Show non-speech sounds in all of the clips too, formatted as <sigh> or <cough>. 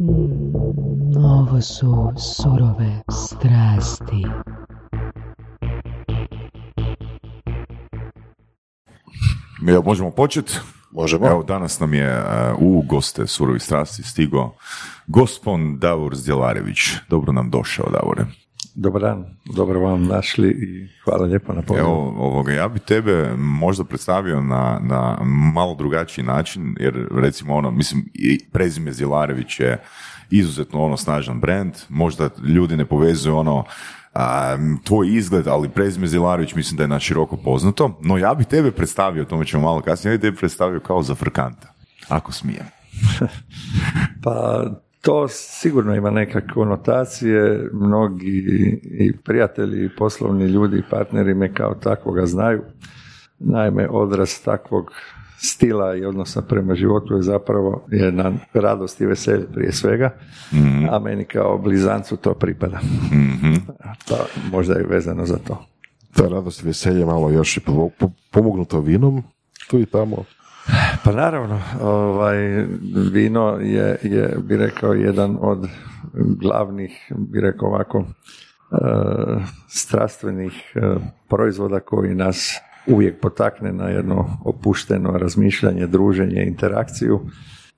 Mm, ovo su surove strasti. Jel možemo početi? Možemo. Evo, danas nam je uh, u goste Surovi strasti stigo gospon Davor Zdjelarević. Dobro nam došao, Davore. Dobar dan, dobro vam našli i hvala lijepo na pozivu. Evo, ovoga, ja bi tebe možda predstavio na, na malo drugačiji način, jer recimo ono, mislim, prezime Zdjelarević je izuzetno ono snažan brand, možda ljudi ne povezuju ono a, tvoj izgled, ali prezime Zilarović mislim da je na široko poznato, no ja bih tebe predstavio, o tome ćemo malo kasnije, ja bih tebe predstavio kao zafrkanta, ako smijem. <laughs> Pa to sigurno ima neke konotacije, mnogi i prijatelji, i poslovni ljudi, i partneri me kao takvoga znaju. Naime, odraz takvog stila i odnosa prema životu je zapravo jedna radost i veselje prije svega, a meni kao blizancu to pripada. Pa možda je vezano za to. Ta radost i veselje malo još i pomo- po- pomognuto vinom, tu i tamo. Pa naravno, ovaj, vino je, je, bi rekao, jedan od glavnih, bi rekao ovako, e, strastvenih e, proizvoda koji nas uvijek potakne na jedno opušteno razmišljanje, druženje, interakciju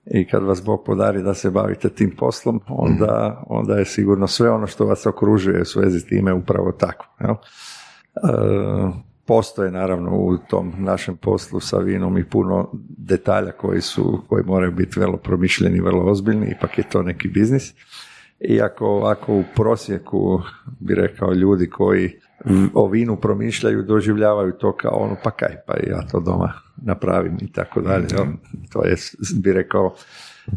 i kad vas Bog podari da se bavite tim poslom, onda, onda je sigurno sve ono što vas okružuje u svezi time upravo tako. Jel? E, postoje naravno u tom našem poslu sa vinom i puno detalja koji su, koji moraju biti vrlo promišljeni, vrlo ozbiljni, ipak je to neki biznis. Iako ovako u prosjeku bi rekao ljudi koji o vinu promišljaju, doživljavaju to kao ono, pa kaj, pa ja to doma napravim i tako dalje. To je, bi rekao,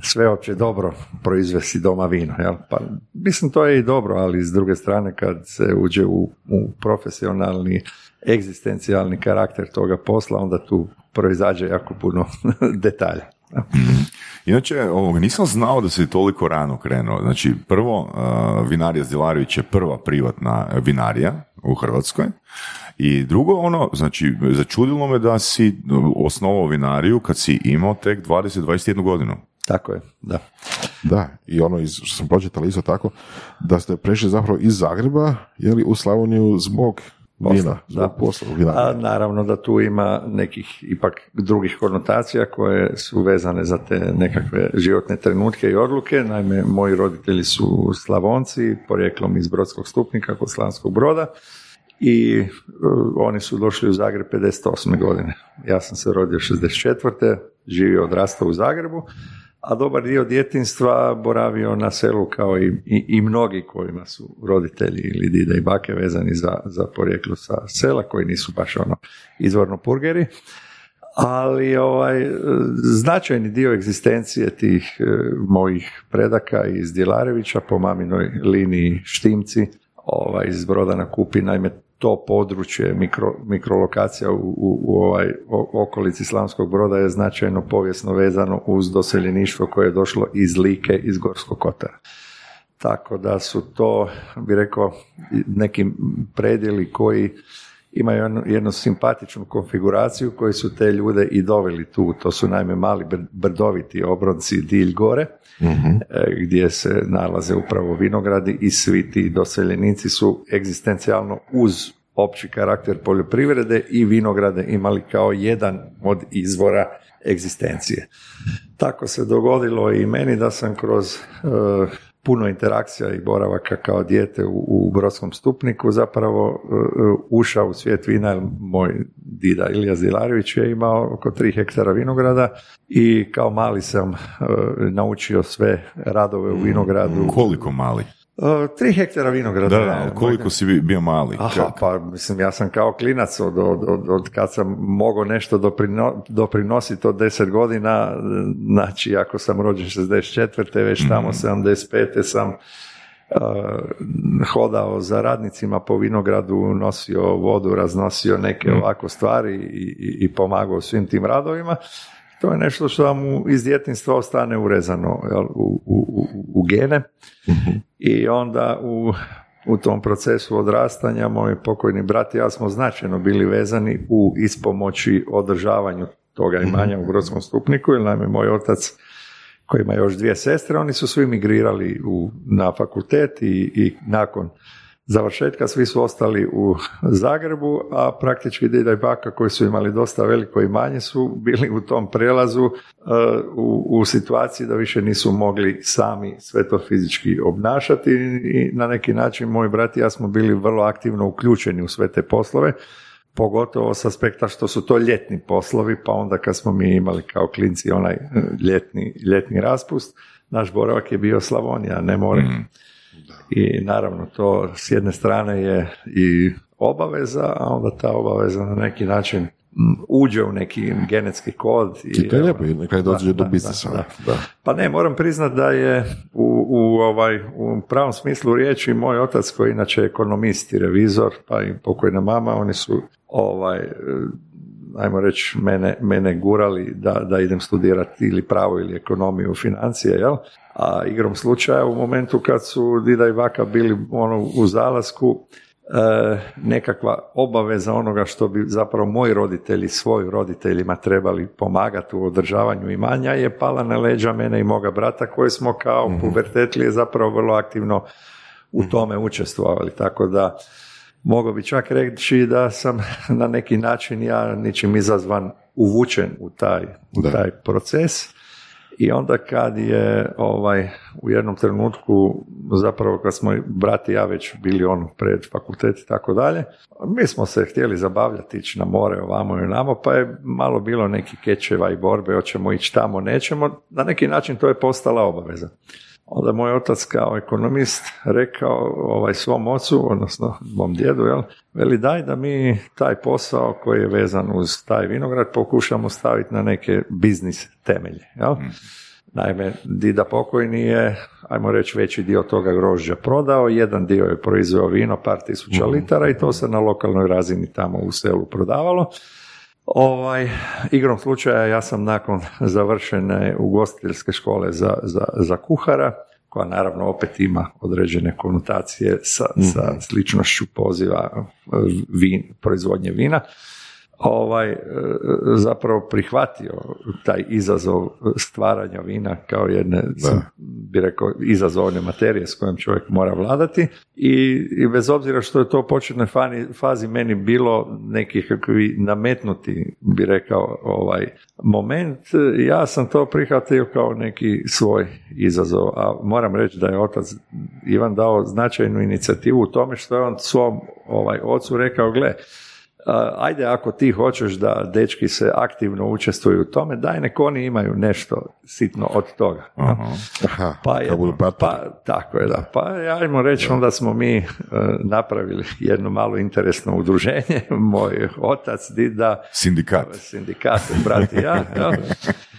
sve opće dobro proizvesti doma vino. Jel? Pa, mislim, to je i dobro, ali s druge strane kad se uđe u, u profesionalni, egzistencijalni karakter toga posla, onda tu proizađe jako puno <laughs> detalja. Inače, ovoga, nisam znao da si toliko rano krenuo. Znači, prvo, uh, Vinarija Zdjelarević je prva privatna vinarija u Hrvatskoj. I drugo, ono, znači, začudilo me da si osnovao vinariju kad si imao tek 20-21 godinu. Tako je, da. Da, i ono iz, što sam pročitali isto tako, da ste prešli zapravo iz Zagreba, jeli, u Slavoniju zbog vina, zbog da. posla. A naravno da tu ima nekih ipak drugih konotacija koje su vezane za te nekakve životne trenutke i odluke. Naime, moji roditelji su Slavonci, porijeklom iz Brodskog stupnika kod Slavonskog broda i e, oni su došli u Zagreb 58. godine. Ja sam se rodio 64. živio odrastao u Zagrebu, a dobar dio djetinstva boravio na selu kao i, i, i mnogi kojima su roditelji ili dide i bake vezani za, za porijeklo sa sela, koji nisu baš ono izvorno purgeri. Ali ovaj, značajni dio egzistencije tih e, mojih predaka iz Djelarevića po maminoj liniji Štimci ovaj, iz Broda na Kupi, naime to područje, mikro, mikrolokacija u, u, u ovaj, okolici Slavonskog broda je značajno povijesno vezano uz doseljeništvo koje je došlo iz Like, iz Gorskog kotara. Tako da su to, bi rekao, neki predjeli koji imaju jednu, jednu simpatičnu konfiguraciju koji su te ljude i doveli tu. To su naime mali br- brdoviti obronci dilj gore, e, gdje se nalaze upravo vinogradi i svi ti doseljenici su egzistencijalno uz opći karakter poljoprivrede i vinograde imali kao jedan od izvora egzistencije. Tako se dogodilo i meni da sam kroz e, puno interakcija i boravaka kao dijete u, u Brodskom stupniku zapravo e, ušao u svijet vina, jer moj dida Ilija Zilarević je imao oko tri hektara vinograda i kao mali sam e, naučio sve radove u vinogradu. Koliko mali? E, tri hektara vinograda. Da, da, koliko si bi- bio mali? Aha, pa mislim, ja sam kao klinac od, od, od, od kad sam mogao nešto doprino, doprinositi od 10 godina, znači ako sam rođen 64. već tamo 75. sam uh, hodao za radnicima po vinogradu, nosio vodu, raznosio neke ovako stvari i, i, i pomagao svim tim radovima. To je nešto što vam iz djetinstva ostane urezano jel, u, u, u, gene. I onda u, u tom procesu odrastanja moj pokojni brat i ja smo značajno bili vezani u ispomoći održavanju toga imanja u Brodskom stupniku, jer nam je moj otac koji ima još dvije sestre, oni su svi migrirali u, na fakultet i, i nakon završetka svi su ostali u Zagrebu, a praktički dida i baka koji su imali dosta veliko imanje su bili u tom prelazu uh, u, u situaciji da više nisu mogli sami sve to fizički obnašati i na neki način moj brat i ja smo bili vrlo aktivno uključeni u sve te poslove pogotovo s aspekta što su to ljetni poslovi, pa onda kad smo mi imali kao klinci onaj ljetni, ljetni raspust, naš boravak je bio Slavonija, ne more. Mm. I naravno to s jedne strane je i obaveza, a onda ta obaveza na neki način uđe u neki genetski kod. I, to je lijepo, nekaj dođe do biznisa. Da, Pa ne, moram priznat da je u, u, ovaj, u pravom smislu riječi moj otac koji je inače ekonomist i revizor, pa i pokojna mama, oni su ovaj, ajmo reći, mene, mene gurali da, da idem studirati ili pravo ili ekonomiju, financije, jel? A igrom slučaja u momentu kad su Dida i Vaka bili ono, u zalasku, e, nekakva obaveza onoga što bi zapravo moji roditelji svojim roditeljima trebali pomagati u održavanju imanja je pala na leđa mene i moga brata koji smo kao mm pubertetlije zapravo vrlo aktivno u mhm. tome učestvovali. Tako da mogao bi čak reći da sam na neki način ja ničim izazvan uvučen u taj, u taj proces i onda kad je ovaj, u jednom trenutku, zapravo kad smo brati i ja već bili on pred fakultet i tako dalje, mi smo se htjeli zabavljati, ići na more ovamo i namo, pa je malo bilo neki kečeva i borbe, hoćemo ići tamo, nećemo. Na neki način to je postala obaveza. Onda moj otac kao ekonomist rekao ovaj svom ocu, odnosno mom djedu, jel, veli daj da mi taj posao koji je vezan uz taj vinograd pokušamo staviti na neke biznis temelje. Jel? Mm. Naime, Dida pokojni je, ajmo reći, veći dio toga grožđa prodao, jedan dio je proizveo vino, par tisuća mhm. litara i to se na lokalnoj razini tamo u selu prodavalo. Ovaj, igrom slučaja ja sam nakon završene ugostiteljske škole za, za, za kuhara, koja naravno opet ima određene konotacije sa, sa mhm. sličnošću poziva vin, proizvodnje vina, ovaj, e, zapravo prihvatio taj izazov stvaranja vina kao jedne, bi rekao, izazovne materije s kojom čovjek mora vladati. I, i bez obzira što je to u početnoj fazi meni bilo neki kakvi nametnuti, bi rekao, ovaj moment, ja sam to prihvatio kao neki svoj izazov, a moram reći da je otac Ivan dao značajnu inicijativu u tome što je on svom ovaj, ocu rekao, gle, ajde ako ti hoćeš da dečki se aktivno učestvuju u tome, daj nek oni imaju nešto sitno od toga. Aha, pa, jedno, pa, tako je, da. Pa ajmo reći, onda smo mi uh, napravili jedno malo interesno udruženje, <laughs> moj otac, dida, sindikat, sindikat, brat i ja,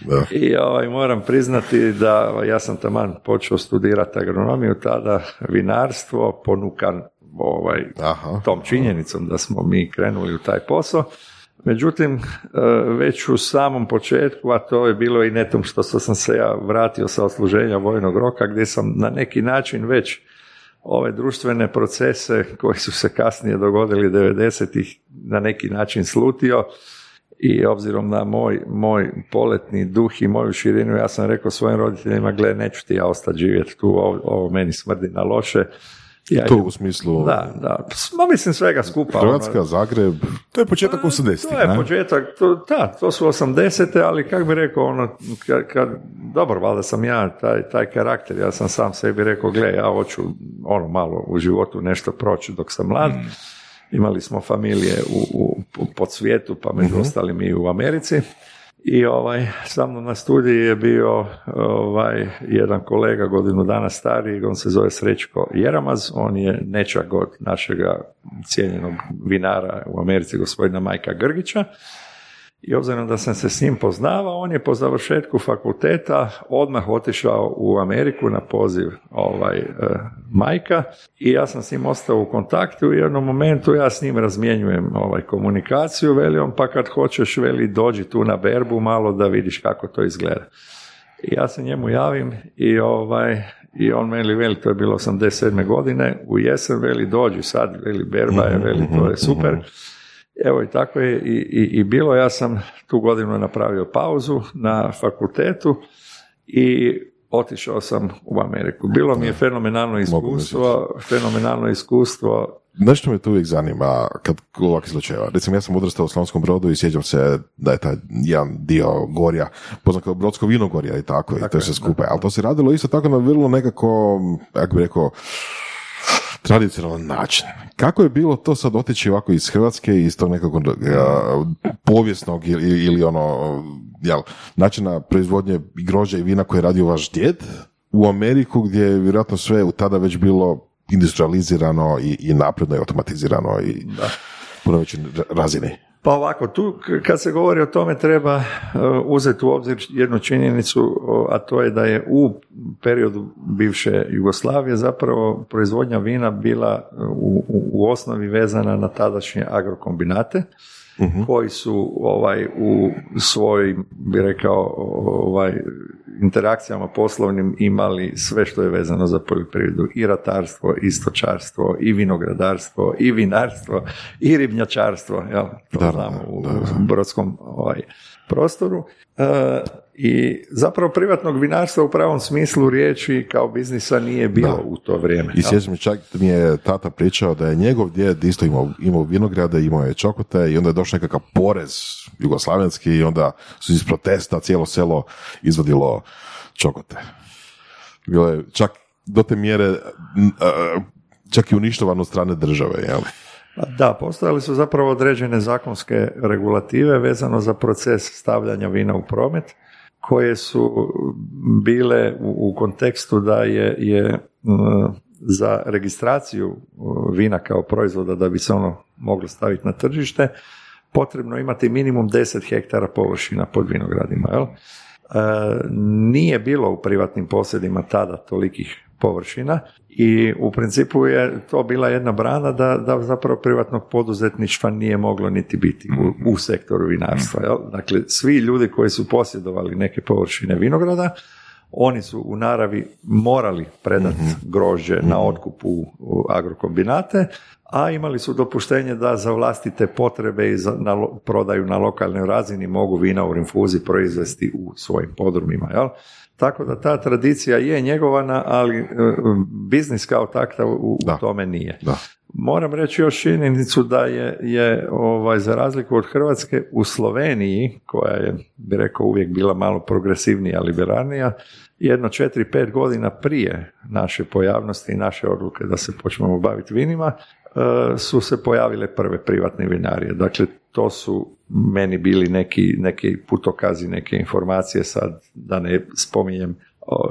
<laughs> I ovaj, moram priznati da ja sam taman počeo studirati agronomiju, tada vinarstvo, ponukan ovaj, Aha. tom činjenicom da smo mi krenuli u taj posao. Međutim, e, već u samom početku, a to je bilo i netom što sam se ja vratio sa osluženja vojnog roka, gdje sam na neki način već ove društvene procese koji su se kasnije dogodili 90-ih na neki način slutio i obzirom na moj, moj poletni duh i moju širinu, ja sam rekao svojim roditeljima, gle, neću ti ja ostati živjeti tu, ovo, ovo meni smrdi na loše, ja, to u smislu... Da, da. Ma mislim svega skupa. Hrvatska, ono. Zagreb... To je početak 80 To je početak, to, da, to su 80 ali kako bi rekao, ono, kad, kad, dobro, valjda sam ja taj, taj karakter, ja sam sam sebi rekao, gle, ja hoću ono malo u životu nešto proći dok sam mlad. Mm. Imali smo familije u, u, pod svijetu, pa među mm ostalim i u Americi. I ovaj, sa mnom na studiji je bio ovaj, jedan kolega godinu dana stariji, on se zove Srećko Jeramaz, on je nečak od našega cijenjenog vinara u Americi, gospodina Majka Grgića i obzirom da sam se s njim poznavao, on je po završetku fakulteta odmah otišao u Ameriku na poziv ovaj, e, majka i ja sam s njim ostao u kontaktu i u jednom momentu ja s njim razmjenjujem ovaj, komunikaciju, veli on pa kad hoćeš veli dođi tu na berbu malo da vidiš kako to izgleda. I ja se njemu javim i ovaj, i on meni veli, to je bilo 87. godine, u jesen veli dođi sad, veli berba je, veli to je super. Evo i tako je i, i, i bilo, ja sam tu godinu napravio pauzu na fakultetu i otišao sam u Ameriku. Bilo mi je fenomenalno iskustvo, fenomenalno iskustvo Nešto me tu uvijek zanima kad ovakvih slučajeva. Recimo, ja sam odrastao u Slavonskom brodu i sjećam se da je taj jedan dio gorja, poznat kao Brodsko vinogorja i tako, i to se skupa. Ali to se radilo isto tako na vrlo nekako, jak bi rekao, tradicionalan način. Kako je bilo to sad otići ovako iz Hrvatske, iz tog nekog povijesnog ili, ili ono, jel, načina proizvodnje grožđa i vina koje je radio vaš djed u Ameriku gdje je vjerojatno sve u tada već bilo industrializirano i, i napredno i automatizirano i da. puno većoj razini. Pa ovako, tu kad se govori o tome treba uh, uzeti u obzir jednu činjenicu, a to je da je u periodu bivše Jugoslavije zapravo proizvodnja vina bila uh, u, u osnovi vezana na tadašnje agrokombinate uh koji su ovaj u svoj bi rekao ovaj interakcijama poslovnim imali sve što je vezano za poljoprivredu. I ratarstvo i stočarstvo i vinogradarstvo i vinarstvo i ribnjačarstvo jel? To da, znamo u brodskom ovaj prostoru. E, i zapravo privatnog vinarstva u pravom smislu riječi kao biznisa nije bilo u to vrijeme. I sjećam čak mi je tata pričao da je njegov djed isto imao, imao vinograde, imao je čokote i onda je došao nekakav porez jugoslavenski i onda su iz protesta cijelo selo izvadilo čokote. Bilo je čak do te mjere čak i uništovano od strane države, jel? Da, postojali su zapravo određene zakonske regulative vezano za proces stavljanja vina u promet koje su bile u, kontekstu da je, je za registraciju vina kao proizvoda da bi se ono moglo staviti na tržište potrebno imati minimum 10 hektara površina pod vinogradima. Jel? E, nije bilo u privatnim posjedima tada tolikih površina i u principu je to bila jedna brana da, da zapravo privatnog poduzetništva nije moglo niti biti u, u sektoru vinarstva. Jel? Dakle, svi ljudi koji su posjedovali neke površine vinograda, oni su u naravi morali predati mhm. grožđe na mhm. otkup u, agrokombinate, a imali su dopuštenje da za vlastite potrebe i za na, prodaju na lokalnoj razini mogu vina u rinfuzi proizvesti u svojim podrumima. Jel? Tako da ta tradicija je njegovana, ali e, biznis kao takav u, tome nije. Da. Moram reći još činjenicu da je, je ovaj, za razliku od Hrvatske u Sloveniji, koja je, bi rekao, uvijek bila malo progresivnija, liberalnija, jedno četiri, pet godina prije naše pojavnosti i naše odluke da se počnemo baviti vinima, e, su se pojavile prve privatne vinarije. Dakle, to su meni bili neki, neki putokazi, neke informacije, sad da ne spominjem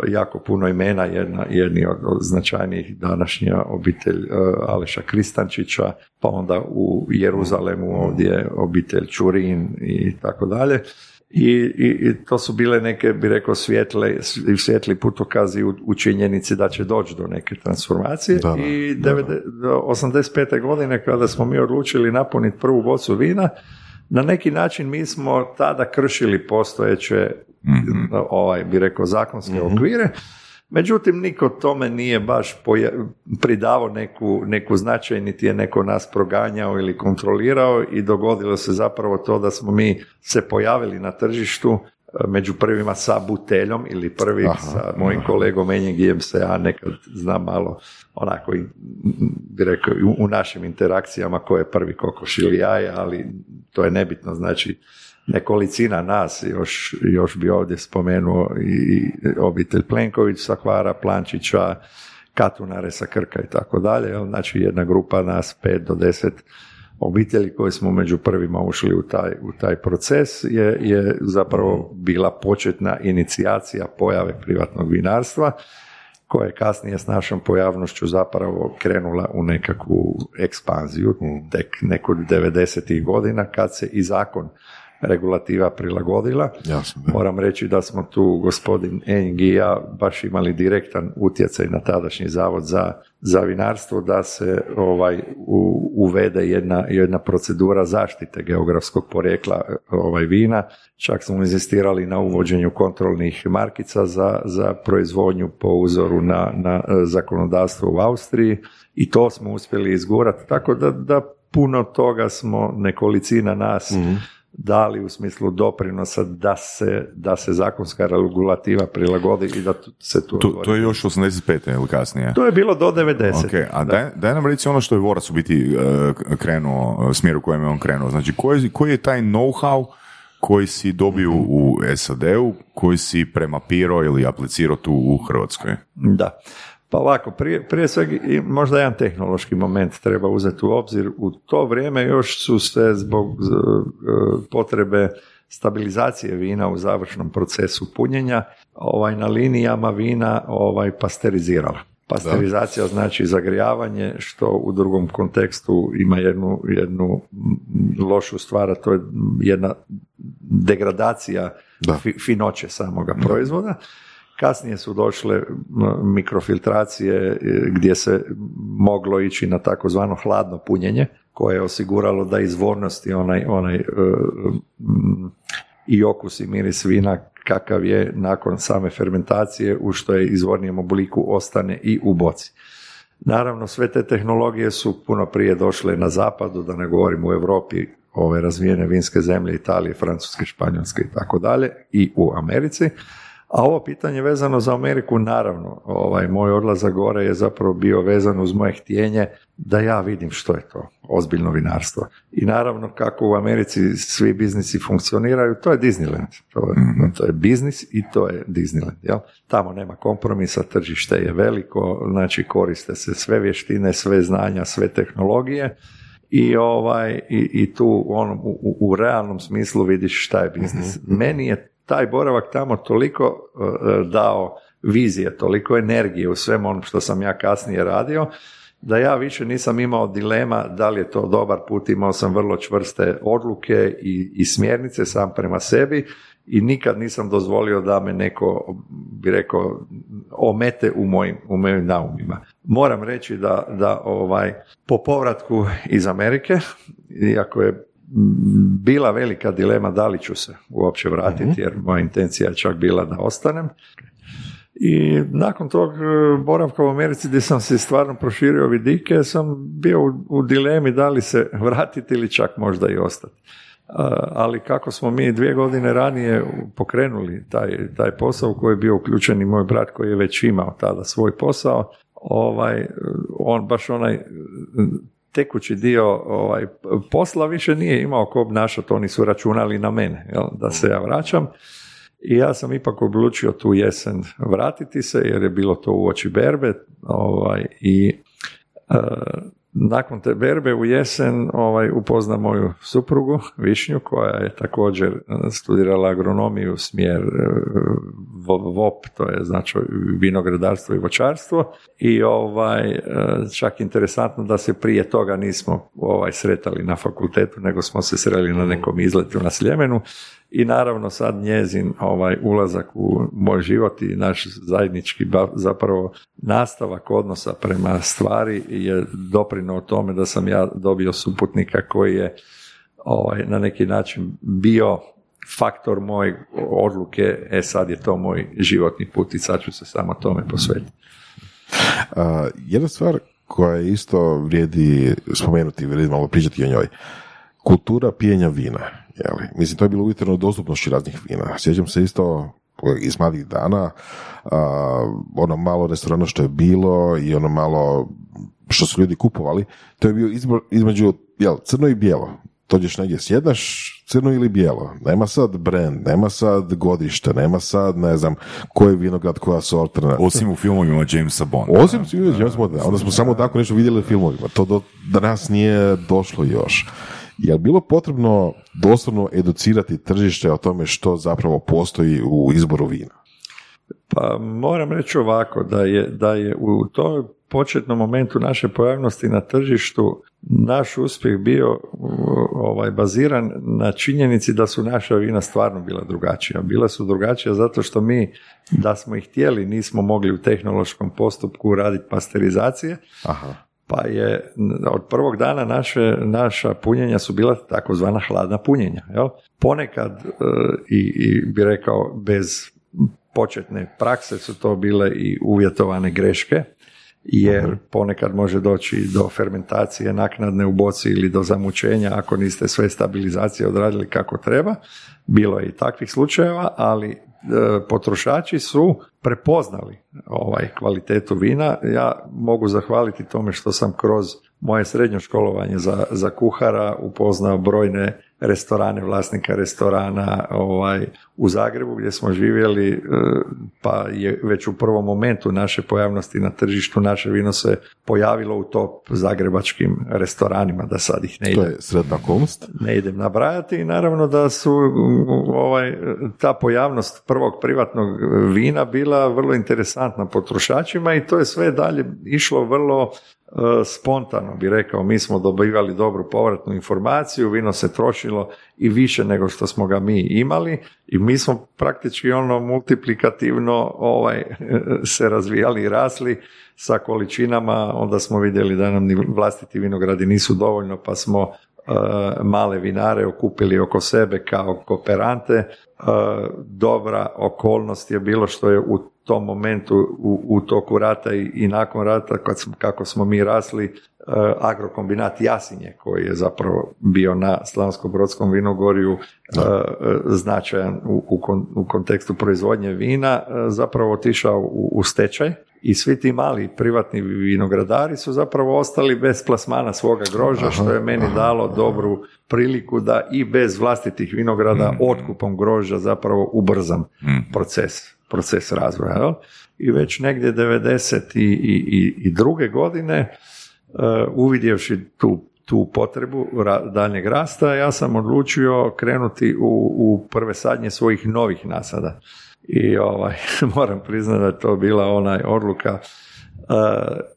jako puno imena, jedna, jedni od, značajnijih današnja obitelj e, Aleša Kristančića, pa onda u Jeruzalemu ovdje obitelj Čurin i tako dalje. I, i, to su bile neke, bi rekao, svjetle, svjetli putokazi u, u činjenici da će doći do neke transformacije. Da, I da, 85. godine kada smo mi odlučili napuniti prvu bocu vina, na neki način mi smo tada kršili postojeće, mm ovaj, bi rekao, zakonske mm okvire, međutim niko tome nije baš pridavao neku, neku značaj, niti je neko nas proganjao ili kontrolirao i dogodilo se zapravo to da smo mi se pojavili na tržištu među prvima sa buteljom ili prvi sa mojim kolegom Enjem se ja nekad znam malo onako bi rekao u, našim interakcijama ko je prvi kokoš ili jaja, ali to je nebitno, znači nekolicina nas, još, još bi ovdje spomenuo i obitelj Plenković sa Hvara, Plančića, Katunare sa Krka i tako dalje, znači jedna grupa nas, pet do deset obitelji koji smo među prvima ušli u taj, u taj proces je, je zapravo bila početna inicijacija pojave privatnog vinarstva koja je kasnije s našom pojavnošću zapravo krenula u nekakvu ekspanziju tek neku 90. godina kad se i zakon regulativa prilagodila. Jasno, Moram reći da smo tu gospodin Enjg i ja baš imali direktan utjecaj na tadašnji zavod za, za vinarstvo da se ovaj uvede jedna, jedna procedura zaštite geografskog porijekla ovaj vina. Čak smo inzistirali na uvođenju kontrolnih markica za, za proizvodnju po uzoru na, na zakonodavstvo u Austriji i to smo uspjeli izgurati. Tako da, da puno toga smo nekolicina nas mhm dali u smislu doprinosa da se, da se zakonska regulativa prilagodi i da se tu To, to je još 85. ili kasnije? To je bilo do 90. Ok, a daj, daj nam reći ono što je Vorac u biti uh, krenuo, uh, smjer u kojem je on krenuo. Znači, koji, koji je taj know-how koji si dobio u SAD-u, koji si premapirao ili aplicirao tu u Hrvatskoj? Da. Pa ovako, prije, prije svega i možda jedan tehnološki moment treba uzeti u obzir. U to vrijeme još su se zbog e, potrebe stabilizacije vina u završnom procesu punjenja ovaj, na linijama vina ovaj, pasterizirala. Pasterizacija znači zagrijavanje, što u drugom kontekstu ima jednu, jednu lošu stvar, a to je jedna degradacija finoće samoga proizvoda. Kasnije su došle mikrofiltracije e, gdje se moglo ići na takozvano hladno punjenje koje je osiguralo da izvornosti onaj, onaj e, i okus i miris vina kakav je nakon same fermentacije u što je izvornijem obliku ostane i u boci. Naravno, sve te tehnologije su puno prije došle na zapadu, da ne govorim u Europi, ove razvijene vinske zemlje, Italije, Francuske, Španjolske i tako dalje, i u Americi. A ovo pitanje vezano za Ameriku, naravno, ovaj, moj odlazak gore je zapravo bio vezan uz moje htjenje da ja vidim što je to ozbiljno vinarstvo. I naravno kako u Americi svi biznisi funkcioniraju, to je Disneyland. To je, mhm. to je biznis i to je Disneyland. Jel? Tamo nema kompromisa, tržište je veliko, znači koriste se sve vještine, sve znanja, sve tehnologije i ovaj i, i tu on, u, u, realnom smislu vidiš šta je biznis. Mhm. Meni je taj boravak tamo toliko uh, dao vizije, toliko energije u svem onom što sam ja kasnije radio, da ja više nisam imao dilema da li je to dobar put, imao sam vrlo čvrste odluke i, i smjernice sam prema sebi i nikad nisam dozvolio da me neko, bi rekao, omete u mojim, u mojim naumima. Moram reći da, da ovaj, po povratku iz Amerike, iako je bila velika dilema da li ću se uopće vratiti, mhm. jer moja intencija je čak bila da ostanem. I nakon tog e, boravka u Americi gdje sam se stvarno proširio vidike, sam bio u, dilemi da li se <laughs> vratiti ili čak možda i ostati. Ali kako smo mi dvije godine ranije pokrenuli taj, taj posao u koji je bio uključen i moj brat koji je već imao tada svoj posao, ovaj, on baš onaj tekući dio ovaj, posla više nije imao ko obnašati, oni su računali na mene, jel, da se ja vraćam. I ja sam ipak odlučio tu jesen vratiti se, jer je bilo to u oči berbe ovaj, i e, nakon te berbe u jesen ovaj, upozna moju suprugu Višnju koja je također e, studirala agronomiju smjer e, VOP, to je znači vinogradarstvo i voćarstvo. I ovaj, e, čak interesantno da se prije toga nismo ovaj, sretali na fakultetu nego smo se sreli na nekom izletu na Sljemenu i naravno sad njezin ovaj ulazak u moj život i naš zajednički zapravo nastavak odnosa prema stvari je doprinuo tome da sam ja dobio suputnika koji je ovaj, na neki način bio faktor moje odluke, e sad je to moj životni put i sad ću se samo tome posvetiti. Uh, jedna stvar koja isto vrijedi spomenuti, vrijedi malo pričati o njoj. Kultura pijenja vina Jeli? Mislim, to je bilo uvjetovano dostupnošću raznih vina. Sjećam se isto iz mladih dana, ono malo restorana što je bilo i ono malo što su ljudi kupovali, to je bio izbor između jel, crno i bijelo. Dođeš negdje, sjednaš crno ili bijelo. Nema sad brand, nema sad godište, nema sad, ne znam, koji vinograd, koja sorta. Osim u filmovima Jamesa Bonda. Osim u filmovima Jamesa Bonda. Onda smo samo tako nešto vidjeli u filmovima. To do danas nije došlo još. Je li bilo potrebno doslovno educirati tržište o tome što zapravo postoji u izboru vina? Pa moram reći ovako, da je, da je u tom početnom momentu naše pojavnosti na tržištu naš uspjeh bio ovaj, baziran na činjenici da su naša vina stvarno bila drugačija. Bila su drugačija zato što mi, da smo ih htjeli, nismo mogli u tehnološkom postupku raditi pasterizacije, Aha pa je od prvog dana naše, naša punjenja su bila takozvana hladna punjenja. Jel? Ponekad e, i, i bi rekao bez početne prakse su to bile i uvjetovane greške jer ponekad može doći do fermentacije naknadne u boci ili do zamučenja ako niste sve stabilizacije odradili kako treba. Bilo je i takvih slučajeva, ali e, potrošači su prepoznali ovaj kvalitetu vina. Ja mogu zahvaliti tome što sam kroz moje srednje školovanje za, za kuhara upoznao brojne restorane, vlasnika restorana ovaj, u Zagrebu gdje smo živjeli, e, pa je već u prvom momentu naše pojavnosti na tržištu naše vino se pojavilo u top zagrebačkim restoranima, da sad ih ne idem. To je sretna okolnost. Ne idem nabrajati i naravno da su ovaj, ta pojavnost prvog privatnog vina bila vrlo interesantna potrošačima i to je sve dalje išlo vrlo spontano bi rekao, mi smo dobivali dobru povratnu informaciju, vino se trošilo i više nego što smo ga mi imali i mi smo praktički ono multiplikativno ovaj, <laughs> se razvijali i rasli sa količinama, onda smo vidjeli da nam ni vlastiti vinogradi nisu dovoljno pa smo e, male vinare okupili oko sebe kao kooperante. E, dobra okolnost je bilo što je u tom momentu u, u toku rata i, i nakon rata kad smo, kako smo mi rasli uh, agrokombinat Jasinje koji je zapravo bio na Slavonsko-Brodskom vinogorju značajan u, u, u kontekstu proizvodnje vina zapravo otišao u, u stečaj i svi ti mali privatni vinogradari su zapravo ostali bez plasmana svoga groža, što je meni dalo dobru priliku da i bez vlastitih vinograda mm. otkupom groža zapravo ubrzam mm. proces proces razvoja. I već negdje 90. i, i, i druge godine, uh, uvidjevši tu, tu potrebu daljnjeg rasta, ja sam odlučio krenuti u, u prve sadnje svojih novih nasada. I ovaj, <laughs> moram priznati da je to bila onaj odluka uh,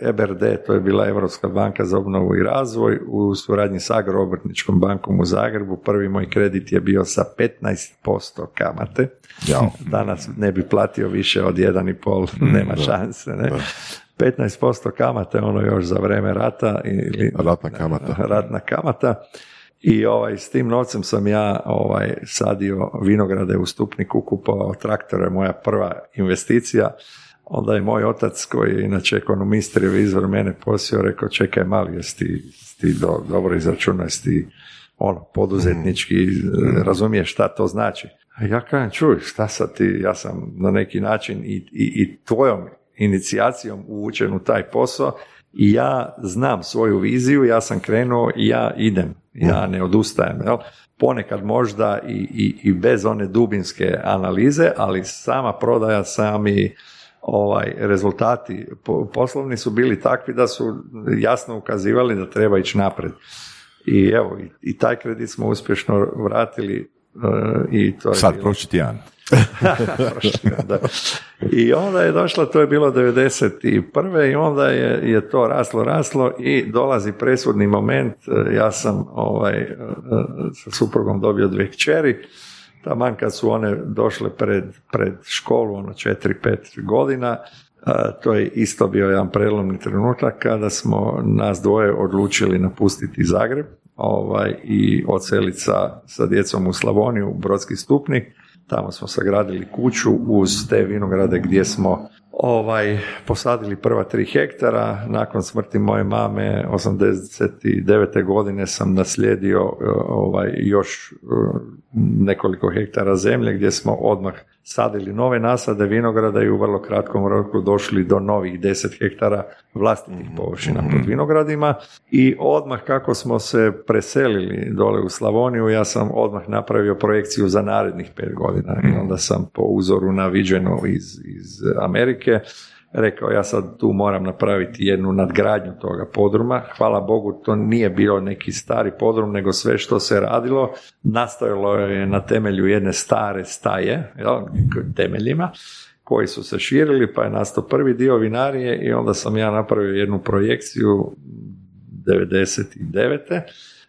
EBRD, to je bila Europska banka za obnovu i razvoj, u suradnji sa Agroobrtničkom bankom u Zagrebu. Prvi moj kredit je bio sa 15% kamate. Ja. Danas ne bi platio više od 1,5, mm, nema šanse. Ne? 15% kamate, ono još za vreme rata. Ili, ratna kamata. Ratna kamata. I ovaj, s tim novcem sam ja ovaj, sadio vinograde u Stupniku, kupovao traktore, moja prva investicija onda je moj otac koji je inače ekonomist, revizor, mene posio, rekao čekaj mali, jesi ti, ti do, dobro izračunao, jesi ti ono, poduzetnički, mm. razumiješ šta to znači. A ja kažem, čuj, šta sad ti, ja sam na neki način i, i, i tvojom inicijacijom uvučen u taj posao i ja znam svoju viziju, ja sam krenuo i ja idem, ja ne odustajem. Jel? Ponekad možda i, i, i bez one dubinske analize, ali sama prodaja, sami ovaj rezultati poslovni su bili takvi da su jasno ukazivali da treba ići napred. I evo, i, i taj kredit smo uspješno vratili uh, i to je Sad, bilo... prošli tjedan. <laughs> da. I onda je došlo, to je bilo 91. i onda je, je to raslo, raslo i dolazi presudni moment, e, ja sam ovaj, e, sa suprugom dobio dvije kćeri, taman kad su one došle pred, pred školu, ono 4-5 godina, to je isto bio jedan prelomni trenutak kada smo nas dvoje odlučili napustiti Zagreb ovaj, i odseliti sa, sa djecom u Slavoniju, u Brodski stupnik. Tamo smo sagradili kuću uz te vinograde gdje smo ovaj, posadili prva tri hektara. Nakon smrti moje mame 89. godine sam naslijedio ovaj, još nekoliko hektara zemlje gdje smo odmah sadili nove nasade vinograda i u vrlo kratkom roku došli do novih 10 hektara vlastitih površina pod vinogradima. I odmah kako smo se preselili dole u Slavoniju ja sam odmah napravio projekciju za narednih pet godina. I onda sam po uzoru na viđeno iz, iz Amerike rekao ja sad tu moram napraviti jednu nadgradnju toga podruma. Hvala Bogu to nije bilo neki stari podrum, nego sve što se radilo nastojalo je na temelju jedne stare staje, jel, temeljima, koji su se širili, pa je nastao prvi dio vinarije i onda sam ja napravio jednu projekciju 99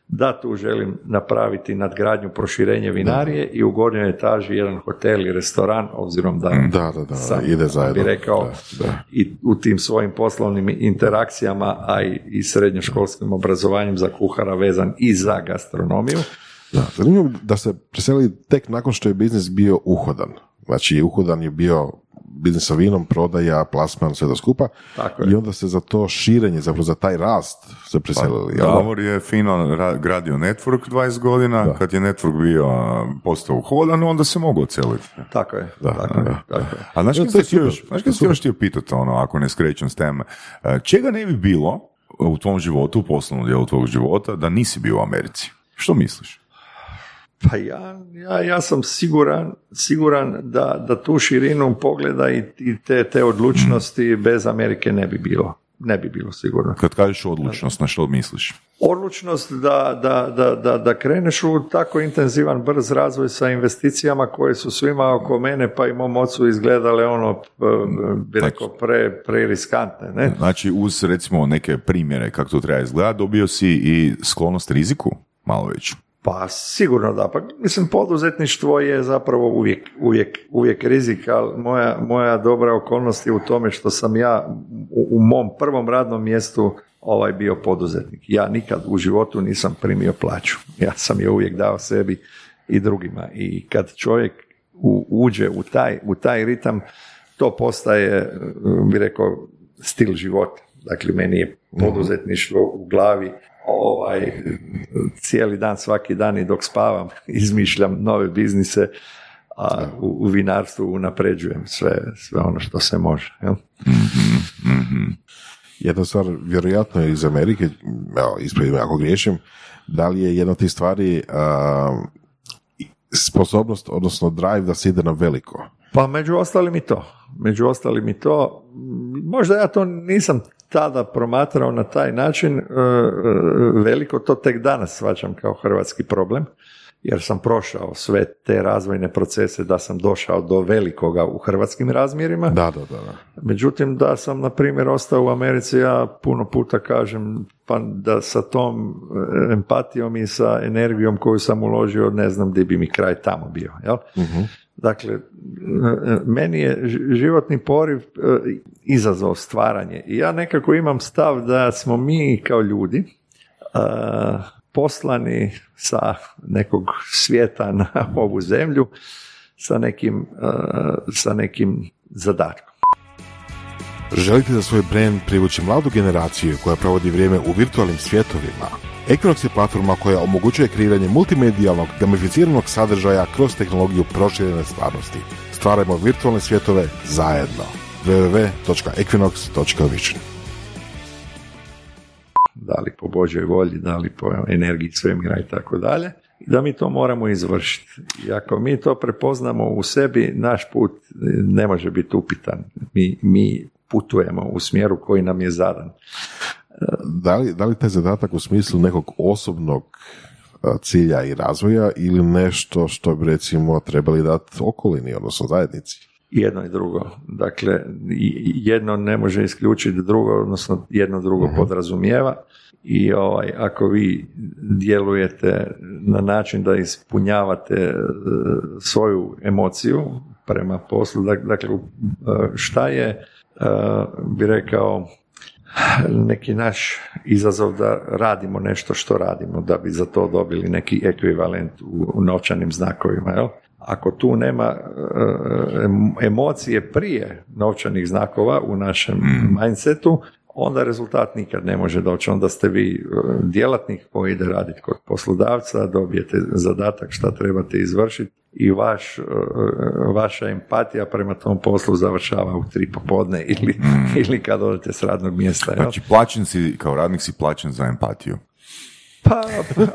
da tu želim napraviti nadgradnju, proširenje vinarije i u gornjoj etaži jedan hotel i restoran, obzirom da, da, da, da sam, ide zajedno. bi rekao i u tim svojim poslovnim interakcijama, a i, i srednjoškolskim obrazovanjem za kuhara vezan i za gastronomiju. Da, zanimljivo da se preseli tek nakon što je biznis bio uhodan. Znači, uhodan je bio biznis sa vinom, prodaja, plasman, sve to skupa. Tako je. I onda se za to širenje, zapravo za taj rast se preselili. jel da? Davor je fino ra- gradio network 20 godina, kad je network bio postao uhodan, onda se mogu oceliti. Tako je. Da, tako, da. Je, tako je. A znaš Da, kad to je se htio super. još, znaš kad se još htio pitati, ono, ako ne skrećem s teme, e, čega ne bi bilo u tvom životu, u poslovnom dijelu tvog života, da nisi bio u Americi? Što misliš? Pa ja, ja, ja sam siguran, siguran da, da tu širinu pogleda i, i te, te odlučnosti bez Amerike ne bi bilo. Ne bi bilo sigurno. Kad kažeš odlučnost, na što misliš? Odlučnost da, da, da, da, da kreneš u tako intenzivan, brz razvoj sa investicijama koje su svima oko mene pa i mom ocu izgledale ono, eh, bi rekao, pre, preriskantne. Ne? Znači, uz recimo neke primjere kako to treba izgledati, dobio si i sklonost riziku, malo veću. Pa sigurno da, pa mislim poduzetništvo je zapravo uvijek, uvijek, uvijek rizik, ali moja, moja dobra okolnost je u tome što sam ja u, u mom prvom radnom mjestu ovaj bio poduzetnik. Ja nikad u životu nisam primio plaću. Ja sam je uvijek dao sebi i drugima. I kad čovjek u, uđe u taj, u taj ritam, to postaje, bi rekao, stil života. Dakle, meni je poduzetništvo u glavi ovaj, cijeli dan, svaki dan i dok spavam <laughs> izmišljam nove biznise, a u, u vinarstvu unapređujem sve, sve ono što se može. Jel? Jedna stvar, vjerojatno je iz Amerike, evo, ispravim ako griješim, da li je jedna od tih stvari a, sposobnost, odnosno drive da se ide na veliko? Pa među ostalim i to. Među ostalim i to. Možda ja to nisam tada promatrao na taj način, e, e, veliko to tek danas svačam kao hrvatski problem, jer sam prošao sve te razvojne procese da sam došao do velikoga u hrvatskim razmjerima. Da, da, da. da. Međutim, da sam, na primjer, ostao u Americi, ja puno puta kažem pa da sa tom e, empatijom i sa energijom koju sam uložio, ne znam gdje bi mi kraj tamo bio. Jel? Dakle, e, e, meni je životni poriv e, izazov stvaranje. I ja nekako imam stav da smo mi kao ljudi poslani sa nekog svijeta na <laughs> ovu zemlju sa nekim, sa nekim zadatkom. Želite za svoj brand privući mladu generaciju koja provodi vrijeme u virtualnim svjetovima? Equinox je platforma koja omogućuje kreiranje multimedijalnog, gamificiranog sadržaja kroz tehnologiju proširene stvarnosti. Stvarajmo virtualne svjetove zajedno. www.equinox.vision da li po Božoj volji, da li po energiji svemira i tako dalje, da mi to moramo izvršiti. I ako mi to prepoznamo u sebi, naš put ne može biti upitan. Mi, mi putujemo u smjeru koji nam je zadan. Da li, da li taj zadatak u smislu nekog osobnog cilja i razvoja ili nešto što bi recimo trebali dati okolini, odnosno zajednici? Jedno i drugo. Dakle, jedno ne može isključiti drugo, odnosno jedno drugo podrazumijeva. I ovaj, ako vi djelujete na način da ispunjavate e, svoju emociju prema poslu, dak- dakle, e, šta je, e, bi rekao, neki naš izazov da radimo nešto što radimo, da bi za to dobili neki ekvivalent u, novčanim znakovima. Jel? Ako tu nema e, em- emocije prije novčanih znakova u našem mindsetu, onda rezultat nikad ne može doći. Onda ste vi e, djelatnik koji ide raditi kod poslodavca, dobijete zadatak šta trebate izvršiti i vaš, e, vaša empatija prema tom poslu završava u tri popodne ili, <laughs> ili kad odete s radnog mjesta. Znači, plaćen si, kao radnik si plaćen za empatiju. Pa,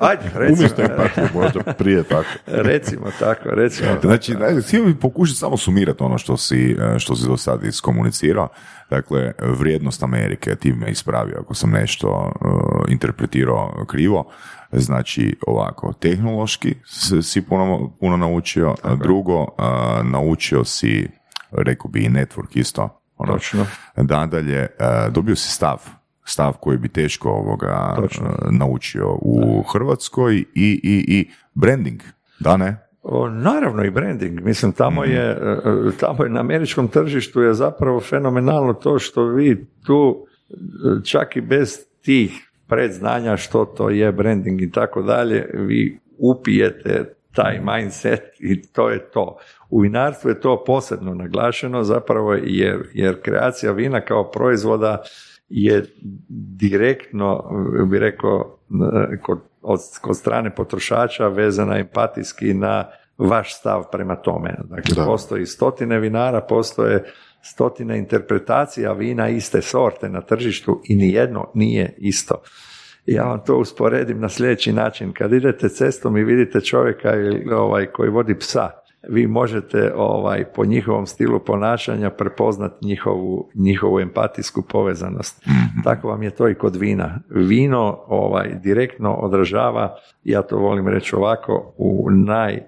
ajde, <laughs> recimo, Umjesto empatije možda prije tako. <laughs> recimo tako, recimo tako. Znači, htio bih pokušati samo sumirati ono što si, e, što si do sad iskomunicirao. Dakle, vrijednost Amerike, ti me ispravio ako sam nešto e, interpretirao krivo. Znači, ovako, tehnološki si- puno, puno naučio, a drugo, a, naučio si, rekao bi i network isto. Ono, Točno. Nadalje, e, dobio si stav, stav koji bi teško ovoga Točno. e, naučio u Hrvatskoj i, i, i branding, da ne? O, naravno i branding. Mislim, tamo je, e, tamo je na američkom tržištu je zapravo fenomenalno to što vi tu e, čak i bez tih predznanja što to je branding i tako dalje, vi upijete taj mindset i to je to. U vinarstvu je to posebno naglašeno zapravo jer, jer kreacija vina kao proizvoda je direktno, bi rekao, kod, od, kod strane potrošača vezana empatijski na vaš stav prema tome. Dakle, postoji stotine vinara, postoje stotine interpretacija vina iste sorte na tržištu i nijedno nije isto. Ja vam to usporedim na sljedeći način. Kad idete cestom i vidite čovjeka ovaj, koji vodi psa, vi možete ovaj, po njihovom stilu ponašanja prepoznati njihovu, njihovu empatijsku povezanost. Mhm. Tako vam je to i kod vina. Vino ovaj, direktno odražava, ja to volim reći ovako, u naj,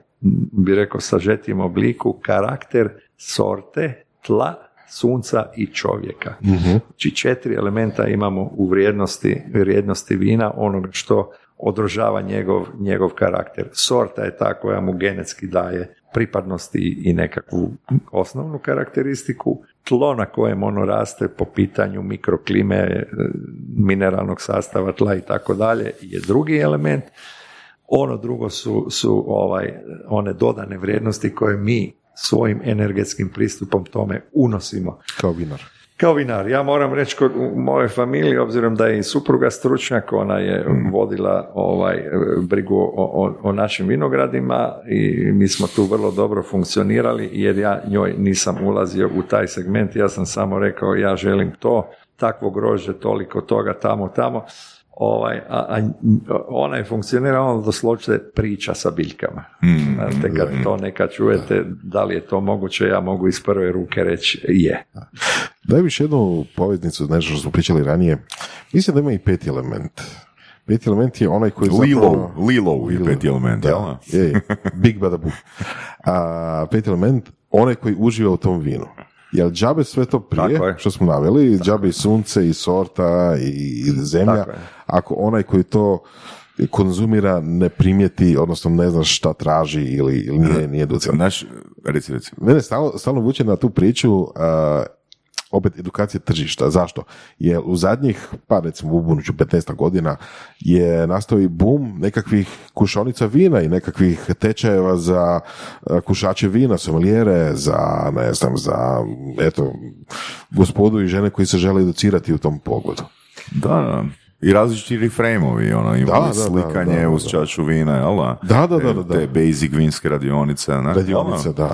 bi rekao, sažetijem obliku karakter sorte, tla, sunca i čovjeka. uh Znači četiri elementa imamo u vrijednosti, vrijednosti vina, onoga što održava njegov, njegov karakter. Sorta je ta koja mu genetski daje pripadnosti i nekakvu osnovnu karakteristiku. Tlo na kojem ono raste po pitanju mikroklime, e, mineralnog sastava tla i tako dalje je drugi element. Ono drugo su, su ovaj, one dodane vrijednosti koje mi svojim energetskim pristupom tome unosimo. Kao vinar. Kao vinar. Ja moram reći kod u mojoj familiji, obzirom da je i supruga stručnjak, ona je mm. vodila ovaj brigu o, o, našim vinogradima i mi smo tu vrlo dobro funkcionirali jer ja njoj nisam ulazio u taj segment, ja sam samo rekao ja želim to, takvo grožđe, toliko toga, tamo, tamo ovaj, a, a ona je funkcionirala doslovce priča sa biljkama. Mm, Znate, kad to neka čujete, da li je to moguće, ja mogu iz prve ruke reći je. Daj mi jednu poveznicu, nešto što smo pričali ranije. Mislim da ima i peti element. Peti element je onaj koji Lilo, zapravo... Lilo je peti element, da, je, Big Bada A peti element, onaj koji uživa u tom vinu. Jel džabe sve to prije, što smo naveli, džabe i sunce i sorta i zemlja, ako onaj koji to konzumira ne primijeti, odnosno ne zna šta traži ili, ili nije, nije Naš, reci, reci. Mene stalno, stalno vuče na tu priču uh, opet edukacije tržišta. Zašto? Jer u zadnjih, pa recimo u buduću 15 godina je nastao i boom nekakvih kušonica vina i nekakvih tečajeva za e, kušače vina, sommeliere, za, ne znam, za, eto, gospodu i žene koji se žele educirati u tom pogledu. Da, i različiti reframeovi, ono, ima slikanje da, uz čašu vina, jel da? Da, da, da, Te basic vinske radionice, ne? Radionice, da,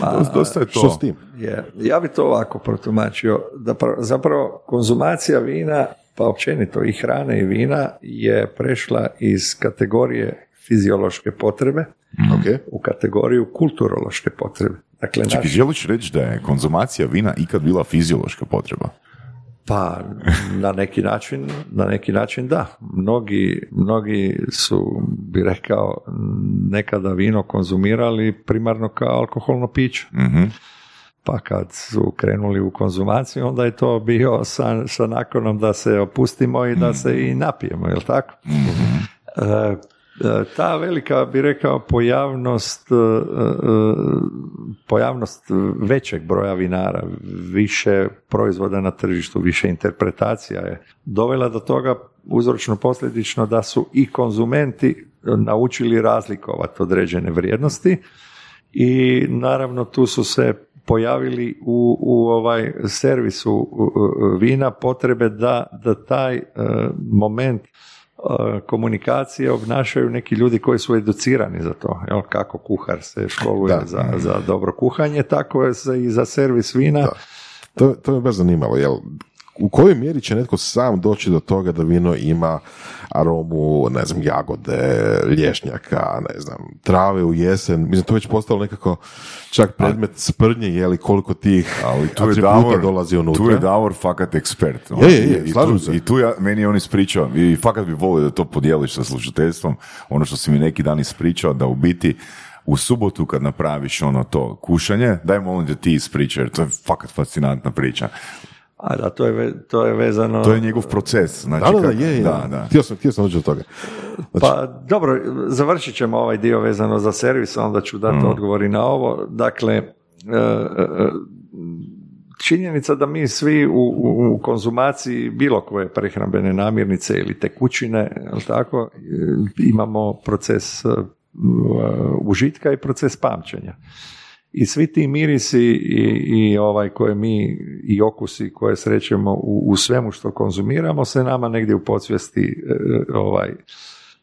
da, da. dosta je to. Što s tim? Ja bi to ovako protumačio, da zapravo konzumacija vina, pa općenito i hrane i vina, je prešla iz kategorije fiziološke potrebe okay. u kategoriju kulturološke potrebe. Dakle, Čekaj, naš... želiš reći da je konzumacija vina ikad bila fiziološka potreba? Pa na neki način, na neki način da. Mnogi, mnogi su, bi rekao, nekada vino konzumirali primarno kao alkoholno piće. mm Pa kad su krenuli u konzumaciju, onda je to bio sa, sa nakonom da se opustimo i da se i napijemo, jel tako? mm E, ta velika, bi rekao, pojavnost, e, e, pojavnost većeg broja vinara, više proizvoda na tržištu, više interpretacija je dovela do toga uzročno posljedično da su i konzumenti naučili razlikovati određene vrijednosti i naravno tu su se pojavili u, u ovaj servisu vina potrebe da, da taj moment komunikacije obnašaju neki ljudi koji su educirani za to. Jel, kako kuhar se školuje za, za dobro kuhanje, tako je i za servis vina. To, to me baš zanimalo. Jel, u kojoj mjeri će netko sam doći do toga da vino ima aromu, ne znam, jagode, lješnjaka, ne znam, trave u jesen. Mislim, to već postalo nekako čak predmet sprdnje, je li koliko tih ali tu je Davor, dolazi unutra. Tu je Davor fakat ekspert. Je, je, je, I tu, se. I tu ja, meni je on ispričao, i fakat bi volio da to podijeliš sa slušateljstvom, ono što si mi neki dan ispričao, da u biti u subotu kad napraviš ono to kušanje, daj molim da ti ispričaj, jer to je fakat fascinantna priča. A da, to je, to je vezano... To je njegov proces. Znači, da, da, da, je, da, da. Htio sam, htio sam doći do toga. Znači... Pa dobro, završit ćemo ovaj dio vezano za servis, onda ću dati mm. odgovor i na ovo. Dakle, e, e, činjenica da mi svi u, u, konzumaciji bilo koje prehrambene namirnice ili tekućine, tako, e, imamo proces užitka i proces pamćenja. I svi ti mirisi i, i ovaj koje mi i okusi koje srećemo u, u svemu što konzumiramo se nama negdje u podsvijesti e, ovaj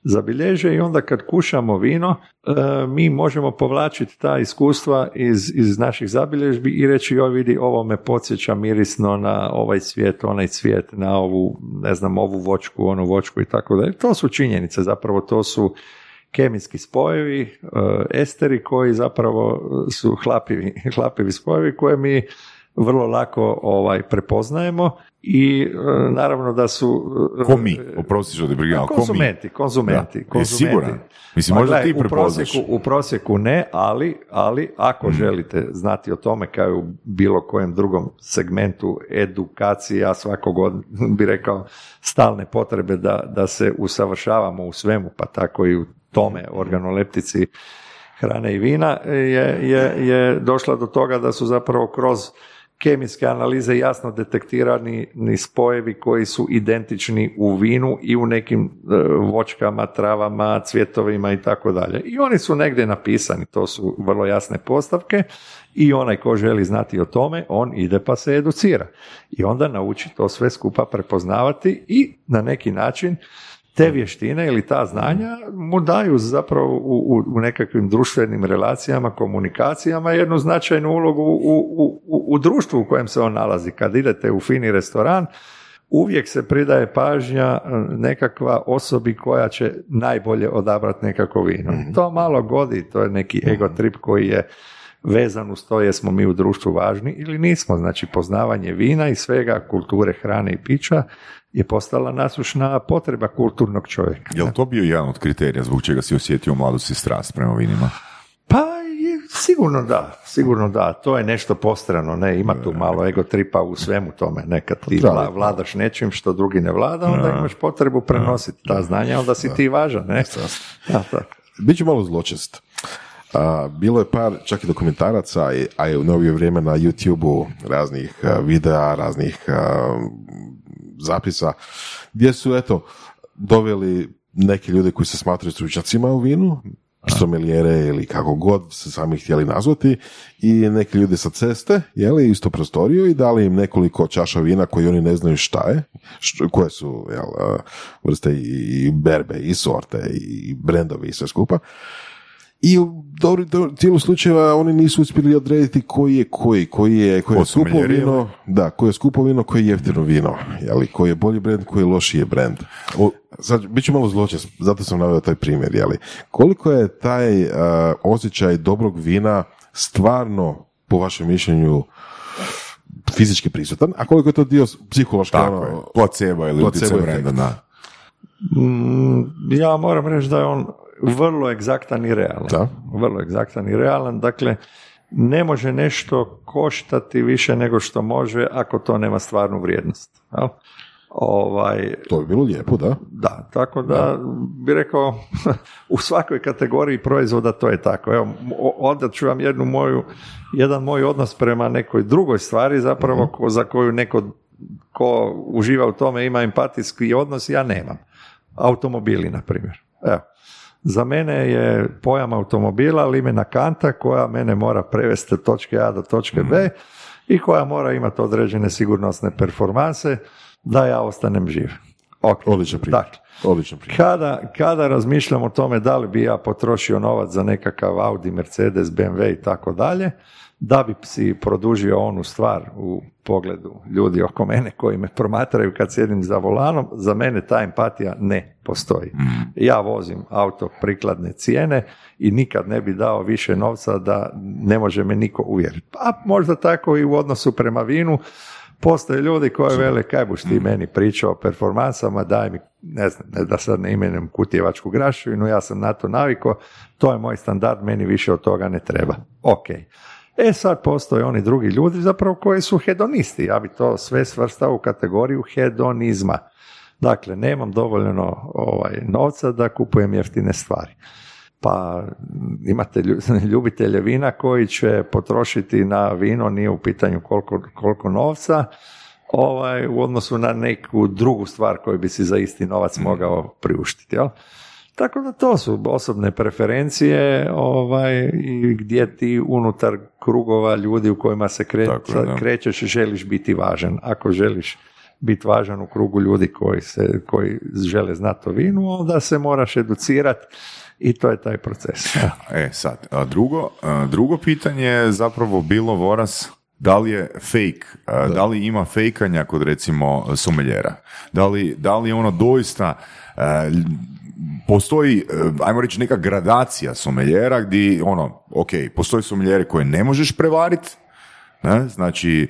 zabilježe i onda kad kušamo vino e, mi možemo povlačiti ta iskustva iz, iz naših zabilježbi i reći joj vidi ovo me podsjeća mirisno na ovaj svijet, onaj svijet, na ovu ne znam ovu vočku, onu vočku i tako dalje. To su činjenice zapravo, to su kemijski spojevi, e, esteri koji zapravo su hlapivi, <laughs> hlapivi spojevi koje mi vrlo lako ovaj prepoznajemo i e, naravno da su e, ko mi, oprosti što konzumenti, konzumenti, konzumenti. Mislim, pa možda ti u prosjeku, u prosjeku ne, ali, ali ako mm. želite znati o tome kao u bilo kojem drugom segmentu edukacije, ja svakog <laughs> bi rekao stalne potrebe da, da se usavršavamo u svemu, pa tako i u tome organoleptici hrane i vina je, je, je došla do toga da su zapravo kroz kemijske analize jasno detektirani ni spojevi koji su identični u vinu i u nekim e, vočkama, travama, cvjetovima i tako dalje. I oni su negdje napisani, to su vrlo jasne postavke i onaj ko želi znati o tome, on ide pa se educira. I onda nauči to sve skupa prepoznavati i na neki način te vještine ili ta znanja mu daju zapravo u, u, nekakvim društvenim relacijama, komunikacijama jednu značajnu ulogu u, u, u društvu u kojem se on nalazi. Kad idete u fini restoran, uvijek se pridaje pažnja e, nekakva osobi koja će najbolje odabrati nekako vino. Mhm. To malo godi, to je neki ego trip koji je vezan uz to jesmo mi u društvu važni ili nismo. Znači poznavanje vina i svega, kulture, hrane i pića je postala nasušna potreba kulturnog čovjeka. Je li to bio jedan od kriterija zbog čega si osjetio mladost i strast prema vinima? Pa sigurno da, sigurno da. To je nešto postrano, ne, ima tu malo ego tripa u svemu tome. Nekad ti vladaš nečim što drugi ne vlada, onda imaš potrebu prenositi ta znanja, onda si ti važan, ne? Da, Biću malo zločest. Bilo je par čak i dokumentaraca, a je u novije vrijeme na youtube raznih videa, raznih zapisa, gdje su, eto, doveli neki ljudi koji se smatraju stručnjacima u vinu, someljere ili kako god se sami htjeli nazvati i neki ljudi sa ceste, jeli, isto prostoriju i dali im nekoliko čaša vina koji oni ne znaju šta je, koje su jel, vrste i berbe i sorte i brendovi i sve skupa i u cijelu slučajeva oni nisu uspjeli odrediti koji je koji, koji je, koji je skupo vino, da, koji je skupo vino, koji je jeftino vino, jeli, koji je bolji brend, koji je lošiji brend. Sad, bit ću malo zločest, zato sam naveo taj primjer, jeli. Koliko je taj uh, osjećaj dobrog vina stvarno, po vašem mišljenju, fizički prisutan, a koliko je to dio psihološki, Tako ono, je, placebo ili utjecaj brenda, da. Mm, ja moram reći da je on vrlo egzaktan i realan. Da. Vrlo egzaktan i realan. Dakle, ne može nešto koštati više nego što može ako to nema stvarnu vrijednost. Jel? Ovaj, to bi bilo lijepo, da? Da, tako da, bi rekao <laughs> u svakoj kategoriji proizvoda to je tako. Evo, onda ću vam jednu moju, jedan moj odnos prema nekoj drugoj stvari zapravo mhm. za koju neko ko uživa u tome ima empatijski odnos, ja nemam. Automobili, na primjer. Evo, za mene je pojam automobila limena kanta koja mene mora prevesti od točke A do točke B i koja mora imati određene sigurnosne performanse da ja ostanem živ. Okay. Odličan primjer. Dakle, Kada, kada razmišljam o tome da li bi ja potrošio novac za nekakav Audi, Mercedes, BMW i tako dalje, da bi si produžio onu stvar u pogledu ljudi oko mene koji me promatraju kad sjedim za volanom, za mene ta empatija ne postoji. Mm. Ja vozim auto prikladne cijene i nikad ne bi dao više novca da ne može me niko uvjeriti. Pa možda tako i u odnosu prema vinu, Postoje ljudi koji vele, kaj buš ti mm. meni pričao o performansama, daj mi, ne znam, da sad ne imenem kutijevačku graševinu, ja sam na to naviko, to je moj standard, meni više od toga ne treba. Ok. E sad postoje oni drugi ljudi zapravo koji su hedonisti. Ja bi to sve svrstao u kategoriju hedonizma. Dakle, nemam dovoljno ovaj, novca da kupujem jeftine stvari. Pa imate <laughs> ljubitelje vina koji će potrošiti na vino, nije u pitanju koliko, koliko novca, ovaj, u odnosu na neku drugu stvar koju bi si za isti novac mogao priuštiti. Jel? Tako da to su osobne preferencije ovaj, i gdje ti unutar krugova ljudi u kojima se kre, Tako je, da. krećeš želiš biti važan. Ako želiš biti važan u krugu ljudi koji, se, koji žele znati o vinu, onda se moraš educirati i to je taj proces. <laughs> E, sad, a drugo, a, drugo pitanje je zapravo bilo, Voras, da li je fake, a, da. li ima fejkanja kod recimo someljera? Da li, da li je ono doista, postoji, e, ajmo reći, neka gradacija someljera gdje, ono, ok, postoji someljeri koje ne možeš prevariti, ne? znači,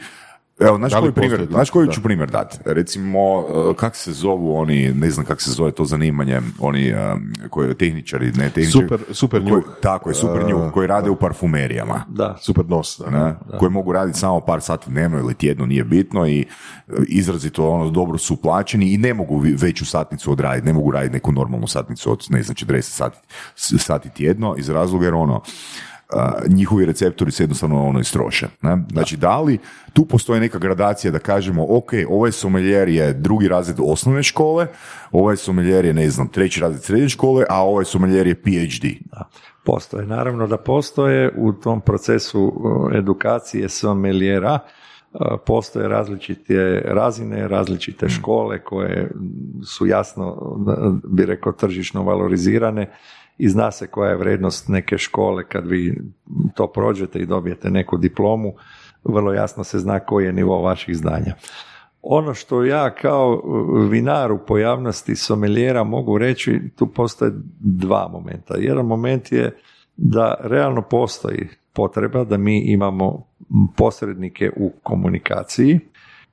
Evo, znaš Da koji primjer, znaš koji Da. ću primjer dati? Recimo, uh, kak se zovu oni, ne znam kak se zove to zanimanje, oni um, koji tehničari, ne tehničari. Super- super koji. Tako je, super Uh, njuh, koji rade u parfumerijama. Da, Super nos. Da. Ne? koji mogu raditi samo par sati dnevno ili tjedno, nije bitno i e, izrazito ono dobro su plaćeni i ne mogu veću satnicu odraditi, ne mogu raditi neku normalnu satnicu od ne znam 40 sati, sati tjedno iz razloga jer ono njihovi receptori se jednostavno ono istroše. Ne? Znači, da li tu postoji neka gradacija da kažemo, ok, ovaj someljer je drugi razred osnovne škole, ovaj someljer je, ne znam, treći razred srednje škole, a ovaj someljer je PhD. Da, postoje. Naravno da postoje u tom procesu edukacije sommelijera uh, postoje različite razine, različite škole koje su jasno, bi rekao, tržišno valorizirane i zna se koja je vrednost neke škole kad vi to prođete i dobijete neku diplomu, vrlo jasno se zna koji je nivo vaših znanja. Ono što ja kao uh, vinar u pojavnosti someljera mogu reći, tu postoje dva momenta. Jedan moment je da realno postoji potreba da mi imamo posrednike u komunikaciji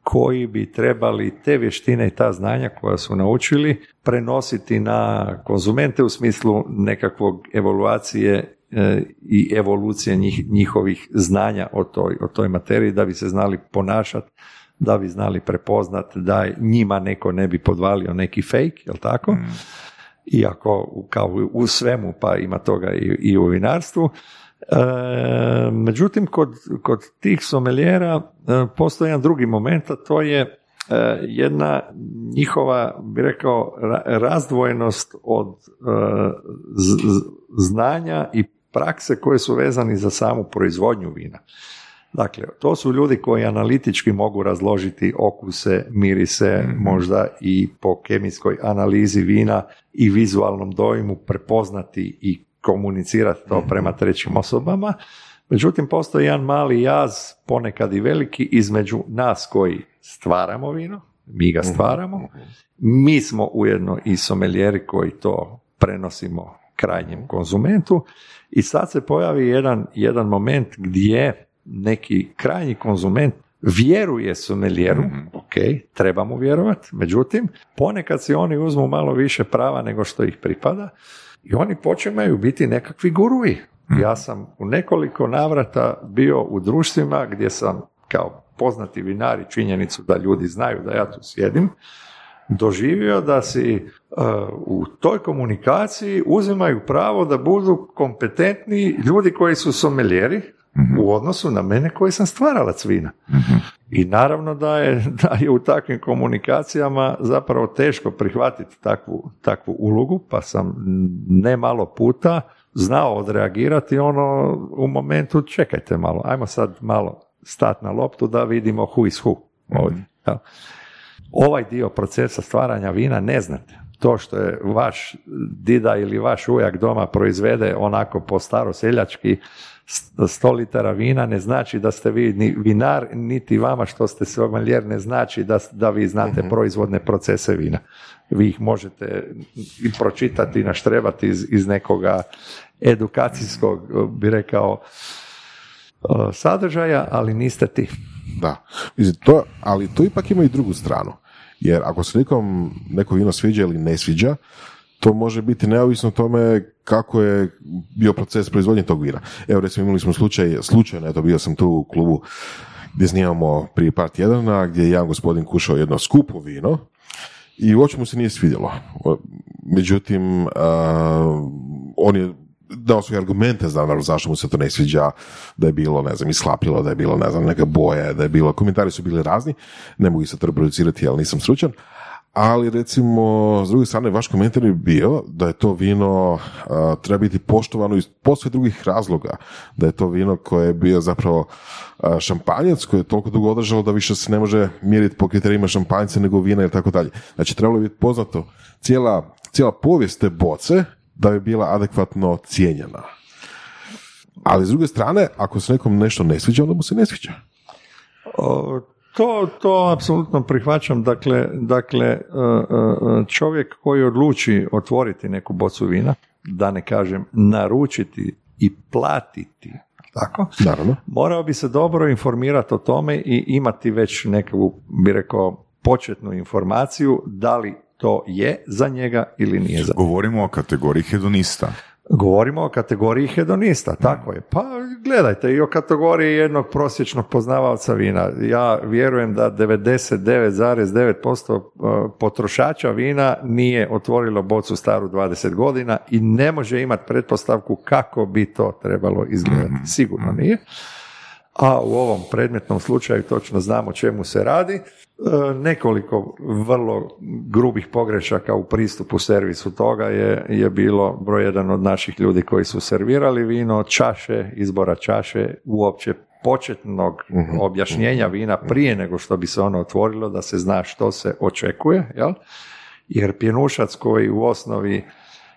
koji bi trebali te vještine i ta znanja koja su naučili prenositi na konzumente u smislu nekakvog evaluacije e, i evolucije njih, njihovih znanja o toj, o toj materiji da bi se znali ponašati da bi znali prepoznat da njima neko ne bi podvalio neki fake, jel tako? Iako u- kao u svemu pa ima toga i, i u vinarstvu. E, međutim, kod, kod tih someljera e, postoji jedan drugi moment, a to je e, jedna njihova, bi rekao, ra- razdvojenost od e, znanja i prakse koje su vezani za samu proizvodnju vina. Dakle, to su ljudi koji analitički mogu razložiti okuse, mirise, možda i po kemijskoj analizi vina i vizualnom dojmu prepoznati i komunicirati to prema trećim osobama. Međutim, postoji jedan mali jaz, ponekad i veliki, između nas koji stvaramo vino, mi ga stvaramo, mi smo ujedno i someljeri koji to prenosimo krajnjem konzumentu. I sad se pojavi jedan, jedan moment gdje neki krajnji konzument vjeruje somelijeru, ok, treba mu vjerovati, međutim, ponekad si oni uzmu malo više prava nego što ih pripada i oni počinju biti nekakvi guruji. Ja sam u nekoliko navrata bio u društvima gdje sam kao poznati vinar i činjenicu da ljudi znaju da ja tu sjedim, doživio da si uh, u toj komunikaciji uzimaju pravo da budu kompetentni ljudi koji su someljeri u odnosu na mene koji sam stvaralac vina. I naravno da je, <laughs> da je u takvim komunikacijama zapravo teško prihvatiti takvu, takvu ulogu, pa sam ne malo puta znao odreagirati ono u momentu čekajte malo, ajmo sad malo stat na loptu da vidimo who is who ovdje. jel? Ovaj dio procesa stvaranja vina ne znate. To što je vaš dida ili vaš ujak doma proizvede onako po staro seljački 100 litara vina ne znači da ste vi ni vinar, niti vama što ste sommelier ne znači da, da vi znate proizvodne procese vina. Vi ih možete i pročitati i naštrebati iz, iz nekoga edukacijskog, bi rekao, sadržaja, ali niste ti. Da, to, ali to ipak ima i drugu stranu. Jer ako se nikom neko vino sviđa ili ne sviđa, to može biti neovisno o tome kako je bio proces proizvodnje tog vina. Evo recimo imali smo slučaj, slučajno, eto bio sam tu u klubu gdje snimamo prije par tjedana, gdje je jedan gospodin kušao jedno skupo vino i uopće mu se nije svidjelo. Međutim, a, on je dao svoje argumente za naravno zašto mu se to ne sviđa, da je bilo, ne znam, ishlapilo, da je bilo, ne znam, neke boje, da je bilo, komentari su bili razni, ne mogu ih sad reproducirati, ali nisam stručan, ali recimo, s druge strane, vaš komentar je bio da je to vino a, treba biti poštovano iz posve drugih razloga, da je to vino koje je bio zapravo a, šampanjac koji je toliko dugo održalo da više se ne može mjeriti po kriterijima šampanjca nego vina i tako dalje. Znači, trebalo bi biti poznato cijela, cijela povijest te boce da bi bila adekvatno cijenjena. Ali s druge strane, ako se nekom nešto ne sviđa, onda mu se ne sviđa. O, to, to apsolutno prihvaćam. Dakle, dakle, e, e, čovjek koji odluči otvoriti neku bocu vina, da ne kažem naručiti i platiti, tako? Naravno. Morao bi se dobro informirati o tome i imati već neku, bi rekao, početnu informaciju da li to je za njega ili nije za Govorimo o kategoriji hedonista. Govorimo o kategoriji hedonista, tako je. Pa gledajte i o kategoriji jednog prosječnog poznavalca vina. Ja vjerujem da 99,9% e, potrošača vina nije otvorilo bocu staru 20 godina i ne može imati pretpostavku kako bi to trebalo izgledati. Mhm. Sigurno nije. A u ovom predmetnom slučaju točno znamo čemu se radi. E, nekoliko vrlo grubih pogrešaka u pristupu servisu toga je, je bilo broj jedan od naših ljudi koji su servirali vino, čaše, izbora čaše, uopće početnog objašnjenja vina prije nego što bi se ono otvorilo, da se zna što se očekuje, jel? jer pjenušac koji u osnovi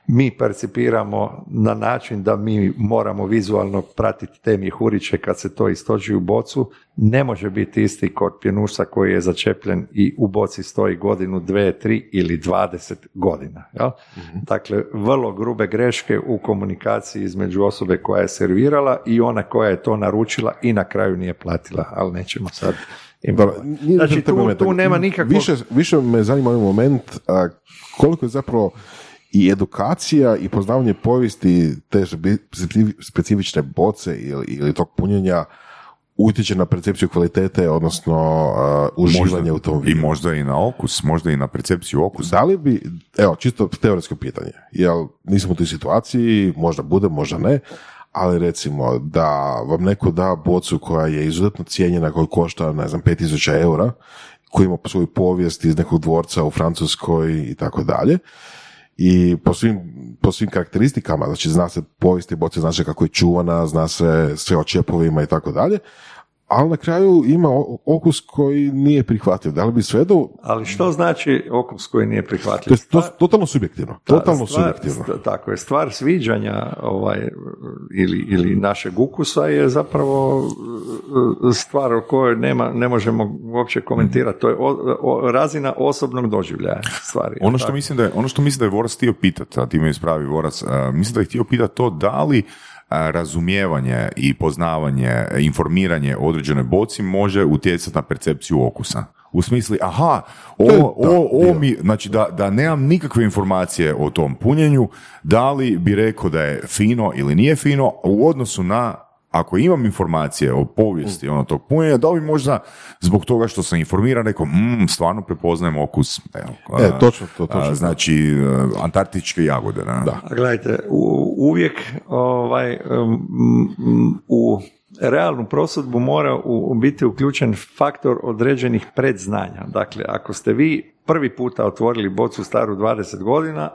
mi percipiramo na način da mi moramo vizualno pratiti te mjehuriće kad se to istoči u bocu, ne može biti isti kod pjenušca koji je začepljen i u boci stoji godinu, dve, tri ili dvadeset godina. Jel? Dakle, vrlo grube greške u komunikaciji između osobe koja je servirala i ona koja je to naručila i na kraju nije platila, ali nećemo sad Dobro, nije Znači, to tu, tu nema nikakvog... Više, više me zanima ovaj moment a, koliko je zapravo i edukacija i poznavanje povijesti te spe- specifične boce ili, ili tog punjenja utječe na percepciju kvalitete, odnosno a, uživanje u tom I vinu. možda i na okus, možda i na percepciju okusa. Da li bi, evo, čisto teoretsko pitanje, jel nismo u toj situaciji, možda bude, možda ne, ali recimo da vam neko da bocu koja je izuzetno cijenjena, koja košta, ne znam, 5000 eura, koji ima svoju povijest iz nekog dvorca u Francuskoj i tako dalje, i po svim, po svim karakteristikama, znači zna se povijesti boce, zna se kako je čuvana, zna se sve o čepovima i tako dalje, ali na kraju ima okus koji nije prihvatljiv. Da li bi sve do... Ali što znači okus koji nije To prihvatljiv? je to, totalno subjektivno. Totalno stvar, subjektivno. st- Tako je, stvar sviđanja ovaj, ili, ili našeg ukusa je zapravo e, stvar o kojoj nema, ne možemo uopće komentirati. To je o- o- razina osobnog doživljaja stvari. Ono što Tako. mislim da je, ono što mislim da je Vorac htio pitati, a ti me ispravi Vorac, a, mislim da je htio pitati to da li razumijevanje i poznavanje, informiranje o određenoj boci može utjecati na percepciju okusa. U smislu, aha, ovo, ovo, ovo dio. mi, znači da, da nemam nikakve informacije o tom punjenju, da li bi rekao da je fino ili nije fino, u odnosu na ako imam informacije o povijesti ono tog punjenja, da li bi možda zbog toga što sam informiran rekao, mm, stvarno prepoznajem okus. Evo, E, a, točno to, točno znači, e, antarktičke jagode. Da. Da. A gledajte, u- uvijek ovaj, um, u realnu prosudbu mora u, u biti uključen faktor određenih predznanja. Dakle, ako ste vi prvi puta otvorili bocu staru 20 godina,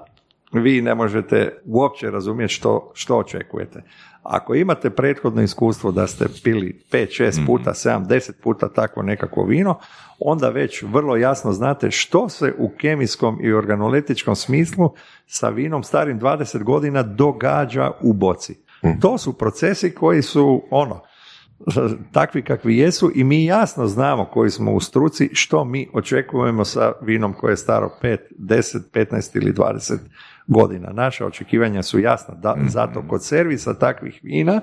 vi ne možete uopće razumjeti što, što očekujete. Ako imate prethodno iskustvo da ste pili 5, 6 puta, 7, 10 puta takvo nekakvo vino, onda već vrlo jasno znate što se u kemijskom i organoletičkom smislu sa vinom starim 20 godina događa u boci. To su procesi koji su ono, takvi kakvi jesu i mi jasno znamo koji smo u struci što mi očekujemo sa vinom koje je staro 5, 10, 15 ili 20 godina. Naša očekivanja su jasna. Da, zato kod servisa takvih vina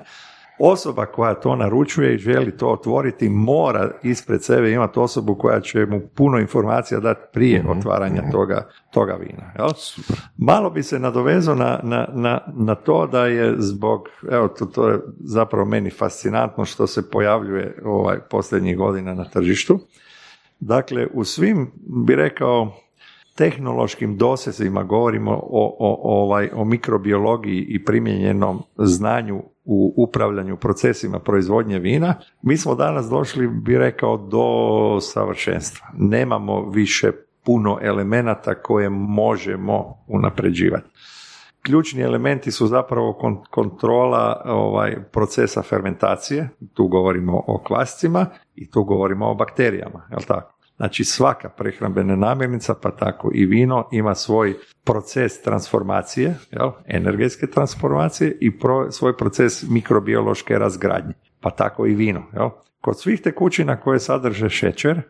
osoba koja to naručuje i želi to otvoriti mora ispred sebe imati osobu koja će mu puno informacija dati prije otvaranja toga, toga vina. Jel? Malo bi se nadovezao na, na, na, na to da je zbog, evo to, to je zapravo meni fascinantno što se pojavljuje ovaj posljednjih godina na tržištu. Dakle, u svim bi rekao tehnološkim dosezima govorimo o, o, ovaj, o mikrobiologiji i primijenjenom znanju u upravljanju procesima proizvodnje vina, mi smo danas došli, bi rekao, do savršenstva. Nemamo više puno elemenata koje možemo unapređivati. Ključni elementi su zapravo kontrola ovaj, procesa fermentacije, tu govorimo o kvascima i tu govorimo o bakterijama, jel tako? Znači svaka prehrambena namirnica, pa tako i vino, ima svoj proces transformacije, jel? energetske transformacije i svoj proces mikrobiološke razgradnje, pa tako i vino. Jel? Kod svih tekućina koje sadrže šećer,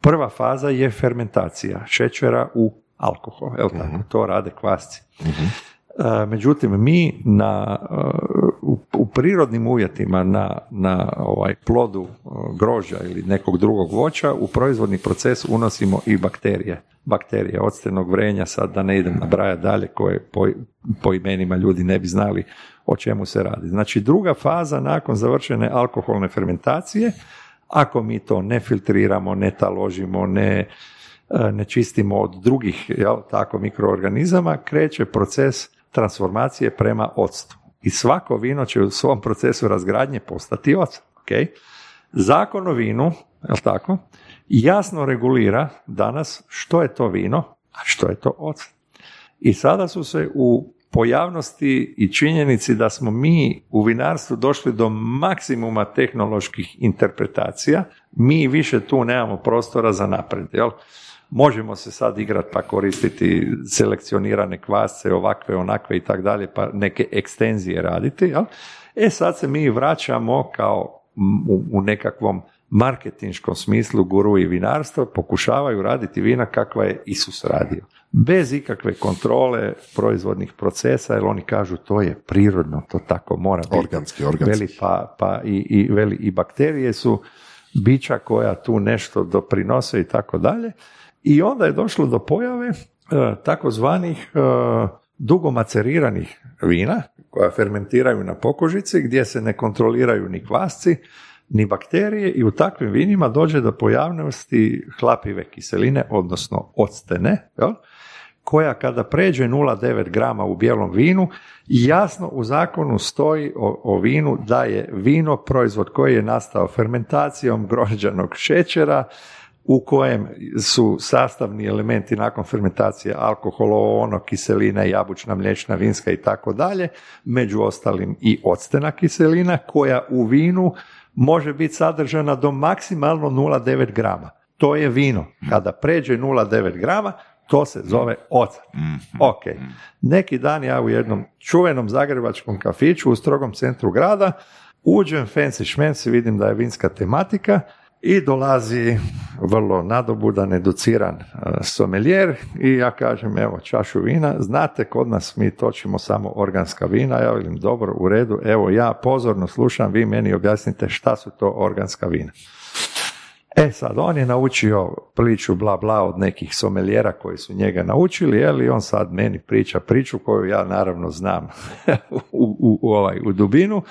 prva faza je fermentacija šećera u alkohol, jel tako? Mhm. To rade kvasci. Mhm. E, međutim, mi na, e, u, prirodnim uvjetima na, na ovaj plodu e, grožđa ili nekog drugog voća u proizvodni proces unosimo i bakterije. Bakterije octenog vrenja, sad da ne idem nabrajati dalje koje po, po imenima ljudi ne bi znali o čemu se radi. Znači druga faza nakon završene alkoholne fermentacije, ako mi to ne filtriramo, ne taložimo, ne, ne čistimo od drugih jel, tako mikroorganizama, kreće proces transformacije prema octu. I svako vino će u svom procesu razgradnje postati ocet. Okay? Zakon o vinu, je tako, jasno regulira danas što je to vino, a što je to ocet. I sada su se u pojavnosti i činjenici da smo mi u vinarstvu došli do maksimuma tehnoloških interpretacija, mi više tu nemamo prostora za napred. Jel? Možemo se sad igrati pa koristiti selekcionirane kvasce, ovakve, onakve i tak dalje, pa neke ekstenzije raditi. Jel? E sad se mi vraćamo kao u, u nekakvom marketinškom smislu guru i vinarstva pokušavaju raditi vina kakva je Isus radio. Bez ikakve kontrole proizvodnih procesa, jer oni kažu to je prirodno, to tako mora biti. Organski, organski. Veli, pa, pa i, i, veli, i bakterije su bića koja tu nešto doprinose i tako dalje. I onda je došlo do pojave e, takozvanih e, dugomaceriranih vina koja fermentiraju na pokožici gdje se ne kontroliraju ni kvasci ni bakterije i u takvim vinima dođe do pojavnosti hlapive kiseline, odnosno octene, jel? koja kada pređe 0,9 grama u bijelom vinu, jasno u zakonu stoji o, o, vinu da je vino proizvod koji je nastao fermentacijom grožđanog šećera, u kojem su sastavni elementi nakon fermentacije alkohol, ono, kiselina, jabučna, mliječna, vinska i tako dalje, među ostalim i octena kiselina koja u vinu može biti sadržana do maksimalno 0,9 grama. To je vino. Kada pređe 0,9 grama, to se zove ocat. Ok. Neki dan ja u jednom čuvenom zagrebačkom kafiću u strogom centru grada uđem fancy šmenci, vidim da je vinska tematika i dolazi vrlo nadobudan, educiran e, someljer i ja kažem evo čašu vina, znate kod nas mi točimo samo organska vina, ja velim dobro u redu, evo ja pozorno slušam, vi meni objasnite šta su to organska vina. E sad, on je naučio priču bla bla od nekih someljera koji su njega naučili, je i on sad meni priča priču koju ja naravno znam <laughs> u, u, u, ovaj, u dubinu,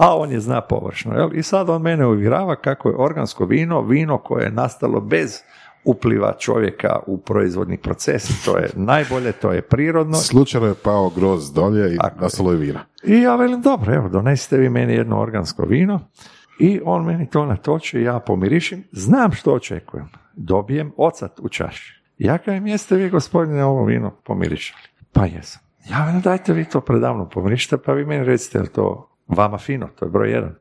a on je zna površno. Jel? I sad on mene uvjerava kako je organsko vino, vino koje je nastalo bez upliva čovjeka u proizvodni proces. To je najbolje, to je prirodno. Slučajno je pao groz dolje i nastalo je vino. I ja velim, dobro, evo, donesite vi meni jedno organsko vino. I on meni to natoči, ja pomirišim, znam što očekujem. Dobijem ocat u čaši. Ja kažem, jeste vi gospodine ovo vino pomirišali? Pa jesam. Ja velim, dajte vi to predavno pomirišite, pa vi meni recite je to vama fino, to je broj jedan.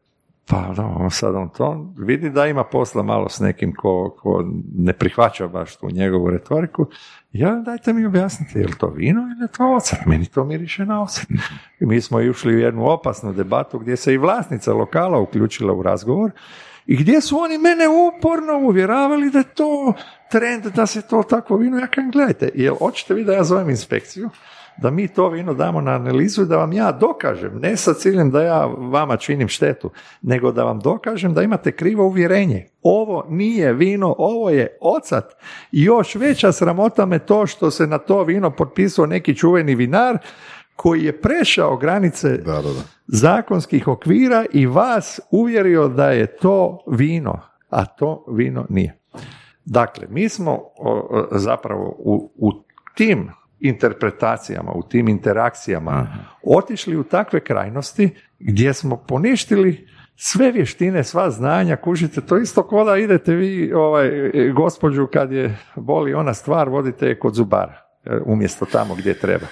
Pa da, sad on to vidi da ima posla malo s nekim ko, ko ne prihvaća baš tu njegovu retoriku. Ja, dajte mi objasnite, je li to vino ili je to ocat? Meni to miriše na ocat. I mi smo ušli u jednu opasnu debatu gdje se i vlasnica lokala uključila u razgovor i gdje su oni mene uporno uvjeravali da je to trend, da se to takvo vino, ja kažem, gledajte, jel hoćete vi da ja zovem inspekciju? Da mi to vino damo na analizu i da vam ja dokažem, ne sa ciljem da ja vama činim štetu, nego da vam dokažem da imate krivo uvjerenje. Ovo nije vino, ovo je ocat. I još veća sramota me to što se na to vino potpisao neki čuveni vinar koji je prešao granice da, da, da. zakonskih okvira i vas uvjerio da je to vino, a to vino nije. Dakle, mi smo zapravo u, u tim interpretacijama, u tim interakcijama otišli u takve krajnosti gdje smo poništili sve vještine, sva znanja, kužite, to isto ko da idete vi, ovaj, gospođu kad je boli ona stvar, vodite je kod zubara, e, umjesto tamo gdje treba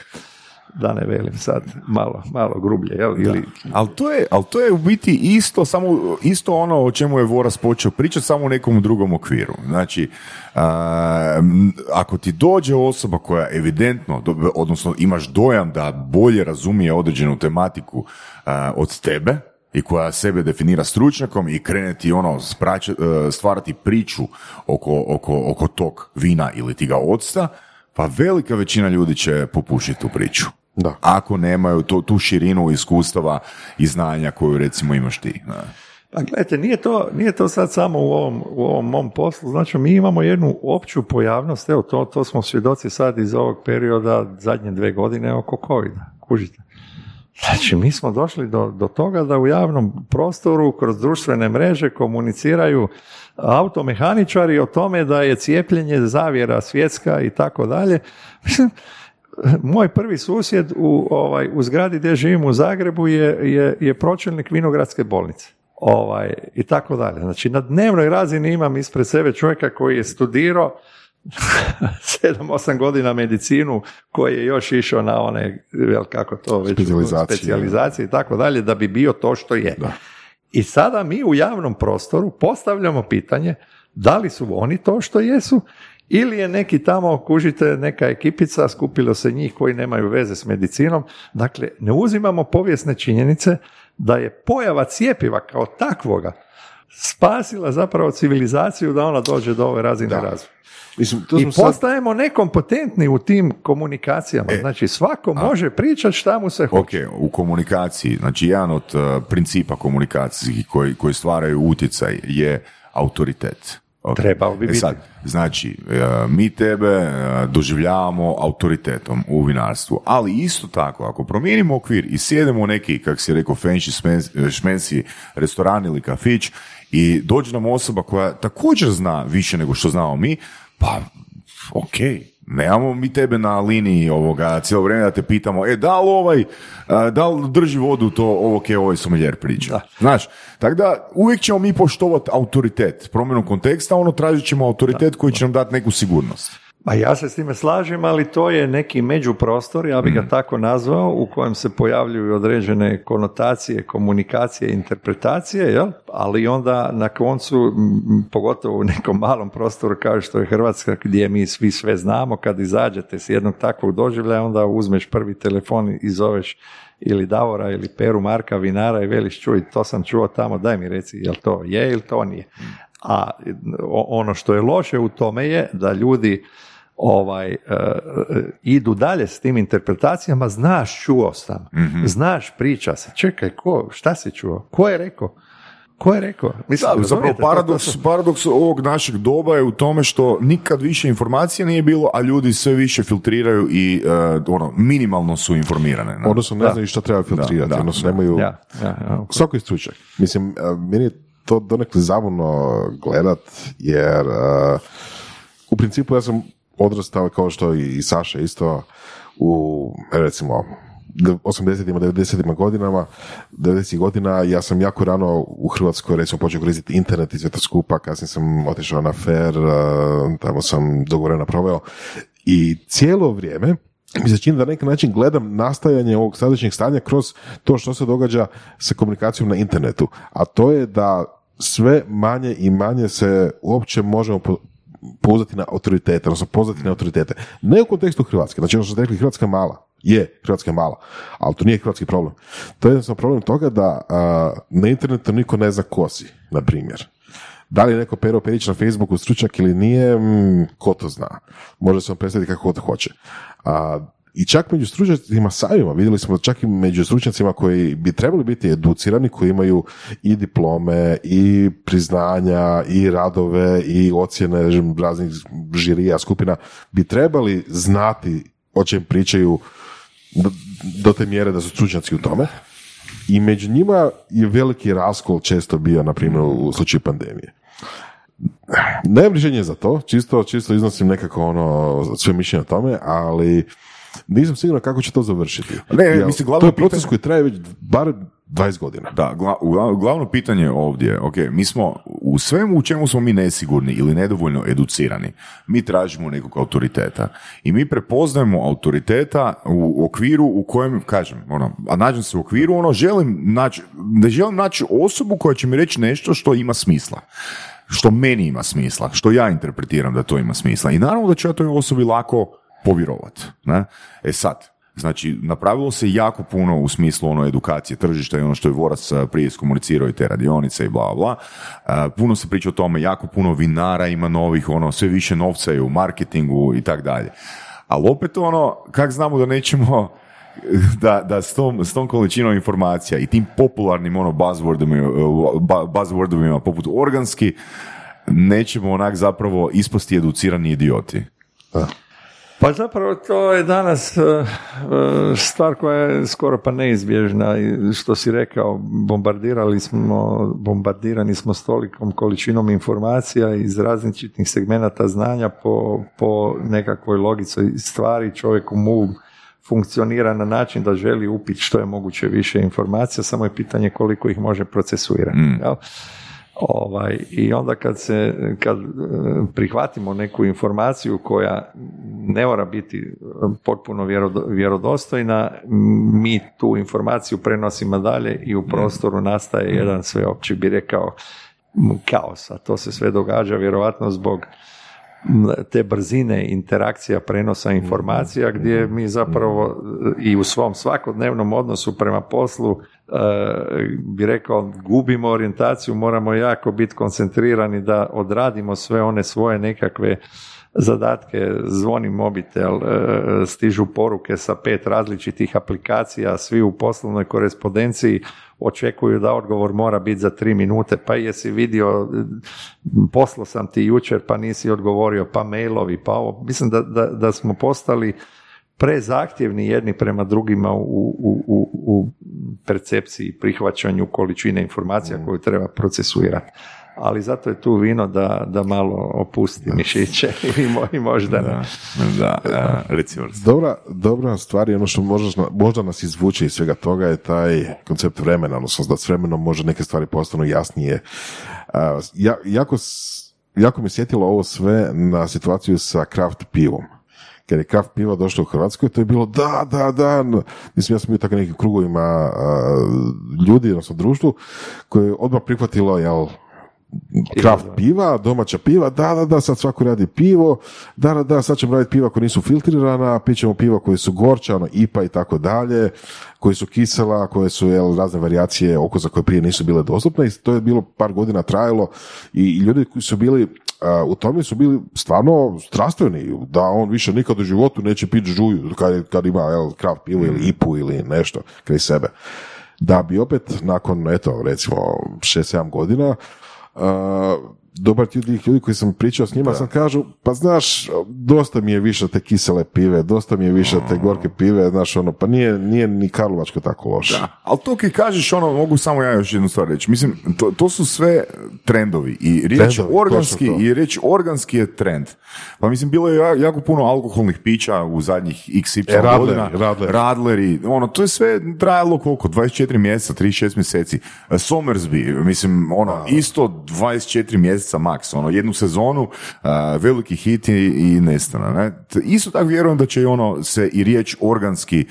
da ne velim sad malo, malo grublje, jel? Ili... Ali to, je, ali to je u biti isto, samo, isto ono o čemu je Voras počeo pričati, samo u nekom drugom okviru. Znači, ako ti dođe osoba koja evidentno, odnosno imaš dojam da bolje razumije određenu tematiku od tebe, i koja sebe definira stručnjakom i kreneti ono e, stvarati priču oko, oko, oko tog vina ili ti ga odsta, pa velika većina ljudi će popušiti tu priču. Da. Ako nemaju to, tu širinu iskustava i znanja koju recimo imaš ti. Pa gledajte, nije to, nije to sad samo u ovom, u ovom mom poslu, znači mi imamo jednu opću pojavnost, evo to, to smo svjedoci sad iz ovog perioda zadnje dve godine oko covid kužite. Znači, mi smo došli do, do toga da u javnom prostoru kroz društvene mreže komuniciraju automehaničari o tome da je cijepljenje zavjera svjetska i tako dalje. Mislim, <laughs> moj prvi susjed u, ovaj, u zgradi gdje živim u Zagrebu je, je, je pročelnik Vinogradske bolnice. Ovaj, I tako dalje. Znači, na dnevnoj razini imam ispred sebe čovjeka koji je studirao <laughs> 7-8 godina medicinu koji je još išao na one, jel kako to već, specijalizacije i tako dalje, da bi bio to što je. Da. I sada mi u javnom prostoru postavljamo pitanje da li su oni to što jesu ili je neki tamo, kužite, neka ekipica, skupilo se njih koji nemaju veze s medicinom. Dakle, ne uzimamo povijesne činjenice da je pojava cijepiva kao takvoga spasila zapravo civilizaciju da ona dođe do ove razine razvoja. Mislim, to I postajemo nekompetentni u tim komunikacijama. E, znači, svako može pričati šta mu se hoće. Ok, u komunikaciji, znači jedan od uh, principa komunikacijskih koji, koji stvaraju utjecaj je autoritet. Okay. Trebao bi e biti. Sad, znači, uh, mi tebe uh, doživljavamo autoritetom u vinarstvu, ali isto tako, ako promijenimo okvir i sjedemo u neki, kak si rekao, fancy šmensi restoran ili kafić i dođe nam osoba koja također zna više nego što znamo mi, pa, ok, nemamo mi tebe na liniji ovoga cijelo vrijeme da te pitamo, e, da li ovaj, da li drži vodu to ovo ke ovaj someljer priča. Da. Znaš, tako da uvijek ćemo mi poštovati autoritet. Promjenom konteksta, ono tražit ćemo autoritet koji će nam dati neku sigurnost. Pa ja se s time slažem, ali to je neki međuprostor, ja bih ga mm. tako nazvao, u kojem se pojavljuju određene konotacije, komunikacije, interpretacije, jel? ali onda na koncu, pogotovo u nekom malom prostoru kao što je Hrvatska, gdje mi svi sve znamo, kad izađete s jednog takvog doživljaja, onda uzmeš prvi telefon i zoveš ili Davora ili Peru Marka Vinara i veliš čuj, to sam čuo tamo, daj mi reci, jel to je ili to nije. A ono što je loše u tome je da ljudi ovaj, uh, idu dalje s tim interpretacijama, znaš, čuo sam, mm znaš, priča se, čekaj, ko, šta si čuo, ko je rekao? Ko je rekao? Mislim, da, zapravo paradoks, paradoks ovog našeg doba je u tome što nikad više informacija nije bilo, a ljudi sve više filtriraju i uh, ono, minimalno su informirane. Ne? Odnosno ne znaju šta treba filtrirati, da, odnosno nemaju... Ja, ja, Svako je stručak. Mislim, meni je to donekle zabavno gledat, jer u principu ja sam odrastao kao što i Saša isto u recimo 80-ima, 90-ima godinama, 90 godina, ja sam jako rano u Hrvatskoj recimo počeo koristiti internet i sve skupa, kasnije sam otišao na fair, tamo sam dogovoreno proveo. I cijelo vrijeme mi se čini da na neki način gledam nastajanje ovog sadašnjeg stanja kroz to što se događa sa komunikacijom na internetu, a to je da sve manje i manje se uopće možemo pozvati na autoritete, odnosno pozvati na autoritete. Ne u kontekstu Hrvatske, znači ono što ste rekli, Hrvatska je mala. Je, Hrvatska je mala, ali to nije hrvatski problem. To je jednostavno problem toga da na internetu niko ne zna ko si, na primjer. Da li je neko Pero Perić na Facebooku stručak ili nije, mm, ko to zna. Može se on predstaviti kako to hoće. A, i čak među stručnjacima samima, vidjeli smo čak i među stručnjacima koji bi trebali biti educirani, koji imaju i diplome, i priznanja, i radove, i ocjene raznih žirija, skupina, bi trebali znati o čem pričaju do, te mjere da su stručnjaci u tome. I među njima je veliki raskol često bio, na primjer, u slučaju pandemije. Nemam rješenje za to, čisto, čisto iznosim nekako ono, sve mišljenje o tome, ali nisam siguran kako će to završiti. Ne, mislim, to je proces koji traje već bar 20 godina. Da, gla- glavno pitanje je ovdje, ok, mi smo u svemu u čemu smo mi nesigurni ili nedovoljno educirani, mi tražimo nekog autoriteta i mi prepoznajemo autoriteta u okviru u kojem, kažem, ono, a nađem se u okviru, ono, želim naći, ne želim naći osobu koja će mi reći nešto što ima smisla što meni ima smisla, što ja interpretiram da to ima smisla. I naravno da ću ja toj osobi lako povjerovat. Ne? E sad, znači, napravilo se jako puno u smislu ono edukacije tržišta i ono što je Vorac a, prije iskomunicirao i te radionice i bla bla. A, puno se priča o tome, jako puno vinara ima novih, ono, sve više novca je u marketingu i tak dalje. Ali opet ono, kak znamo da nećemo <laughs> da, da s, tom, s tom količinom informacija i tim popularnim ono buzzwordovima, bu- buzzwordovima poput organski, nećemo onak zapravo ispasti educirani idioti. Pa zapravo to je danas e, e, stvar koja je skoro pa neizbježna i što si rekao, bombardirali smo, bombardirani smo s tolikom količinom informacija iz različitih segmenata znanja po, po nekakvoj logici stvari čovjek u mu funkcionira na način da želi upiti što je moguće više informacija, samo je pitanje koliko ih može procesuirati. jel? Ovaj, I onda kad se kad e, prihvatimo neku informaciju koja ne mora biti e, potpuno vjerodo- vjerodostojna, mi tu informaciju prenosimo dalje i u prostoru nastaje jedan sveopći, bi rekao, kaos, a to se sve događa vjerojatno zbog te brzine interakcija prenosa informacija gdje mi zapravo e, i u svom svakodnevnom odnosu prema poslu bi rekao gubimo orijentaciju, moramo jako biti koncentrirani da odradimo sve one svoje nekakve zadatke, zvoni mobitel, e, stižu poruke sa pet različitih aplikacija, svi u poslovnoj korespondenciji očekuju da odgovor mora biti za tri minute, pa jesi vidio, poslao sam ti jučer pa nisi odgovorio, pa mailovi, pa ovo. Mislim da, da, da smo postali prezahtjevni jedni prema drugima u, u, u, u percepciji i prihvaćanju količine informacija koju treba procesuirati. Ali zato je tu vino da, da malo opusti mišiće <laughs> i, mo- i možda Da, da, a, reci Vrst. Dobra, dobra stvar je ono što možda, možda nas izvuče iz svega toga je taj koncept vremena, odnosno da s vremenom može neke stvari postanu jasnije. A, ja, jako, jako mi sjetilo ovo sve na situaciju sa kraft pivom. Kad je kraft piva došlo u Hrvatskoj, to je bilo da, da, da. Mislim, ja sam bio tako nekim krugovima a, ljudi, odnosno društvu, koje je odmah prihvatilo, jel, kraft piva, domaća piva, da, da, da, sad svako radi pivo, da, da, da, sad ćemo raditi piva koja nisu filtrirana, pit ćemo piva koje su gorča, ono, IPA i tako dalje, koje su kisela, koje su jel, razne varijacije okusa koje prije nisu bile dostupne i to je bilo par godina trajalo i, ljudi koji su bili u tome su bili stvarno strastveni, da on više nikad u životu neće piti žuju kad, kad ima jel, kraft pivo ili IPU ili nešto kraj sebe. Da bi opet nakon, eto, recimo 6-7 godina, a, dobar dio tih ljudi koji sam pričao s njima, sam kažu, pa znaš, dosta mi je više te kisele pive, dosta mi je više te gorke pive, znaš, ono, pa nije, nije ni Karlovačko tako loše. Ali to kad kažeš ono, mogu samo ja još jednu stvar reći. Mislim, to, to su sve trendovi i riječ Trendovi, organski, i riječ organski je trend. Pa mislim, bilo je ja- jako puno alkoholnih pića u zadnjih xy E, Radleri, godina. Radleri. Radleri, ono, to je sve trajalo koliko? 24 mjeseca, 36 mjeseci. E, Somersby, mislim, ono, isto 24 mjeseca maks, ono, jednu sezonu, a, veliki hit i, i nestana, ne? Isto tako vjerujem da će ono se i riječ organski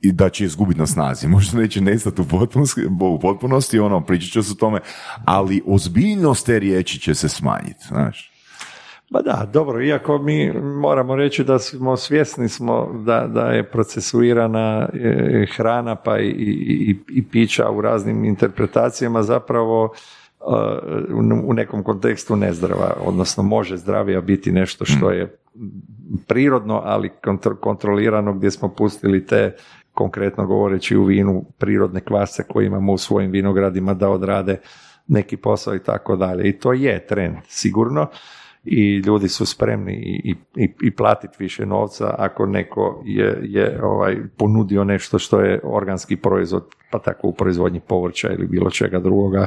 i da će izgubiti na snazi. <laughs> Možda neće nestati u potpunosti, u potpunosti ono, pričat će se o tome, ali ozbiljnost te riječi će se smanjiti, znaš. Pa da, dobro, iako mi moramo reći da smo svjesni smo da, da je procesuirana e, hrana pa i, i, i pića u raznim interpretacijama zapravo u- nekom kontekstu nezdrava, odnosno može zdravija biti nešto što je prirodno, ali kontro- kontrolirano gdje smo pustili te konkretno govoreći u vinu prirodne kvasce koje imamo u svojim vinogradima da odrade neki posao i tako dalje. I to je trend, sigurno i ljudi su spremni i, i, i platiti više novca ako neko je, je ovaj, ponudio nešto što je organski proizvod, pa tako u proizvodnji povrća ili bilo čega drugoga,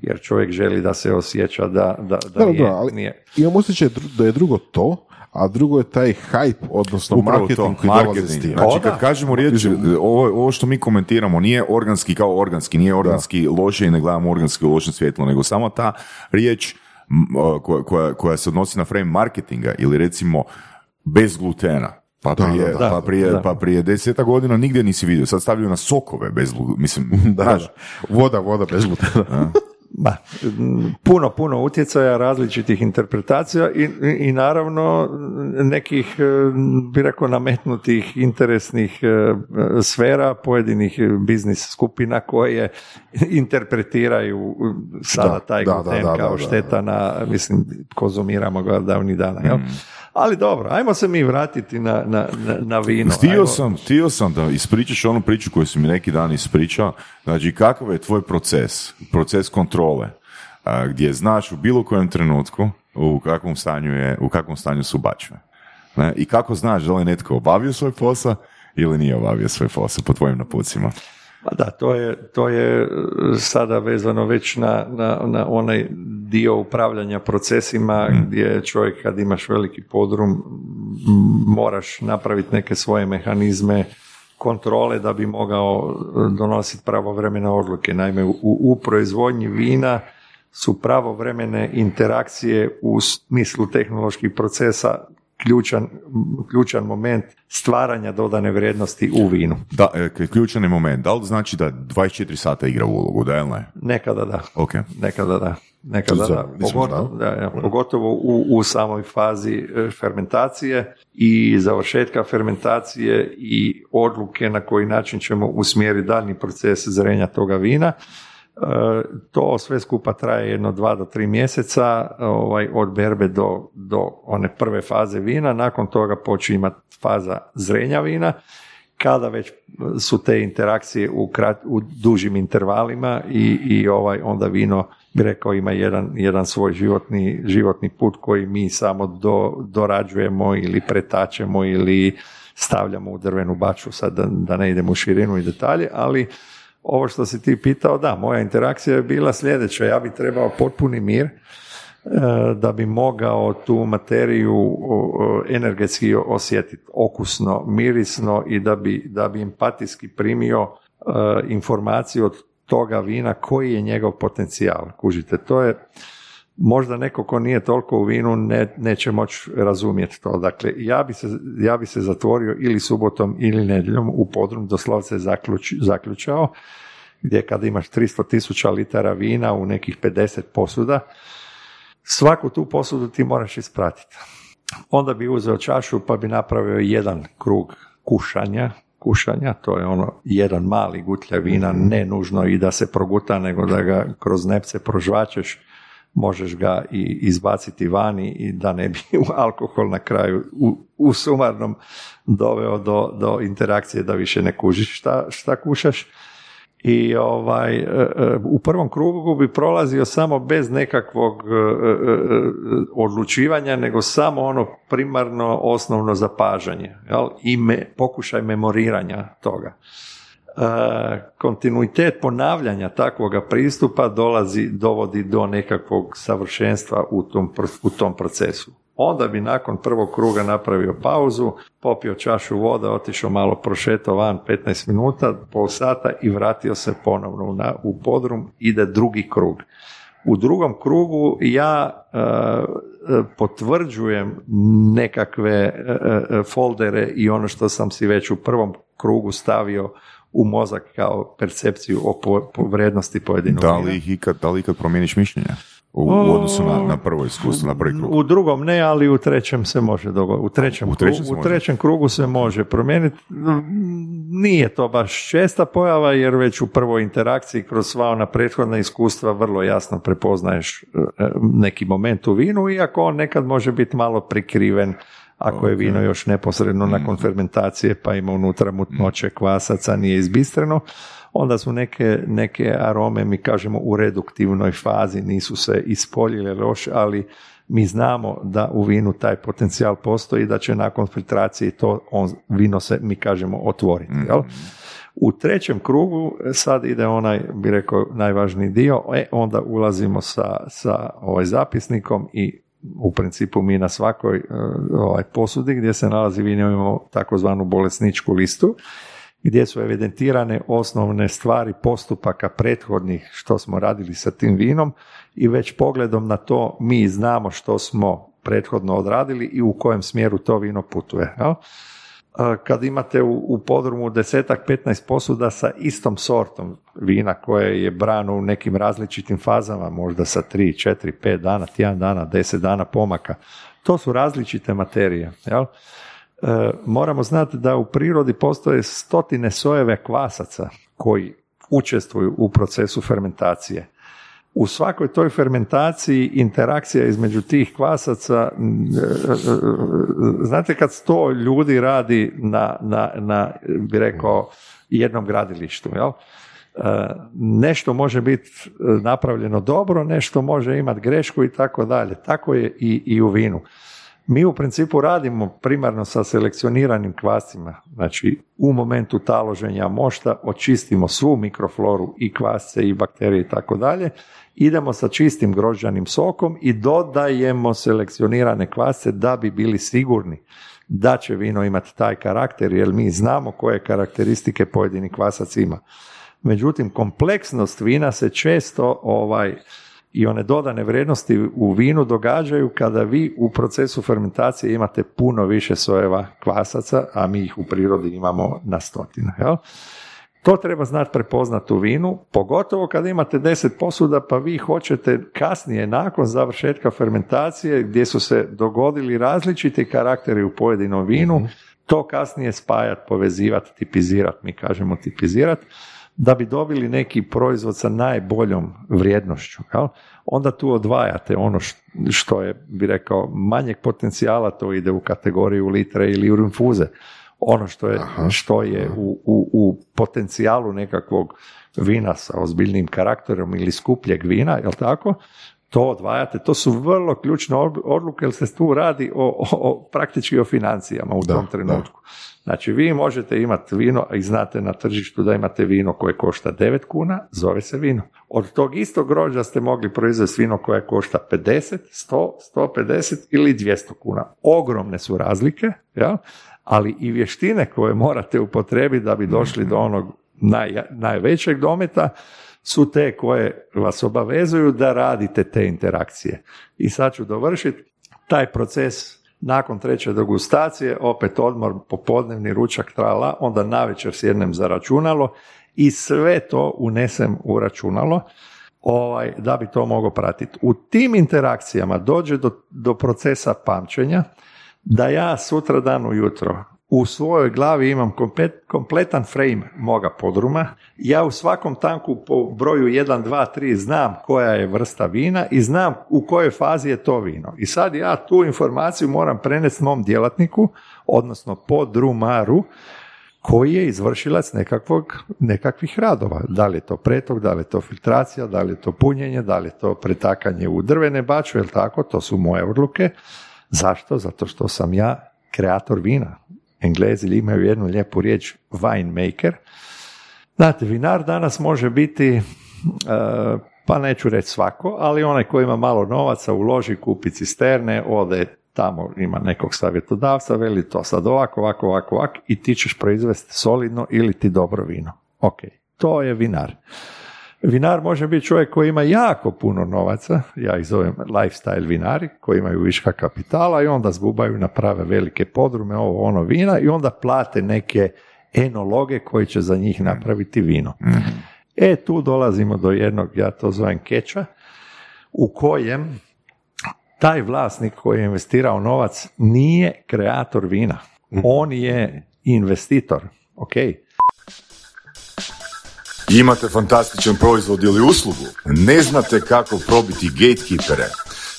jer čovjek želi da se osjeća da, da, da, Da, da, nije, da, ali nije. imam osjećaj da je drugo to, a drugo je taj hype, odnosno Upravo marketing to, koji dolazi marketing. s tim. Znači, O, da. kad kažemo riječ, ovo, ovo što mi komentiramo nije organski kao organski, nije organski loše i ne gledamo organski u lošem svjetlu, nego samo ta riječ koja, koja, koja se odnosi na frame marketinga ili recimo bez glutena. Pa Da, prije, da, da. pa prije, Da. pa prije deseta godina nigdje nisi vidio. Sad stavljaju na sokove bez glutena. Mislim, Da, znaš, da. Voda, voda bez glutena. Ba, puno, puno utjecaja, različitih interpretacija i, i, i naravno nekih, e, bi rekao, nametnutih interesnih e, sfera, pojedinih biznis skupina koje interpretiraju sada Da, taj da, gluten da, da, kao da, da. šteta na, mislim, konzumiramo ga davnih dana, jel? Ali dobro, ajmo se mi vratiti na, na, na, na vino. Htio sam, htio sam da ispričaš onu priču koju si mi neki dan ispričao, znači kakav je tvoj proces, proces kontrole, a, gdje znaš u bilo kojem trenutku u kakvom stanju, je, u kakvom stanju su bačve. Ne? I kako znaš da li je netko obavio svoj posao ili nije obavio svoj posao po tvojim napucima. Pa da, to je, to je e, sada vezano već na, na, na onaj dio upravljanja procesima gdje čovjek kad imaš veliki podrum moraš napraviti neke svoje mehanizme kontrole da bi mogao e, donositi pravovremene odluke. Naime, u, u proizvodnji vina su pravovremene interakcije u smislu tehnoloških procesa ključan, ključan moment stvaranja dodane vrijednosti u vinu. Da, e, ključan je moment. Da li znači da 24 sata igra ulogu, da ili ne? Nekada da. Ok. Nekada da. Nekada da. Pogotovo, da, ja, pogotovo u, u samoj fazi e, fermentacije i završetka fermentacije i odluke na koji način ćemo usmjeriti daljnji proces zrenja toga vina. To sve skupa traje jedno dva do tri mjeseca ovaj, od berbe do, do one prve faze vina. Nakon toga počne imati faza zrenja vina kada već su te interakcije u, krat, u dužim intervalima i, i ovaj onda vino bi rekao ima jedan, jedan svoj životni, životni put koji mi samo do, dorađujemo ili pretačemo ili stavljamo u drvenu baču, sad da, da ne idemo u širinu i detalje, ali ovo što si ti pitao, da, moja interakcija je bila sljedeća, ja bi trebao potpuni mir, e, da bi mogao tu materiju energetski osjetiti okusno, mirisno i da bi, da bi empatijski primio e, informaciju od toga vina koji je njegov potencijal. Kužite, to je možda neko ko nije toliko u vinu ne, neće moći razumjeti to. Dakle, ja bi, se, ja bi se zatvorio ili subotom ili nedjeljom u podrum, doslovce zaključ, zaključao, gdje kada imaš 300 tisuća litara vina u nekih 50 posuda, svaku tu posudu ti moraš ispratiti. Onda bi uzeo čašu pa bi napravio jedan krug kušanja, kušanja, to je ono jedan mali gutlja vina, ne nužno i da se proguta, nego da ga kroz nepce prožvačeš, možeš ga i izbaciti vani i da ne bi <laughs> alkohol na kraju u, u sumarnom doveo do, do interakcije da više ne kužiš šta, šta kušaš. I ovaj, e, e, u prvom krugu bi prolazio samo bez nekakvog e, odlučivanja, nego samo ono primarno osnovno zapažanje jel? i me, pokušaj memoriranja toga. E, kontinuitet ponavljanja takvoga pristupa dolazi, dovodi do nekakvog savršenstva u tom, u tom procesu. Onda bi nakon prvog kruga napravio pauzu, popio čašu vode, otišao malo prošetao van 15 minuta, pol sata i vratio se ponovno na, u podrum, ide drugi krug. U drugom krugu ja e, e, potvrđujem nekakve e, e, foldere i ono što sam si već u prvom krugu stavio u mozak kao percepciju o po, po vrednosti pojedinog Da li, ih ikad, da li ikad promijeniš mišljenje? U, u odnosu na, na prvo iskustvo, na prvi krug. U drugom ne, ali u trećem se može dogoditi. U trećem, U trećem krugu, se u može? trećem krugu se može promijeniti. Nije to baš česta pojava, jer već u prvoj interakciji kroz sva ona prethodna iskustva vrlo jasno prepoznaješ e, neki moment u vinu, iako on nekad može biti malo prikriven ako je vino još neposredno nakon fermentacije pa ima unutra mutnoće kvasaca, nije izbistreno, onda su neke, neke arome, mi kažemo u reduktivnoj fazi, nisu se ispoljile loše, ali mi znamo da u vinu taj potencijal postoji da će nakon filtracije to on, vino se, mi kažemo, otvoriti. Jel? U trećem krugu sad ide onaj, bi rekao, najvažniji dio, e, onda ulazimo sa, sa ovaj zapisnikom i u principu mi na svakoj e, ovaj, posudi gdje se nalazi vino imamo takozvanu bolesničku listu gdje su evidentirane osnovne stvari postupaka prethodnih što smo radili sa tim vinom i već pogledom na to mi znamo što smo prethodno odradili i u kojem smjeru to vino putuje. Jel? Kad imate u, u podrumu desetak, 15 posuda sa istom sortom vina koje je brano u nekim različitim fazama, možda sa 3, 4, 5 dana, tjedan dana, 10 dana pomaka. To su različite materije. Jel? E, moramo znati da u prirodi postoje stotine sojeve kvasaca koji učestvuju u procesu fermentacije u svakoj toj fermentaciji interakcija između tih kvasaca, znate kad sto ljudi radi na, na, na bi rekao, jednom gradilištu, jel? E, nešto može biti napravljeno dobro, nešto može imati grešku i tako dalje. Tako je i, i u vinu. Mi u principu radimo primarno sa selekcioniranim kvascima, znači u momentu taloženja mošta očistimo svu mikrofloru i kvasce i bakterije i tako dalje idemo sa čistim grožđanim sokom i dodajemo selekcionirane kvasce da bi bili sigurni da će vino imati taj karakter, jer mi znamo koje karakteristike pojedini kvasac ima. Međutim, kompleksnost vina se često ovaj, i one dodane vrijednosti u vinu događaju kada vi u procesu fermentacije imate puno više sojeva kvasaca, a mi ih u prirodi imamo na stotine. Jel? To treba znati prepoznati u vinu, pogotovo kad imate deset posuda pa vi hoćete kasnije, nakon završetka fermentacije gdje su se dogodili različiti karakteri u pojedinom vinu, mhm. to kasnije spajati, povezivati, tipizirati, mi kažemo tipizirati, da bi dobili neki proizvod sa najboljom vrijednošću. Jel? Onda tu odvajate ono što je, bi rekao, manjeg potencijala, to ide u kategoriju litre ili u infuze ono što je, što je u, u, u, potencijalu nekakvog vina sa ozbiljnim karakterom ili skupljeg vina, jel tako? To odvajate, to su vrlo ključne odluke jer se tu radi o, o, praktički o financijama u tom trenutku. Znači vi možete imati vino i znate na tržištu da imate vino koje košta 9 kuna, zove se vino. Od tog istog grožđa ste mogli proizvesti vino koje košta 50, 100, 150 ili 200 kuna. Ogromne su razlike, ja? ali i vještine koje morate upotrebiti da bi došli do onog naj, najvećeg dometa su te koje vas obavezuju da radite te interakcije. I sad ću dovršiti taj proces nakon treće degustacije, opet odmor, popodnevni ručak trala, onda navečer sjednem za računalo i sve to unesem u računalo ovaj, da bi to mogao pratiti. U tim interakcijama dođe do, do procesa pamćenja, da ja sutra dan ujutro u svojoj glavi imam kompletan frame moga podruma. Ja u svakom tanku po broju 1, 2, 3 znam koja je vrsta vina i znam u kojoj fazi je to vino. I sad ja tu informaciju moram prenesti mom djelatniku, odnosno podrumaru, koji je izvršilac nekakvog, nekakvih radova. Da li je to pretok, da li je to filtracija, da li je to punjenje, da li je to pretakanje u drvene baču, jel tako, to su moje odluke. Zašto? Zato što sam ja kreator vina. Englezi imaju jednu lijepu riječ winemaker. Znate, vinar danas može biti, e, pa neću reći svako, ali onaj koji ima malo novaca, uloži, kupi cisterne, ode tamo ima nekog savjetodavca, veli to sad ovako, ovako, ovako, ovako i ti ćeš proizvesti solidno ili ti dobro vino. Ok, to je vinar. Vinar može biti čovjek koji ima jako puno novaca, ja ih zovem lifestyle vinari, koji imaju viška kapitala i onda zgubaju, naprave velike podrume, ovo ono vina i onda plate neke enologe koji će za njih napraviti vino. E, tu dolazimo do jednog, ja to zovem keča, u kojem taj vlasnik koji je investirao novac nije kreator vina. On je investitor. Ok, Imate fantastičan proizvod ili uslugu? Ne znate kako probiti gatekeepere?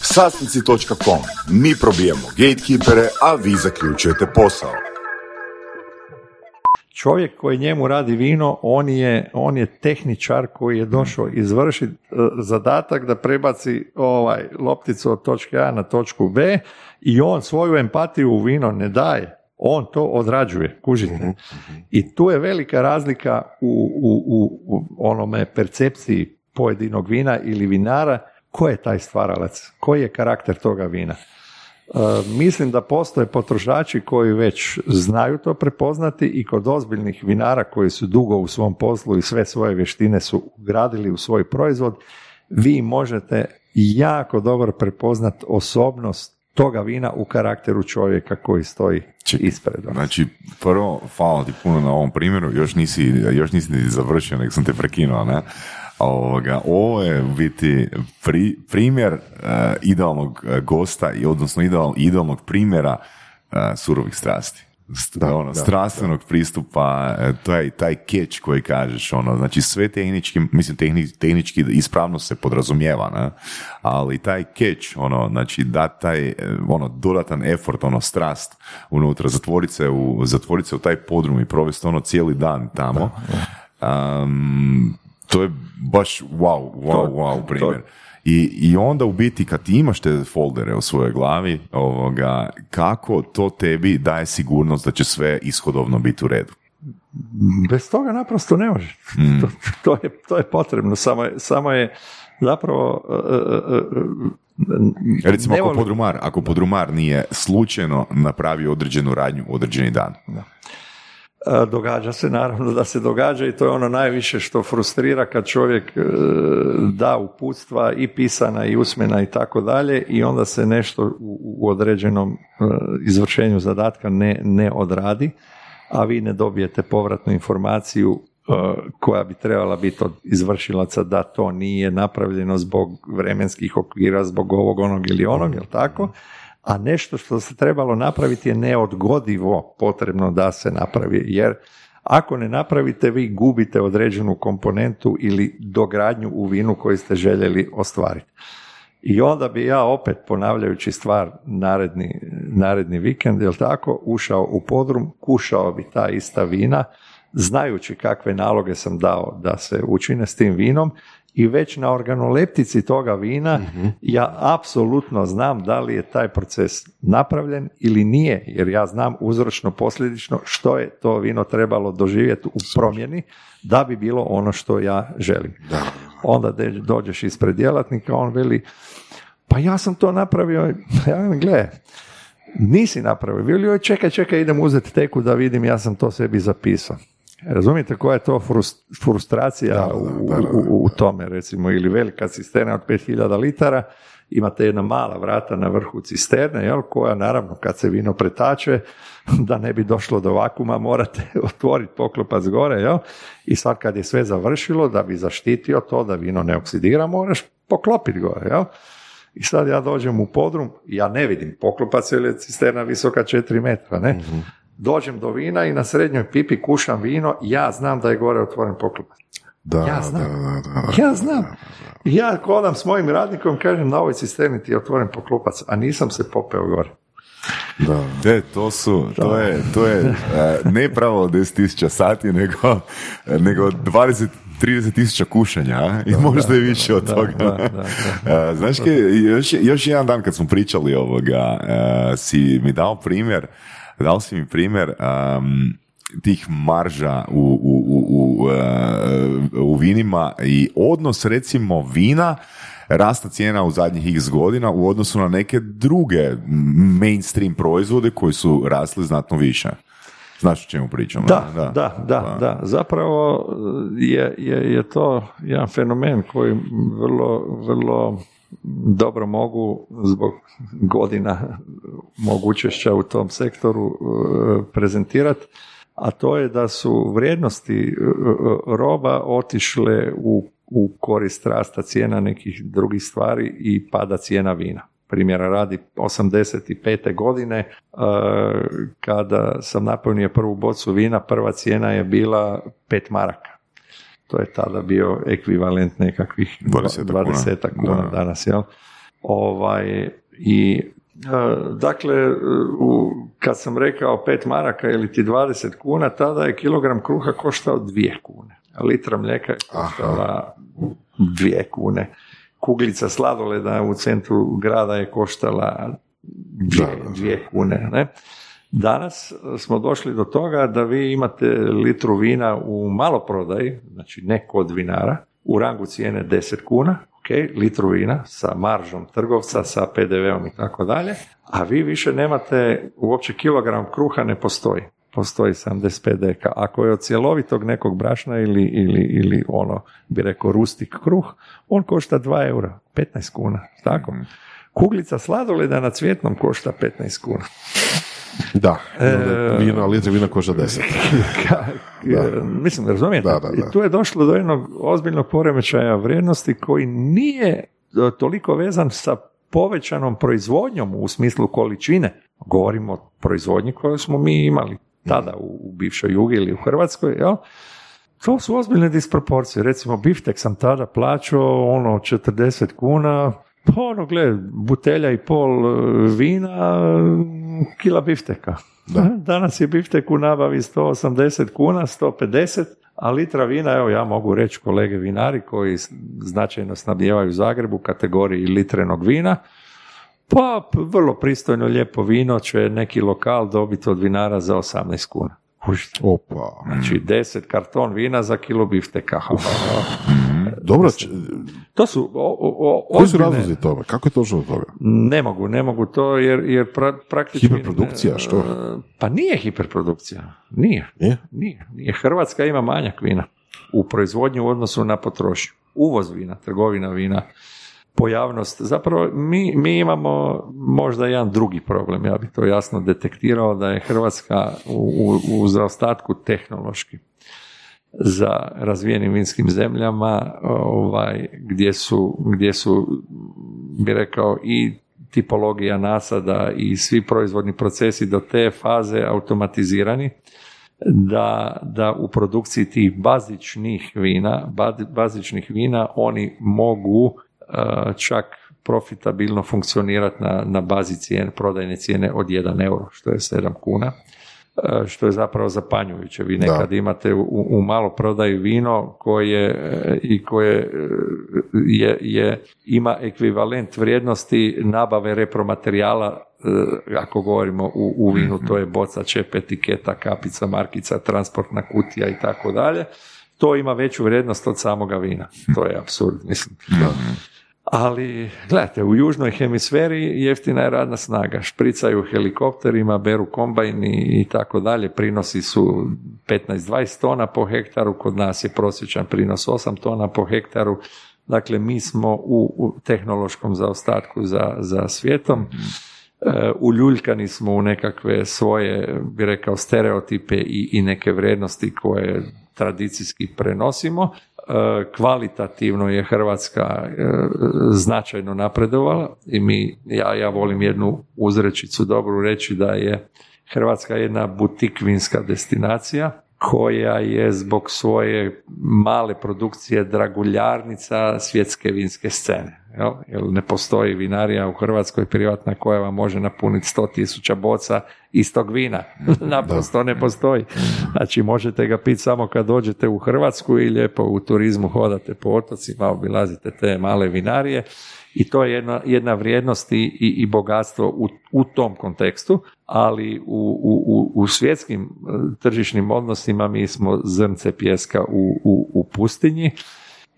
Sasnici.com. Mi probijamo gatekeepere, a vi zaključujete posao. Čovjek koji njemu radi vino, on je, on je tehničar koji je došao izvršiti e, zadatak da prebaci ovaj lopticu od točke A na točku B i on svoju empatiju u vino ne daje on to odrađuje, kužite. Mhm, mhm. I tu je velika razlika u, u, u onome percepciji pojedinog vina ili vinara ko je taj stvaralac, koji je karakter toga vina. E, mislim da postoje potrošači koji već znaju to prepoznati i kod ozbiljnih vinara koji su dugo u svom poslu i sve svoje vještine su ugradili u svoj proizvod, vi možete jako dobro prepoznati osobnost toga vina u karakteru čovjeka koji stoji ispred vas. Znači, prvo, hvala ti puno na ovom primjeru, još nisi, još nisi ni završio, nego sam te prekinuo, ne? Ovoga, ovo je biti pri, primjer uh, idealnog uh, gosta i odnosno ideal, idealnog primjera uh, surovih strasti. Da, ono, strastvenog pristupa, to je taj catch koji kažeš, ono, znači sve tehnički, mislim tehni, tehnički ispravno se podrazumijeva, ne? ali taj catch, ono, znači da taj, ono, dodatan effort, ono, strast unutra, zatvoriti se u, zatvorit se u taj podrum i provesti ono cijeli dan tamo, um, to je baš wow, wow, wow primjer. I, I onda u biti kad ti imaš te foldere u svojoj glavi, ovoga, kako to tebi daje sigurnost da će sve ishodovno biti u redu? Bez toga naprosto ne može. Mm. <laughs> To, to, je, to je potrebno, samo je, samo je zapravo uh, Recimo ako podrumar, ako podrumar nije slučajno napravio određenu radnju određeni dan. Da. E, događa se naravno da se događa i to je ono najviše što frustrira kad čovjek e, da uputstva i pisana i usmena i tako dalje i onda se nešto u određenom e, izvršenju zadatka ne, ne odradi, a vi ne dobijete povratnu informaciju koja bi trebala biti od izvršilaca da to nije napravljeno zbog vremenskih okvira, zbog ovog, onog ili onog, jel tako? A nešto što se trebalo napraviti je neodgodivo potrebno da se napravi, jer ako ne napravite, vi gubite određenu komponentu ili dogradnju u vinu koju ste željeli ostvariti. I onda bi ja opet, ponavljajući stvar naredni, naredni vikend, jel tako, ušao u podrum, kušao bi ta ista vina, znajući kakve naloge sam dao da se učine s tim vinom i već na organoleptici toga vina mhm. ja apsolutno znam da li je taj proces napravljen ili nije, jer ja znam uzročno posljedično što je to vino trebalo doživjeti u promjeni da bi bilo ono što ja želim. Da. Onda dođeš ispred djelatnika, on veli, pa ja sam to napravio, ja gle, nisi napravio, veli, čekaj, čekaj, idem uzeti teku da vidim, ja sam to sebi zapisao. Razumijete koja je to frustracija u, u, tome, recimo, ili velika cisterna od 5000 litara, imate jedna mala vrata na vrhu cisterne, jel, koja naravno kad se vino pretače, <laughs> da ne bi došlo do vakuma, morate <laughs> otvoriti poklopac gore, jel, i sad kad je sve završilo, da bi zaštitio to da vino ne oksidira, moraš poklopiti gore, jel. I sad ja dođem u podrum, ja ne vidim poklopac jer je cisterna visoka 4 metra, ne? Mhm dođem do vina i na srednjoj pipi kušam vino, ja znam da je gore otvoren poklopac. Da, ja znam. Da, da, da, ja znam. Ja kodam s mojim radnikom, kažem na ovoj cisterni ti je otvoren poklopac, a nisam se popeo gore. Da. De, to su, to je, to je e, ne pravo 10.000 sati, nego, nego 20 30 tisuća kušanja i možda i više od toga. E, znaš, još, još jedan dan kad smo pričali ovoga, e, si mi dao primjer dao si mi primjer um, tih marža u, u, u, u uh, vinima i odnos recimo vina rasta cijena u zadnjih x godina u odnosu na neke druge mainstream proizvode koji su rasli znatno više. Znaš o čemu pričamo? Da, da, da, da, da. Zapravo je, je, je to jedan fenomen koji vrlo, vrlo dobro mogu zbog godina mogu učešća u tom sektoru e, prezentirati, a to je da su vrijednosti e, roba otišle u, u korist rasta cijena nekih drugih stvari i pada cijena vina. Primjera radi 85. godine e, kada sam napunio prvu bocu vina, prva cijena je bila 5 maraka to je tada bio ekvivalent nekakvih 20 kuna, danas, jel? Ovaj, I e, dakle, u, kad sam rekao 5 maraka ili ti 20 kuna, tada je kilogram kruha koštao 2 kune. A litra mlijeka je koštala 2 kune. Kuglica sladoleda u centru grada je koštala 2 kune. Ne? Danas smo došli do toga da vi imate litru vina u maloprodaji, znači ne kod vinara, u rangu cijene 10 kuna, ok, litru vina sa maržom trgovca, sa PDV-om i tako dalje, a vi više nemate, uopće kilogram kruha ne postoji. Postoji 75 deka. Ako je od cjelovitog nekog brašna ili, ili, ili ono, bi rekao, rustik kruh, on košta 2 eura, 15 kuna, tako? Kuglica sladoleda na cvjetnom košta 15 kuna. Da, E, vino, litri vina košta 10. <laughs> Ka- e, Mislim, razumijete? Da, da, da. I tu je došlo do jednog ozbiljnog poremećaja vrijednosti koji nije e, toliko vezan sa povećanom proizvodnjom u smislu količine. Govorimo o proizvodnji koju smo mi imali tada u, u bivšoj Jugi ili u Hrvatskoj, jel? To su ozbiljne disproporcije. Recimo, biftek sam tada plaćao ono 40 kuna, pa ono, gle, butelja i pol e, vina, kila bifteka. Da. <laughs> Danas je biftek u nabavi 180 kuna, 150, a litra vina, evo ja mogu reći kolege vinari koji značajno snabdijevaju Zagreb u kategoriji litrenog vina, pa vrlo pristojno, lijepo vino će neki lokal dobiti od vinara za 18 kuna. Opa. Znači 10 karton vina za kilo bifteka. Dobro, č- To su o, o, o, koji su razlozi tome? Kako je došlo do toga? Ne mogu, ne mogu to jer, jer pra- praktički... Hiperprodukcija, što? E, Pa nije hiperprodukcija. Nije. Nije? Nije. Nije. Hrvatska ima manjak vina u proizvodnji u odnosu na potrošnju. Uvoz vina, trgovina vina, pojavnost. Zapravo mi, mi imamo možda jedan drugi problem. Ja bih to jasno detektirao da je Hrvatska u, u, u zaostatku tehnološki za razvijenim vinskim zemljama ovaj, gdje, su, gdje su, bi rekao, i tipologija nasada i svi proizvodni procesi do te faze automatizirani da, da u produkciji tih bazičnih vina, bazičnih vina oni mogu eh, čak profitabilno funkcionirati na, na bazi cijene, prodajne cijene od 1 euro, što je 7 kuna što je zapravo zapanjujuće. Vi nekad imate u, u malo prodaju vino koje e, i koje e, je, je, ima ekvivalent vrijednosti nabave repromaterijala e, ako govorimo u, u vinu, to je boca, čep, etiketa, kapica, markica, transportna kutija i tako dalje. To ima veću vrijednost od samoga vina. To je apsurd, mislim. Ali, gledajte, u južnoj hemisferi jeftina je radna snaga. Špricaju helikopterima, beru kombajni i tako dalje. Prinosi su 15-20 tona po hektaru, kod nas je prosječan prinos 8 tona po hektaru. Dakle, mi smo u, u tehnološkom zaostatku za, za svijetom. E, uljuljkani smo u nekakve svoje, bi rekao, stereotipe i, i neke vrijednosti koje tradicijski prenosimo. Kvalitativno je Hrvatska e, značajno napredovala i mi, ja, ja volim jednu uzrečicu dobru reći da je Hrvatska jedna butik vinska destinacija koja je zbog svoje male produkcije draguljarnica svjetske vinske scene. Jel? Jer ne postoji vinarija u Hrvatskoj privatna koja vam može napuniti 100.000 boca istog vina. <laughs> Naprosto ne postoji. Znači možete ga piti samo kad dođete u Hrvatsku i lijepo u turizmu hodate po otocima, obilazite te male vinarije i to je jedna, jedna vrijednost i, i, i bogatstvo u, u tom kontekstu, ali u, u, u, u svjetskim e, tržišnim odnosima mi smo zrnce pjeska u, u, u pustinji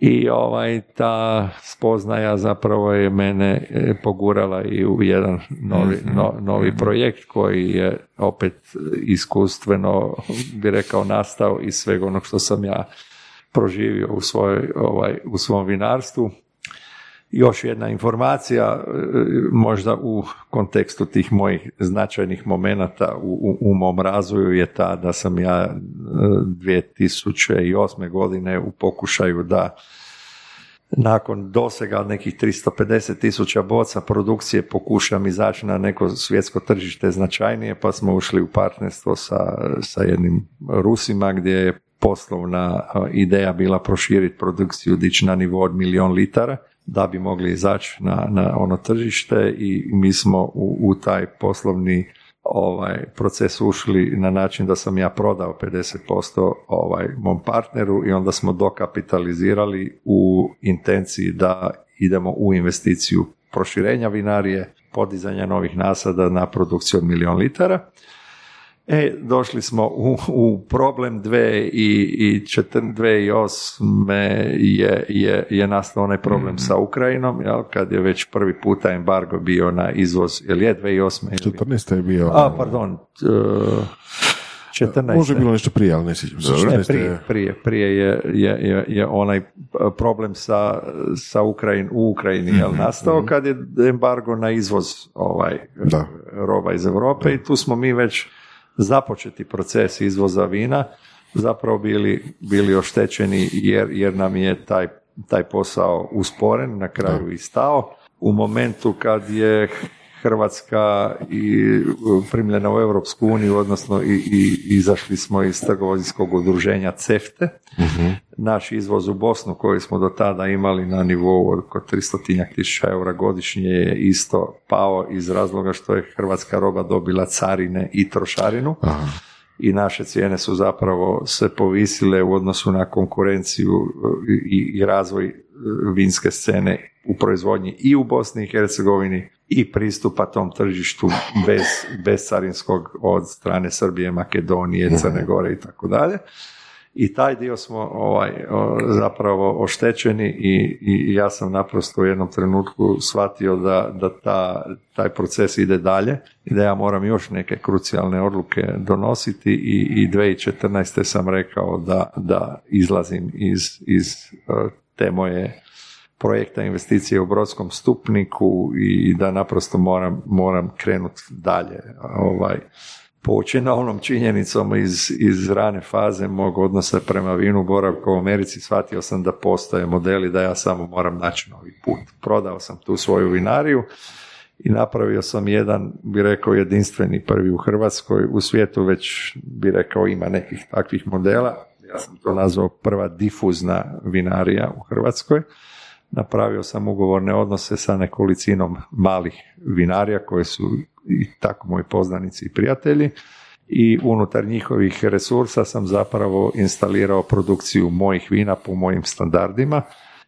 i ovaj ta spoznaja zapravo je mene e, pogurala i u jedan novi, no- novi projekt koji je opet iskustveno bi rekao nastao iz svega onog što sam ja proživio u, svojoj, ovaj, u svom vinarstvu još jedna informacija, e, možda u kontekstu tih mojih značajnih momenata u, u, u mom razvoju je ta da sam ja e, 2008. godine u pokušaju da nakon dosega nekih 350 tisuća boca produkcije pokušam izaći na neko svjetsko tržište značajnije, pa smo ušli u partnerstvo sa, sa jednim Rusima gdje je poslovna a, ideja bila proširiti produkciju dići na nivo od milion litara da bi mogli izaći na, na ono tržište i mi smo u, u taj poslovni ovaj proces ušli na način da sam ja prodao 50% ovaj mom partneru i onda smo dokapitalizirali u intenciji da idemo u investiciju proširenja vinarije, podizanja novih nasada na produkciju od milion litara. E, došli smo u, u problem dve i, i četr- 2008. je, je, je nastao onaj problem sa Ukrajinom, jel, kad je već prvi puta embargo bio na izvoz, jel je 2008. Ili... 14. je bio... A, pardon, uh, 14. Može je bilo nešto prije, ali ne sjećam se. Ne, 14. prije, je- prije, prije je, je, je, je onaj problem sa, sa Ukrajin, u Ukrajini jel, nastao kad je embargo na izvoz ovaj, Da. roba iz Europe i tu smo mi već započeti proces izvoza vina zapravo bili, bili oštećeni jer, jer nam je taj, taj posao usporen, na kraju i stao. U momentu kad je Hrvatska i primljena u Europsku uniju, odnosno i, i izašli smo iz trgovinskog udruženja CEFTE. Naš izvoz u Bosnu koji smo do tada imali na nivou oko 300 tisuća eura godišnje je isto pao iz razloga što je hrvatska roba dobila carine i trošarinu Aha. i naše cijene su zapravo se povisile u odnosu na konkurenciju e, i, i razvoj vinske scene u proizvodnji i u Bosni i Hercegovini i pristupa tom tržištu bez, bez carinskog od strane Srbije, Makedonije, Crne Gore i tako dalje. I taj dio smo ovaj, zapravo oštećeni i, i ja sam naprosto u jednom trenutku shvatio da, da ta, taj proces ide dalje i da ja moram još neke krucijalne odluke donositi i, i 2014. sam rekao da, da izlazim iz, iz e, te moje projekta investicije u brodskom stupniku i da naprosto moram, moram krenuti dalje. Ovaj, poučena onom činjenicom iz, iz rane faze mog odnosa prema vinu boravka u Americi, shvatio sam da postoje modeli da ja samo moram naći novi put. Prodao sam tu svoju vinariju i napravio sam jedan, bi rekao, jedinstveni prvi u Hrvatskoj. U svijetu već, bi rekao, ima nekih takvih modela. Ja sam to nazvao prva difuzna vinarija u Hrvatskoj. Napravio sam ugovorne odnose sa nekolicinom malih vinarija koji su i tako moji poznanici i prijatelji i unutar njihovih resursa sam zapravo instalirao produkciju mojih vina po mojim standardima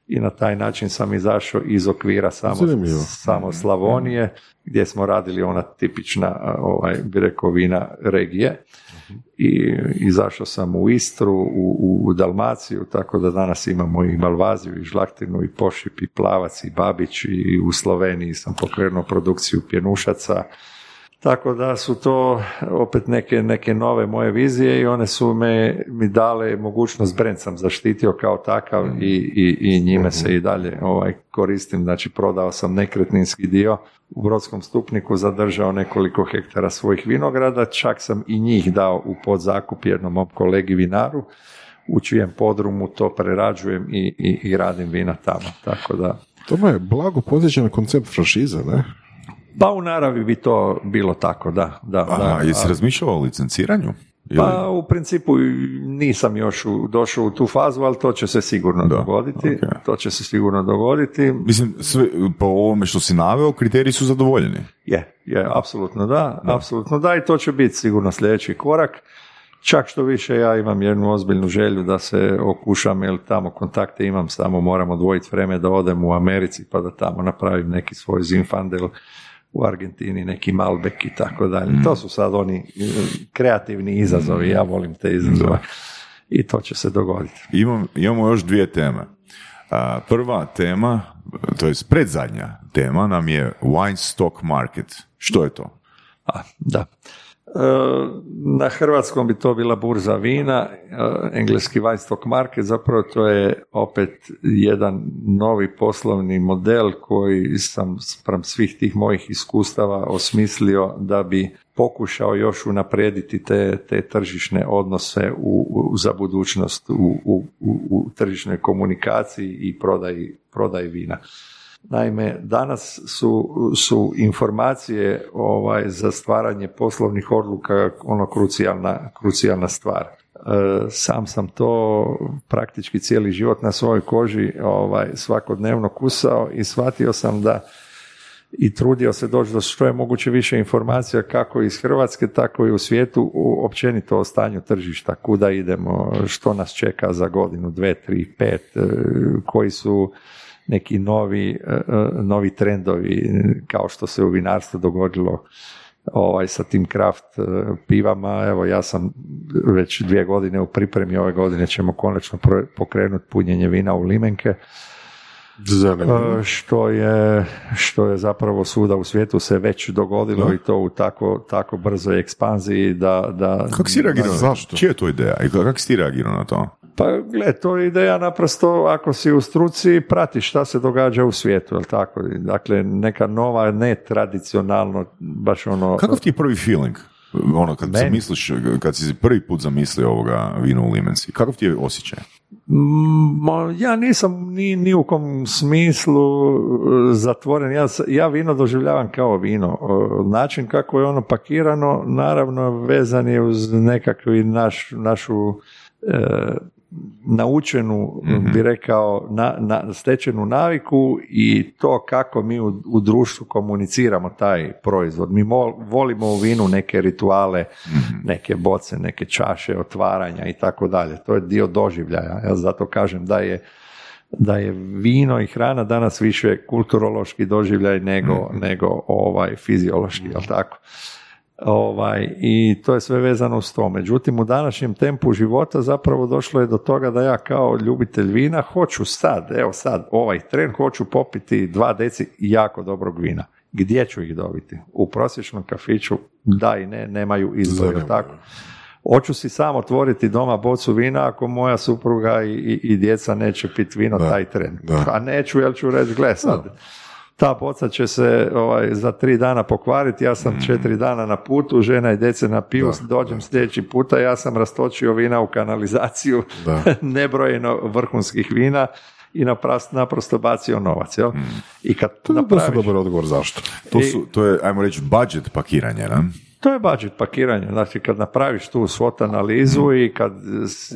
i na taj način sam izašao iz okvira samo, samo Slavonije gdje smo radili ona tipična ovaj, bi rekao vina regije. I izašao sam u Istru, u, u Dalmaciju, tako da danas imamo i Malvaziju, i Žlaktinu, i Pošip, i Plavac, i Babić, i u Sloveniji sam pokrenuo produkciju pjenušaca, tako da su to opet neke, neke nove moje vizije i one su me, mi dale mogućnost, brand sam zaštitio kao takav i, i, i njime se i dalje ovaj, koristim, znači prodao sam nekretninski dio u Brodskom stupniku, zadržao nekoliko hektara svojih vinograda, čak sam i njih dao u podzakup jednom mom kolegi vinaru, u čijem podrumu to prerađujem i, i, i radim vina tamo, tako da To je blago podsjeća koncept franšize, ne? Pa u naravi bi to bilo tako, da. da, Aha, da. jesi razmišljao o licenciranju? Ili- Pa u principu nisam još u- došao u tu fazu, ali to će se sigurno Da, dogoditi. ok. To će se sigurno dogoditi. Mislim, sve, po ovome što si naveo, kriteriji su zadovoljeni. Je, je, apsolutno da, apsolutno da i to će biti sigurno sljedeći korak. Čak što više ja imam jednu ozbiljnu želju da se okušam, jer tamo kontakte imam, samo moram odvojiti vreme da odem u Americi pa da tamo napravim neki svoj Zinfandel u Argentini, neki Malbec i tako dalje. To su sad oni e, kreativni izazovi, ja volim te izazove. I to će se dogoditi. Imam, imamo još dvije teme. Prva tema, to je predzadnja tema, nam je wine stock market. Što je to? A, da. Na hrvatskom bi to bila burza vina, e, engleski wine stock market, zapravo to je opet jedan novi poslovni model koji sam spram svih tih mojih iskustava osmislio da bi pokušao još unaprijediti te, te tržišne odnose u, u- za budućnost u, u tržišnoj komunikaciji i prodaji, prodaji vina. Naime, danas su, su informacije ovaj, za stvaranje poslovnih odluka ono krucijalna, krucijalna stvar. E, sam sam to praktički cijeli život na svojoj koži ovaj, svakodnevno kusao i shvatio sam da i trudio se doći do što je moguće više informacija kako iz Hrvatske, tako i u svijetu u- općenito o stanju tržišta, kuda idemo, što nas čeka za godinu, dve, tri, pet, e, koji su neki novi, e, e, novi trendovi, kao što se u vinarstvu dogodilo ovaj, sa tim kraft e, pivama. Evo, ja sam već dvije godine u pripremi, ove godine ćemo konačno pokrenuti punjenje vina u limenke. Što je, što je zapravo svuda u svijetu se već dogodilo i to u tako, tako brzoj ekspanziji da... da Kako si reagirao? Zašto? Čija je to ideja? I kako si ti reagirao na to? Pa gle, to je ideja naprosto ako si u struci pratiš šta se događa u svijetu, jel tako? Dakle, neka nova, ne tradicionalno, baš ono... Kakav ti je prvi feeling? Ono, kad Meni? misliš, kad si prvi put zamislio ovoga vino u limenci, kakav ti je osjećaj? Mm, ma, ja nisam ni, ni u kom smislu e, zatvoren. Ja, ja vino doživljavam kao vino. E, Način kako je ono pakirano, naravno vezan je uz nekakvi naš, našu e, naučenu, bi rekao, na, na, stečenu naviku i to kako mi u, u društvu komuniciramo taj proizvod. Mi mo- volimo u vinu neke rituale, neke boce, neke čaše, otvaranja i tako dalje. To je dio doživljaja. Ja zato kažem da je da je vino i hrana danas više kulturološki doživljaj nego, nego ovaj fiziološki, jel tako? Ovaj, I to je sve vezano uz to. Međutim, u današnjem tempu života zapravo došlo je do toga da ja kao ljubitelj vina hoću sad, evo sad, ovaj tren, hoću popiti dva deci jako dobrog vina. Gdje ću ih dobiti? U prosječnom kafiću da i ne, nemaju izbora, jel tako? Hoću si sam otvoriti doma bocu vina ako moja supruga i, i, i djeca neće pit vino taj tren. da. A neću, jer ću reći, gle sad, ta boca će se ovaj, za tri dana pokvariti, ja sam četiri dana na putu, žena i djece na pivu, dođem sljedeći puta, ja sam rastočio vina u kanalizaciju, Da. <laughs> nebrojeno vrhunskih vina i naprast, naprosto bacio novac. Jel? I kad To je napraviš... dobar odgovor zašto. To, I- su, to je, ajmo reći, budget pakiranje, ne? To je budget pakiranja. Znači, kad napraviš tu SWOT analizu i kad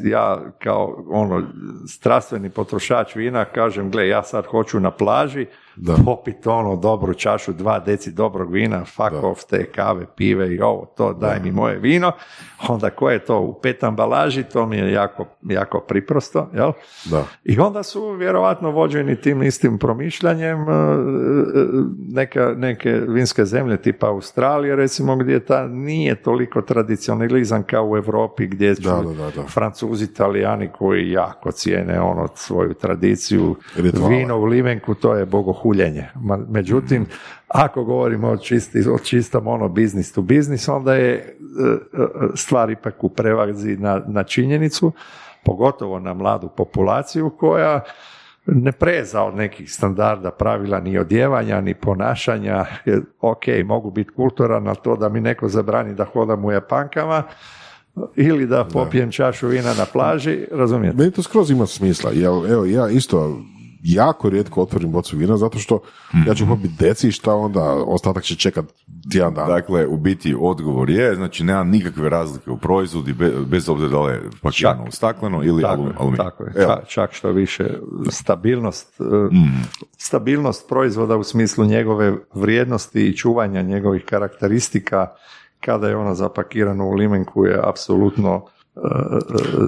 ja kao ono strastveni potrošač vina kažem, gle, ja sad hoću na plaži Da. popit ono dobru čašu, dva deci dobrog vina, fuck off te kave, pive i ovo, to daj mi moje vino, onda koje je to u pet ambalaži, to mi je jako, jako priprosto, jel? Da. I onda su vjerovatno vođeni tim istim promišljanjem e, e, neka, neke vinske zemlje tipa Australije recimo gdje ta nije toliko tradicionalizam kao u Europi gdje su Da, da, da, da. Francuzi, Italijani koji jako cijene ono svoju tradiciju vino u limenku to je bogohuljenje. Ma- Međutim, ako govorimo o, čisti, o čistom ono business to business, onda je e, e, stvar ipak u prevazi na, na činjenicu, pogotovo na mladu populaciju koja ne preza od nekih standarda, pravila ni odjevanja, ni ponašanja. Jer, Ok, mogu biti kulturan, ali to da mi neko zabrani da hodam u japankama ili da popijem čašu vina na plaži, razumijete? Meni to skroz ima smisla, jer evo ja isto jako rijetko otvorim bocu vina zato što ja ću popiti deci i šta onda ostatak će čekat tjedan dana. Dakle, u biti odgovor je, znači nema nikakve razlike u proizvodi, be- bez obzira da li je pakirano u stakleno ili Tako alu- je, aluminij. tako je. Evo, Čak, što više stabilnost, e, stabilnost proizvoda u smislu njegove vrijednosti i čuvanja njegovih karakteristika kada je ona zapakirana u limenku je apsolutno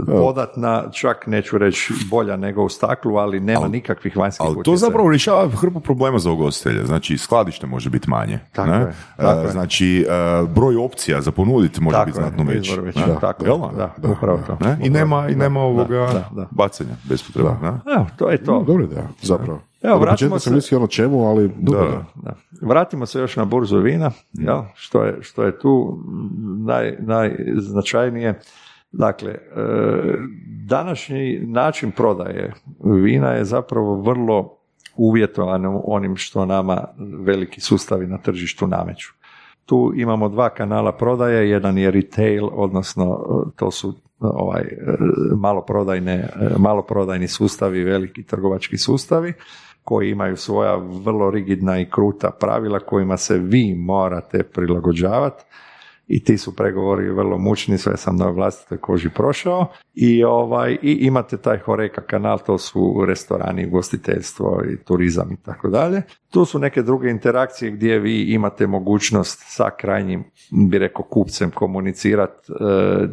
dodatna, čak neću reći bolja nego u staklu, ali nema nikakvih vanjskih Ali to zapravo rješava hrpu problema za ugostitelje. Znači, skladište može biti manje. Tako ne? je, tako E, je. Znači, e, broj opcija za ponuditi može Tako biti znatno veći. ne? tako Jel je, da? da, upravo to. Ne? I nema, i nema ovoga da, da. bacanja bespotrebno. ne? Evo, to je to. Dobra ideja, zapravo. Evo, Od vratimo se- mislio ono čemu, ali dobro. Da. Da. Vratimo se još na burzu vina, jel? Što, je, što je tu naj, najznačajnije. Dakle, e, današnji način prodaje vina je zapravo vrlo uvjetovan onim što nama veliki sustavi na tržištu nameću. Tu imamo dva kanala prodaje, jedan je retail, odnosno e, to su ovaj e, maloprodajne, e, maloprodajni sustavi, veliki trgovački sustavi koji imaju svoja vrlo rigidna i kruta pravila kojima se vi morate prilagođavati i ti su pregovori vrlo mučni, sve sam na vlastitoj koži prošao i, ovaj, i imate taj horeka kanal, to su restorani, ugostiteljstvo i turizam i tako dalje. Tu su neke druge interakcije gdje vi imate mogućnost sa krajnjim, bi rekao, kupcem komunicirati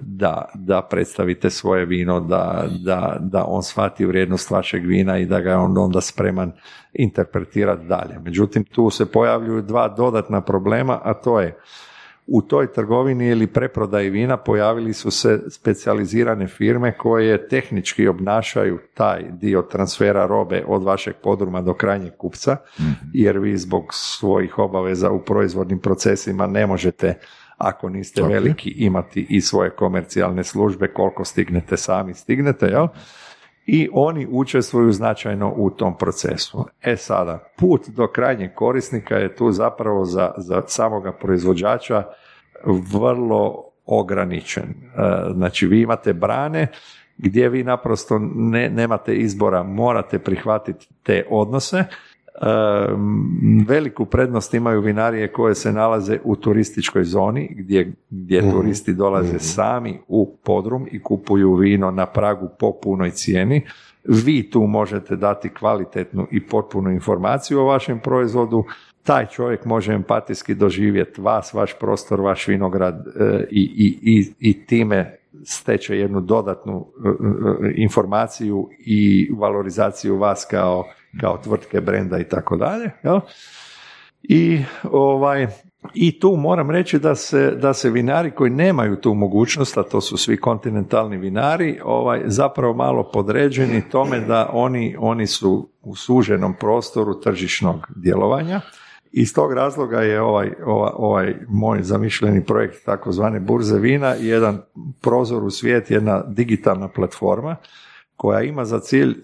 da, da predstavite svoje vino, da, da, da on shvati vrijednost vašeg vina i da ga je on onda spreman interpretirati dalje. Međutim, tu se pojavljuju dva dodatna problema, a to je u toj trgovini ili preprodaji vina pojavili su se specijalizirane firme koje tehnički obnašaju taj dio transfera robe od vašeg podruma do krajnjeg kupca, jer vi zbog svojih obaveza u proizvodnim procesima ne možete ako niste veliki imati i svoje komercijalne službe koliko stignete sami stignete, jel? I oni učestvuju značajno u tom procesu. E sada, put do krajnjeg korisnika je tu zapravo za, za samoga proizvođača vrlo ograničen. E, znači, vi imate brane gdje vi naprosto ne, nemate izbora, morate prihvatiti te odnose veliku prednost imaju vinarije koje se nalaze u turističkoj zoni gdje, gdje mhm. turisti dolaze mhm. sami u podrum i kupuju vino na pragu po punoj cijeni. Vi tu možete dati kvalitetnu i potpunu informaciju o vašem proizvodu. Taj čovjek može empatijski doživjeti vas, vaš prostor, vaš vinograd e, i, i, i, i time steće jednu dodatnu e, e, informaciju i valorizaciju vas kao kao tvrtke, brenda i tako dalje. I ovaj, i tu moram reći da se, da se vinari koji nemaju tu mogućnost, a to su svi kontinentalni vinari, ovaj, zapravo malo podređeni tome da oni, oni su u suženom prostoru tržišnog djelovanja. Iz tog razloga je ovaj, ovaj, ovaj moj zamišljeni projekt takozvane burze vina jedan prozor u svijet, jedna digitalna platforma koja ima za cilj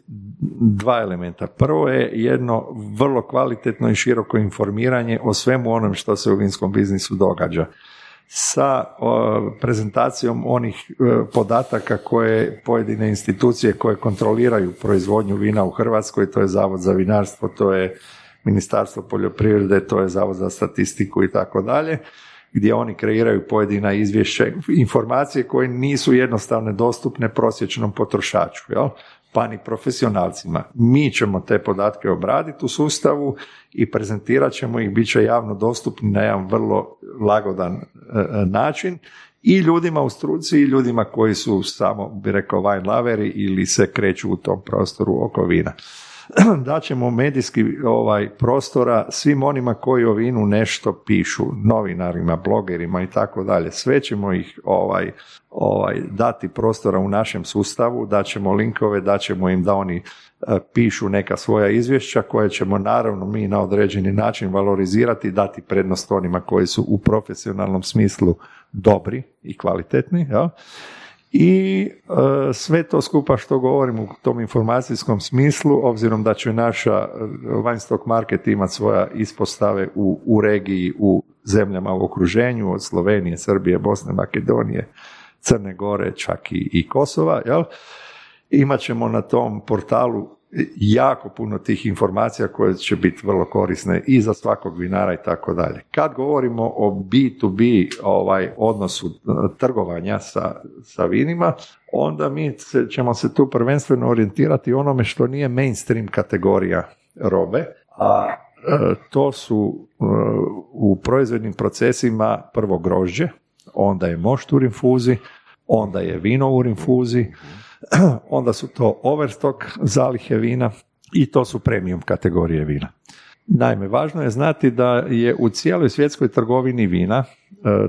dva elementa. Prvo je jedno vrlo kvalitetno i široko informiranje o svemu onom što se u vinskom biznisu događa sa prezentacijom onih e, podataka koje pojedine institucije koje kontroliraju proizvodnju vina u Hrvatskoj, to je Zavod za vinarstvo, to je Ministarstvo poljoprivrede, to je Zavod za statistiku i tako dalje gdje oni kreiraju pojedina izvješća, informacije koje nisu jednostavne dostupne prosječnom potrošaču, jel? pa ni profesionalcima. Mi ćemo te podatke obraditi u sustavu i prezentirat ćemo ih, bit će javno dostupni na jedan vrlo lagodan e, e, način i ljudima u struci i ljudima koji su samo, bi rekao, wine laveri ili se kreću u tom prostoru oko vina. <clears throat> daćemo medijski ovaj prostora svim onima koji o vinu nešto pišu, novinarima, blogerima i tako dalje. Sve ćemo ih ovaj, ovaj, dati prostora u našem sustavu, daćemo linkove, daćemo im da oni e, pišu neka svoja izvješća koje ćemo naravno mi na određeni način valorizirati dati prednost onima koji su u profesionalnom smislu dobri i kvalitetni. Ja? I e, sve to skupa što govorim u tom informacijskom smislu, obzirom da će naša Weinstock Market imati svoja ispostave u, u regiji, u zemljama u okruženju, od Slovenije, Srbije, Bosne, Makedonije, Crne Gore, čak i, i Kosova, jel? imat ćemo na tom portalu jako puno tih informacija koje će biti vrlo korisne i za svakog vinara i tako dalje. Kad govorimo o B2B ovaj, odnosu e, trgovanja sa, sa vinima, onda mi ćemo se tu prvenstveno orijentirati onome što nije mainstream kategorija robe, a e, to su e, u proizvodnim procesima prvo grožđe, onda je mošt u rinfuzi, onda je vino u rinfuzi, <clears throat> onda su to overstock zalihe vina i to su premium kategorije vina. Naime, važno je znati da je u cijeloj svjetskoj trgovini vina e,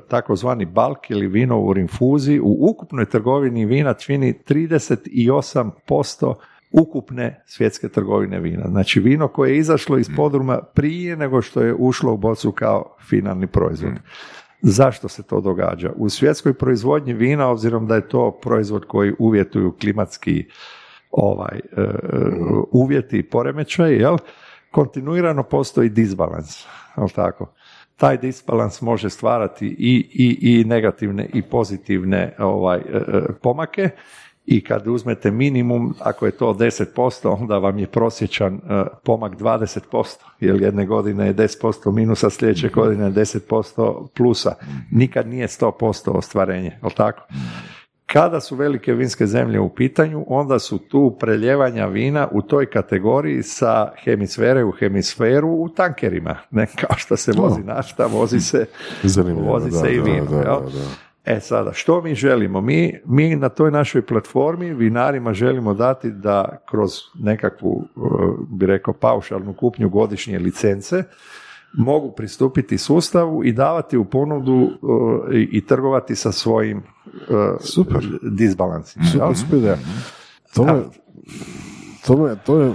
takozvani balk ili vino u rinfuzi u ukupnoj trgovini vina čini 38% ukupne svjetske trgovine vina. Znači vino koje je izašlo iz podruma prije nego što je ušlo u bocu kao finalni proizvod. Zašto se to događa? U svjetskoj proizvodnji vina, obzirom da je to proizvod koji uvjetuju klimatski ovaj, e, uvjeti i poremećaj, jel? kontinuirano postoji disbalans, jel tako? Taj disbalans može stvarati i, i, i negativne i pozitivne ovaj, e, e, pomake i kad uzmete minimum, ako je to 10%, onda vam je prosječan e, pomak 20%, jer jedne godine je 10% minusa, sljedeće mhm. godine je 10% plusa. Nikad nije 100% ostvarenje, jel tako? Kada su velike vinske zemlje u pitanju, onda su tu preljevanja vina u toj kategoriji sa hemisfere u hemisferu u tankerima. Ne kao što se vozi nafta, vozi se, vozi se i vino. E sada, što mi želimo? Mi, mi na toj našoj platformi vinarima želimo dati da kroz nekakvu, e, bi rekao, paušalnu kupnju godišnje licence mogu pristupiti sustavu i davati u ponudu uh, i, i trgovati sa svojim uh, Super. disbalansima. Super, super ideja. To me, to me, to je,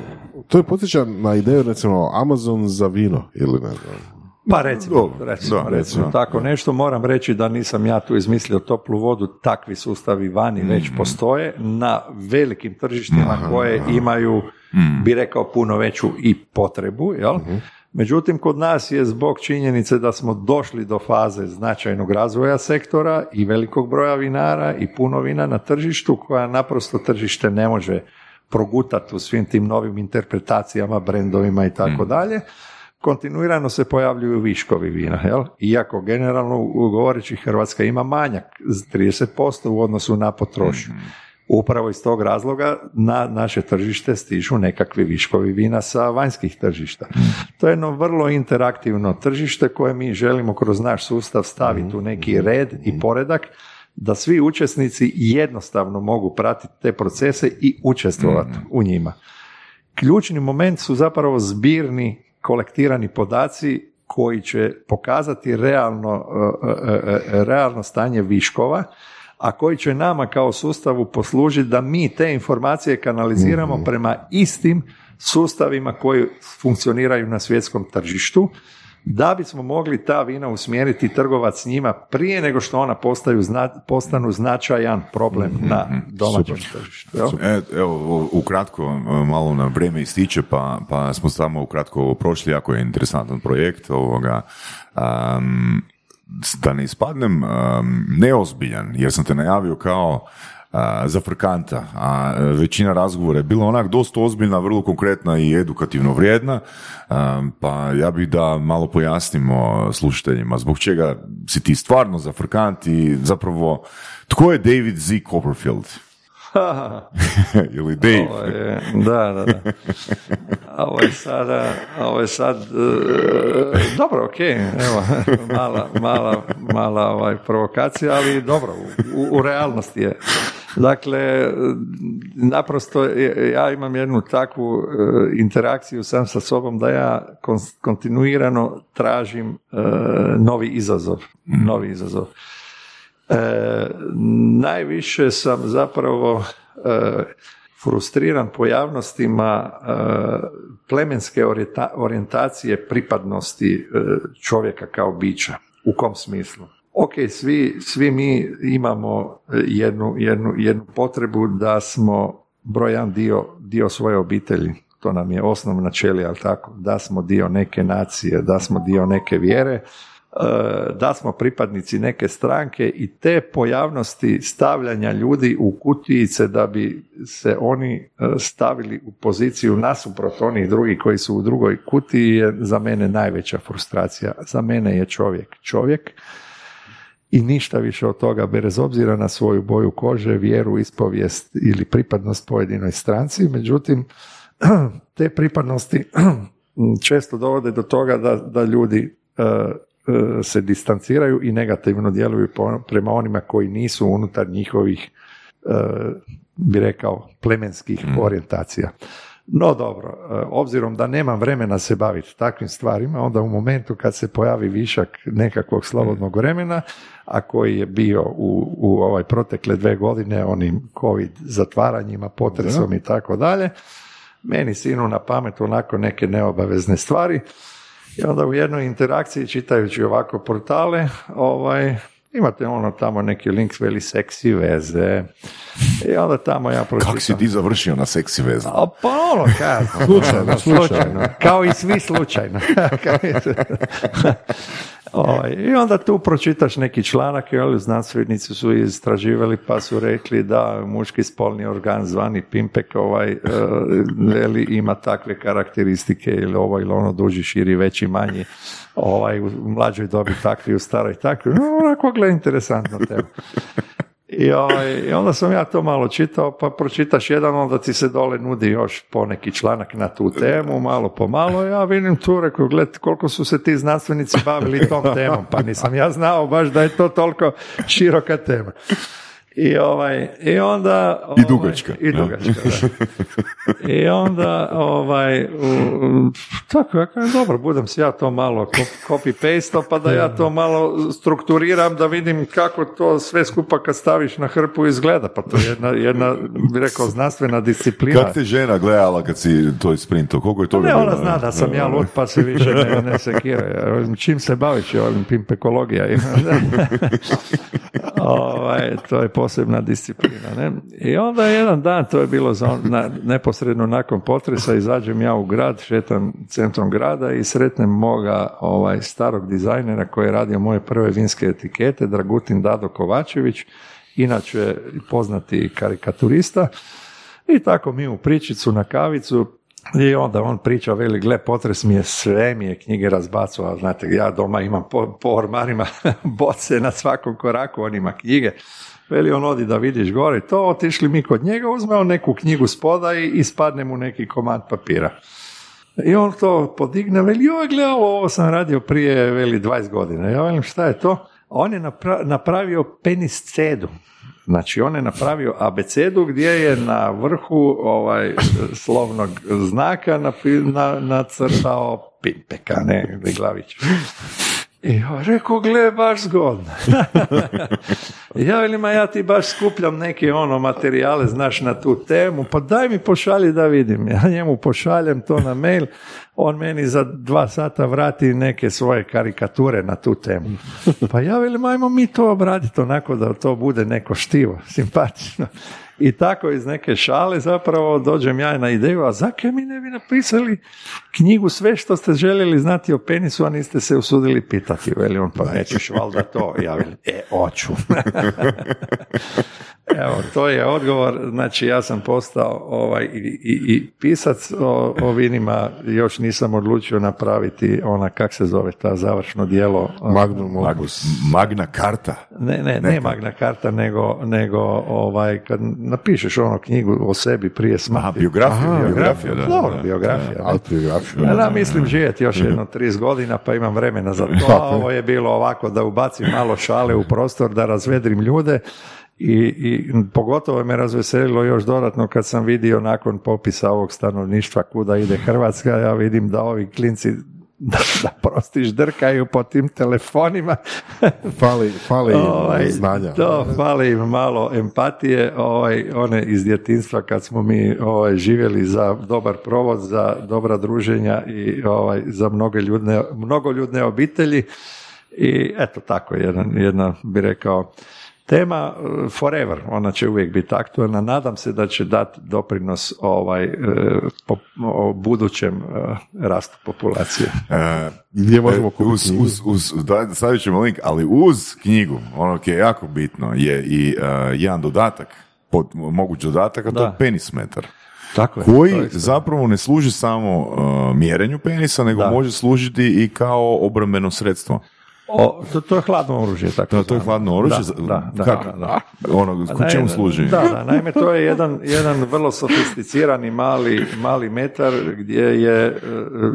to je podsjeća na ideju recimo Amazon za vino ili ne znam. Pa recimo, Dobro, recimo, da, recimo. da. tako nešto. Moram reći da nisam ja tu izmislio toplu vodu, takvi sustavi vani već postoje na velikim tržištima koje imaju, bi rekao, puno veću i potrebu, jel? Međutim, kod nas je zbog činjenice da smo došli do faze značajnog razvoja sektora i velikog broja vinara i puno vina na tržištu koja naprosto tržište ne može progutati u svim tim novim interpretacijama, brendovima i tako dalje kontinuirano se pojavljuju viškovi vina, jel? Iako generalno govoreći Hrvatska ima manjak z 30% u odnosu na potrošnju. Upravo iz tog razloga na naše tržište stižu nekakvi viškovi vina sa vanjskih tržišta. To je jedno vrlo interaktivno tržište koje mi želimo kroz naš sustav staviti u neki red i poredak da svi učesnici jednostavno mogu pratiti te procese i učestvovati u njima. Ključni moment su zapravo zbirni kolektirani podaci koji će pokazati realno, e, e, e, realno stanje viškova, a koji će nama kao sustavu poslužiti da mi te informacije kanaliziramo prema istim sustavima koji funkcioniraju na svjetskom tržištu, da bismo mogli ta vina usmjeriti trgovac s njima prije nego što ona postaju, zna- postanu značajan problem na domaćem tržištu. E, evo, ukratko, e, malo na vrijeme ističe, pa, pa smo samo ukratko prošli, jako je interesantan projekt ovoga. Am, da ne ispadnem am, neozbiljan, jer sam te najavio kao a, zafrkanta, a većina razgovora je bila onak dosta ozbiljna, vrlo konkretna i edukativno vrijedna, pa ja bih da malo pojasnimo slušateljima zbog čega si ti stvarno zafrkant i zapravo tko je David Z. Copperfield? <laughs> Ili Dave. Ovo je, da, da, da. Ovo je sada, ovo je sad, e, dobro, ok, evo, <laughs> mala, mala, mala ovaj, provokacija, ali dobro, u, u realnosti je. Dakle, naprosto je- ja imam jednu takvu e, interakciju sam sa sobom da ja kon- kontinuirano tražim e, novi izazov, novi izazov. E, najviše sam zapravo e, frustriran pojavnostima e, plemenske orijenta- orijentacije pripadnosti e, čovjeka kao bića. U kom smislu? Ok, svi, svi mi imamo jednu, jednu, jednu potrebu da smo broj jedan dio, dio svoje obitelji. To nam je osnovna ćelija, ali tako? Da smo dio neke nacije, da smo dio neke vjere, da smo pripadnici neke stranke i te pojavnosti stavljanja ljudi u kutijice da bi se oni e, stavili u poziciju nasuprot onih drugih koji su u drugoj kutiji je za mene najveća frustracija. Za mene je čovjek čovjek i ništa više od toga bez obzira na svoju boju kože, vjeru, ispovijest ili pripadnost pojedinoj stranci. Međutim, <clears throat> te pripadnosti <clears throat> često dovode do toga da, da ljudi e, e, se distanciraju i negativno djeluju prema onima koji nisu unutar njihovih e, bi rekao plemenskih orijentacija. No dobro, e, obzirom da nemam vremena se baviti takvim stvarima, onda u momentu kad se pojavi višak nekakvog slobodnog vremena, a koji je bio u, u ovaj protekle dve godine onim covid zatvaranjima, potresom i tako dalje, meni sinu na pamet onako neke neobavezne stvari i onda u jednoj interakciji čitajući ovako portale, ovaj, imate ono tamo neki link veli seksi veze i onda tamo ja pročitam. Kako si ti završio na seksi vezu? A pa ono, kaj, Slučajno, slučajno. Kao i svi slučajno. <laughs> I- Ovaj, I onda tu pročitaš neki članak, jel, znanstvenici su istraživali pa su rekli da muški spolni organ zvani pimpek ovaj, veli, ima takve karakteristike ili ovo ili ono duži, širi, veći, manji ovaj, u mlađoj dobi takvi, u staroj takvi. No, onako gleda interesantna tema. I, ovaj, I onda sam ja to malo čitao, pa pročitaš jedan, onda ti se dole nudi još poneki članak na tu temu, malo po malo, ja vidim tu, rekao, gled, koliko su se ti znanstvenici bavili tom <laughs> temom, pa nisam ja znao baš da je to toliko široka tema. I, ovaj, i onda... I dugačka. I dugačka, da. I onda, ovaj, u- tako, ja kažem, dobro, budem si ja to malo copy paste pa da ja to malo strukturiram, da vidim kako to sve skupa kad staviš na hrpu izgleda, pa to je jedna, jedna bi rekao, znanstvena disciplina. Kako te žena gledala kad si to isprinto? Koliko je toga Ne, ona zna da sam ja lud, pa se više ne, ne sekira. Čim se baviš, ovim pimpekologija ima. <laughs> ovaj, to je posebna disciplina. Ne? I onda jedan dan, to je bilo za na, neposredno nakon potresa, izađem ja u grad, šetam centrom grada i sretnem moga ovaj, starog dizajnera koji je radio moje prve vinske etikete, Dragutin Dado Kovačević, inače poznati karikaturista. I tako mi u pričicu na kavicu i onda on priča, veli, gle, potres mi je sve mi je knjige razbacovao, znate, ja doma imam po, po ormarima <laughs> boce na svakom koraku, on ima knjige. Veli, on odi da vidiš gore to, otišli mi kod njega, uzme on neku knjigu spoda i ispadne mu neki komad papira. I on to podigne, veli, joj, gle, ovo, sam radio prije, veli, 20 godina. Ja velim, šta je to? On je napra- napravio peniscedu. Znači, on je napravio abecedu gdje je na vrhu ovaj slovnog znaka napi- na, nacrtao pimpeka, ne, glavić. I ja rekao, gle, baš zgodno. <laughs> ja velim, a ja ti baš skupljam neke ono materijale, znaš, na tu temu, pa daj mi pošalji da vidim. Ja njemu pošaljem to na mail, on meni za dva sata vrati neke svoje karikature na tu temu. Pa ja velim, ajmo mi to obraditi onako da to bude neko štivo, simpatično. I tako iz neke šale zapravo dođem ja na ideju, a zakaj mi ne bi napisali knjigu sve što ste željeli znati o penisu, a niste se usudili pitati. Veli on, pa nećeš valjda to. Ja velim, e, oću. <laughs> Evo, to je odgovor. Znači, ja sam postao ovaj, i, i, i pisac o, o vinima, još nisam odlučio napraviti ona, kak se zove ta završno dijelo. Magnum Mag- opus. Magna karta. Ne, ne, ne magna karta, nego, nego ovaj, kad napišeš ono knjigu o sebi prije smrti. Aha, biografija, Aha, biografija, da. Dobro, da. biografija. Autobiografiju. Ja, da, mislim živjeti još jedno 30 godina pa imam vremena za to, a ovo je bilo ovako da ubacim malo šale u prostor, da razvedrim ljude i, i pogotovo me razveselilo još dodatno kad sam vidio nakon popisa ovog stanovništva kuda ide Hrvatska, ja vidim da ovi klinci <laughs> da, da prostiš drkaju po tim telefonima <laughs> Fali, fali Ovaj, znanja. To fali im malo empatije, ovaj, one iz djetinstva kad smo mi ovaj, živjeli za dobar provod, za dobra druženja i ovaj, za mnoge ljudne, mnogoljudne obitelji. I eto tako, jedan, jedna bi rekao tema eh, forever, ona će uvijek biti aktualna. Nadam se da će dati doprinos ovaj, eh, po, o budućem eh, rastu populacije. <laughs> E, Gdje možemo e, kupiti uz, uz, uz, da, stavit ćemo link, ali uz knjigu, ono koje je jako bitno, je i e, jedan dodatak, pod, moguć dodatak, a to Da. je penismetar. Tako je. Koji to je- zapravo ne služi samo e, mjerenju penisa, nego Da. može služiti i kao obrambeno sredstvo. O, to, to je hladno oružje. Tako No, to je hladno oružje. Da, da, da, kako? da, da. Ono, ku čemu služi? Da, da, naime to je jedan, jedan vrlo sofisticirani mali, mali metar gdje je e,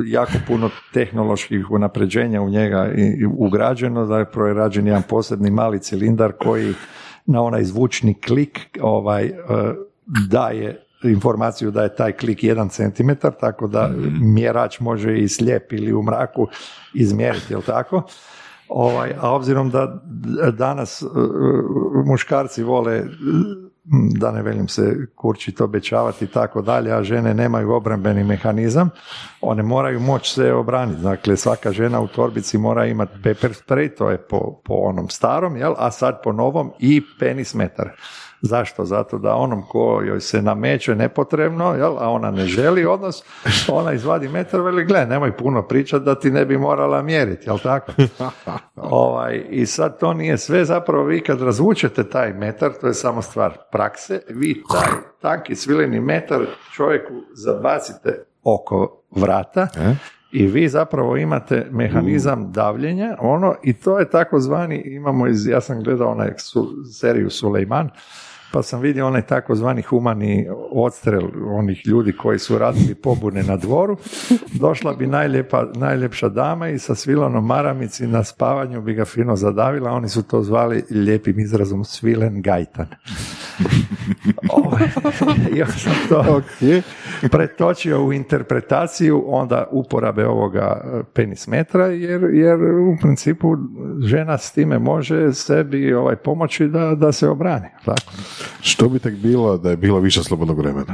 jako puno tehnoloških unapređenja u njega ugrađeno, zapravo je rađen jedan posebni mali cilindar koji na onaj zvučni klik ovaj, e, daje informaciju da je taj klik jedan centimetar, tako da mjerač može i slijep ili u mraku izmjeriti, jel tako? Ovaj, a obzirom da danas e, muškarci vole e, da ne velim se kurčiti, obećavati i tako dalje, a žene nemaju obrambeni mehanizam, one moraju moći se obraniti. Dakle, svaka žena u torbici mora imati pepper spray, to je po, po onom starom, jel? a sad po novom i penis metar. Zašto? Zato da onom ko joj se nameće nepotrebno, jel? a ona ne želi odnos, ona izvadi metar, veli, gle, nemoj puno pričati da ti ne bi morala mjeriti, jel tako? <laughs> ovaj, I sad to nije sve, zapravo vi kad razvučete taj metar, to je samo stvar prakse, vi taj tanki svileni metar čovjeku zabacite oko vrata i vi zapravo imate mehanizam davljenja, ono, i to je takozvani, imamo iz, ja sam gledao onaj su, seriju Sulejman, pa sam vidio onaj takozvani humani odstrel onih ljudi koji su radili pobune na dvoru. Došla bi najlijepa, najljepša dama i sa svilanom maramici na spavanju bi ga fino zadavila, oni su to zvali lijepim izrazom svilen gajtan. <laughs> Ja sam to pretočio u interpretaciju onda uporabe ovoga e, penismetra, jer, jer u principu žena s time može sebi ovaj, pomoći da, da se obrani. Tako? Što bi tek bilo da je bilo više slobodnog vremena? <laughs>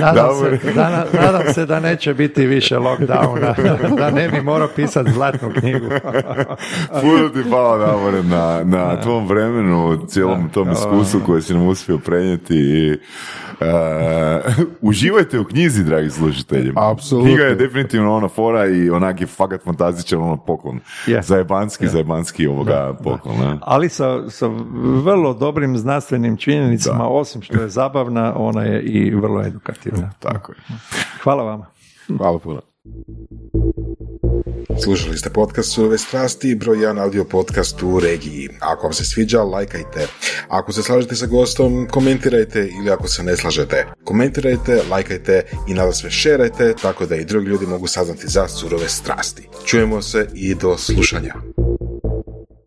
nadam, se, da, nadam se da neće biti više lockdowna, <laughs> da ne bi morao pisati zlatnu knjigu. <laughs> Puno ti hvala Davore na, na tvom vremenu, cijelom tom iskustvu koje si nam uspio prenijeti i uh, uživajte u knjizi, dragi slušatelji. Apsolutno. Knjiga je definitivno ona fora i onak je fakat fantastičan ono poklon. Je. Zajebanski, zajebanski ovoga poklon. Ali sa, sa vrlo dobrim znanstvenim činjenicama, osim što je zabavna, ona je i vrlo edukativna. Tako je. Hvala vama. Hvala puno. Slušali ste podcast Surove strasti, broj 1 audio podcast u regiji. Ako vam se sviđa, lajkajte. Ako se slažete sa gostom, komentirajte ili ako se ne slažete. Komentirajte, lajkajte i nada sve šerajte tako da i drugi ljudi mogu saznati za surove strasti. Čujemo se i do slušanja.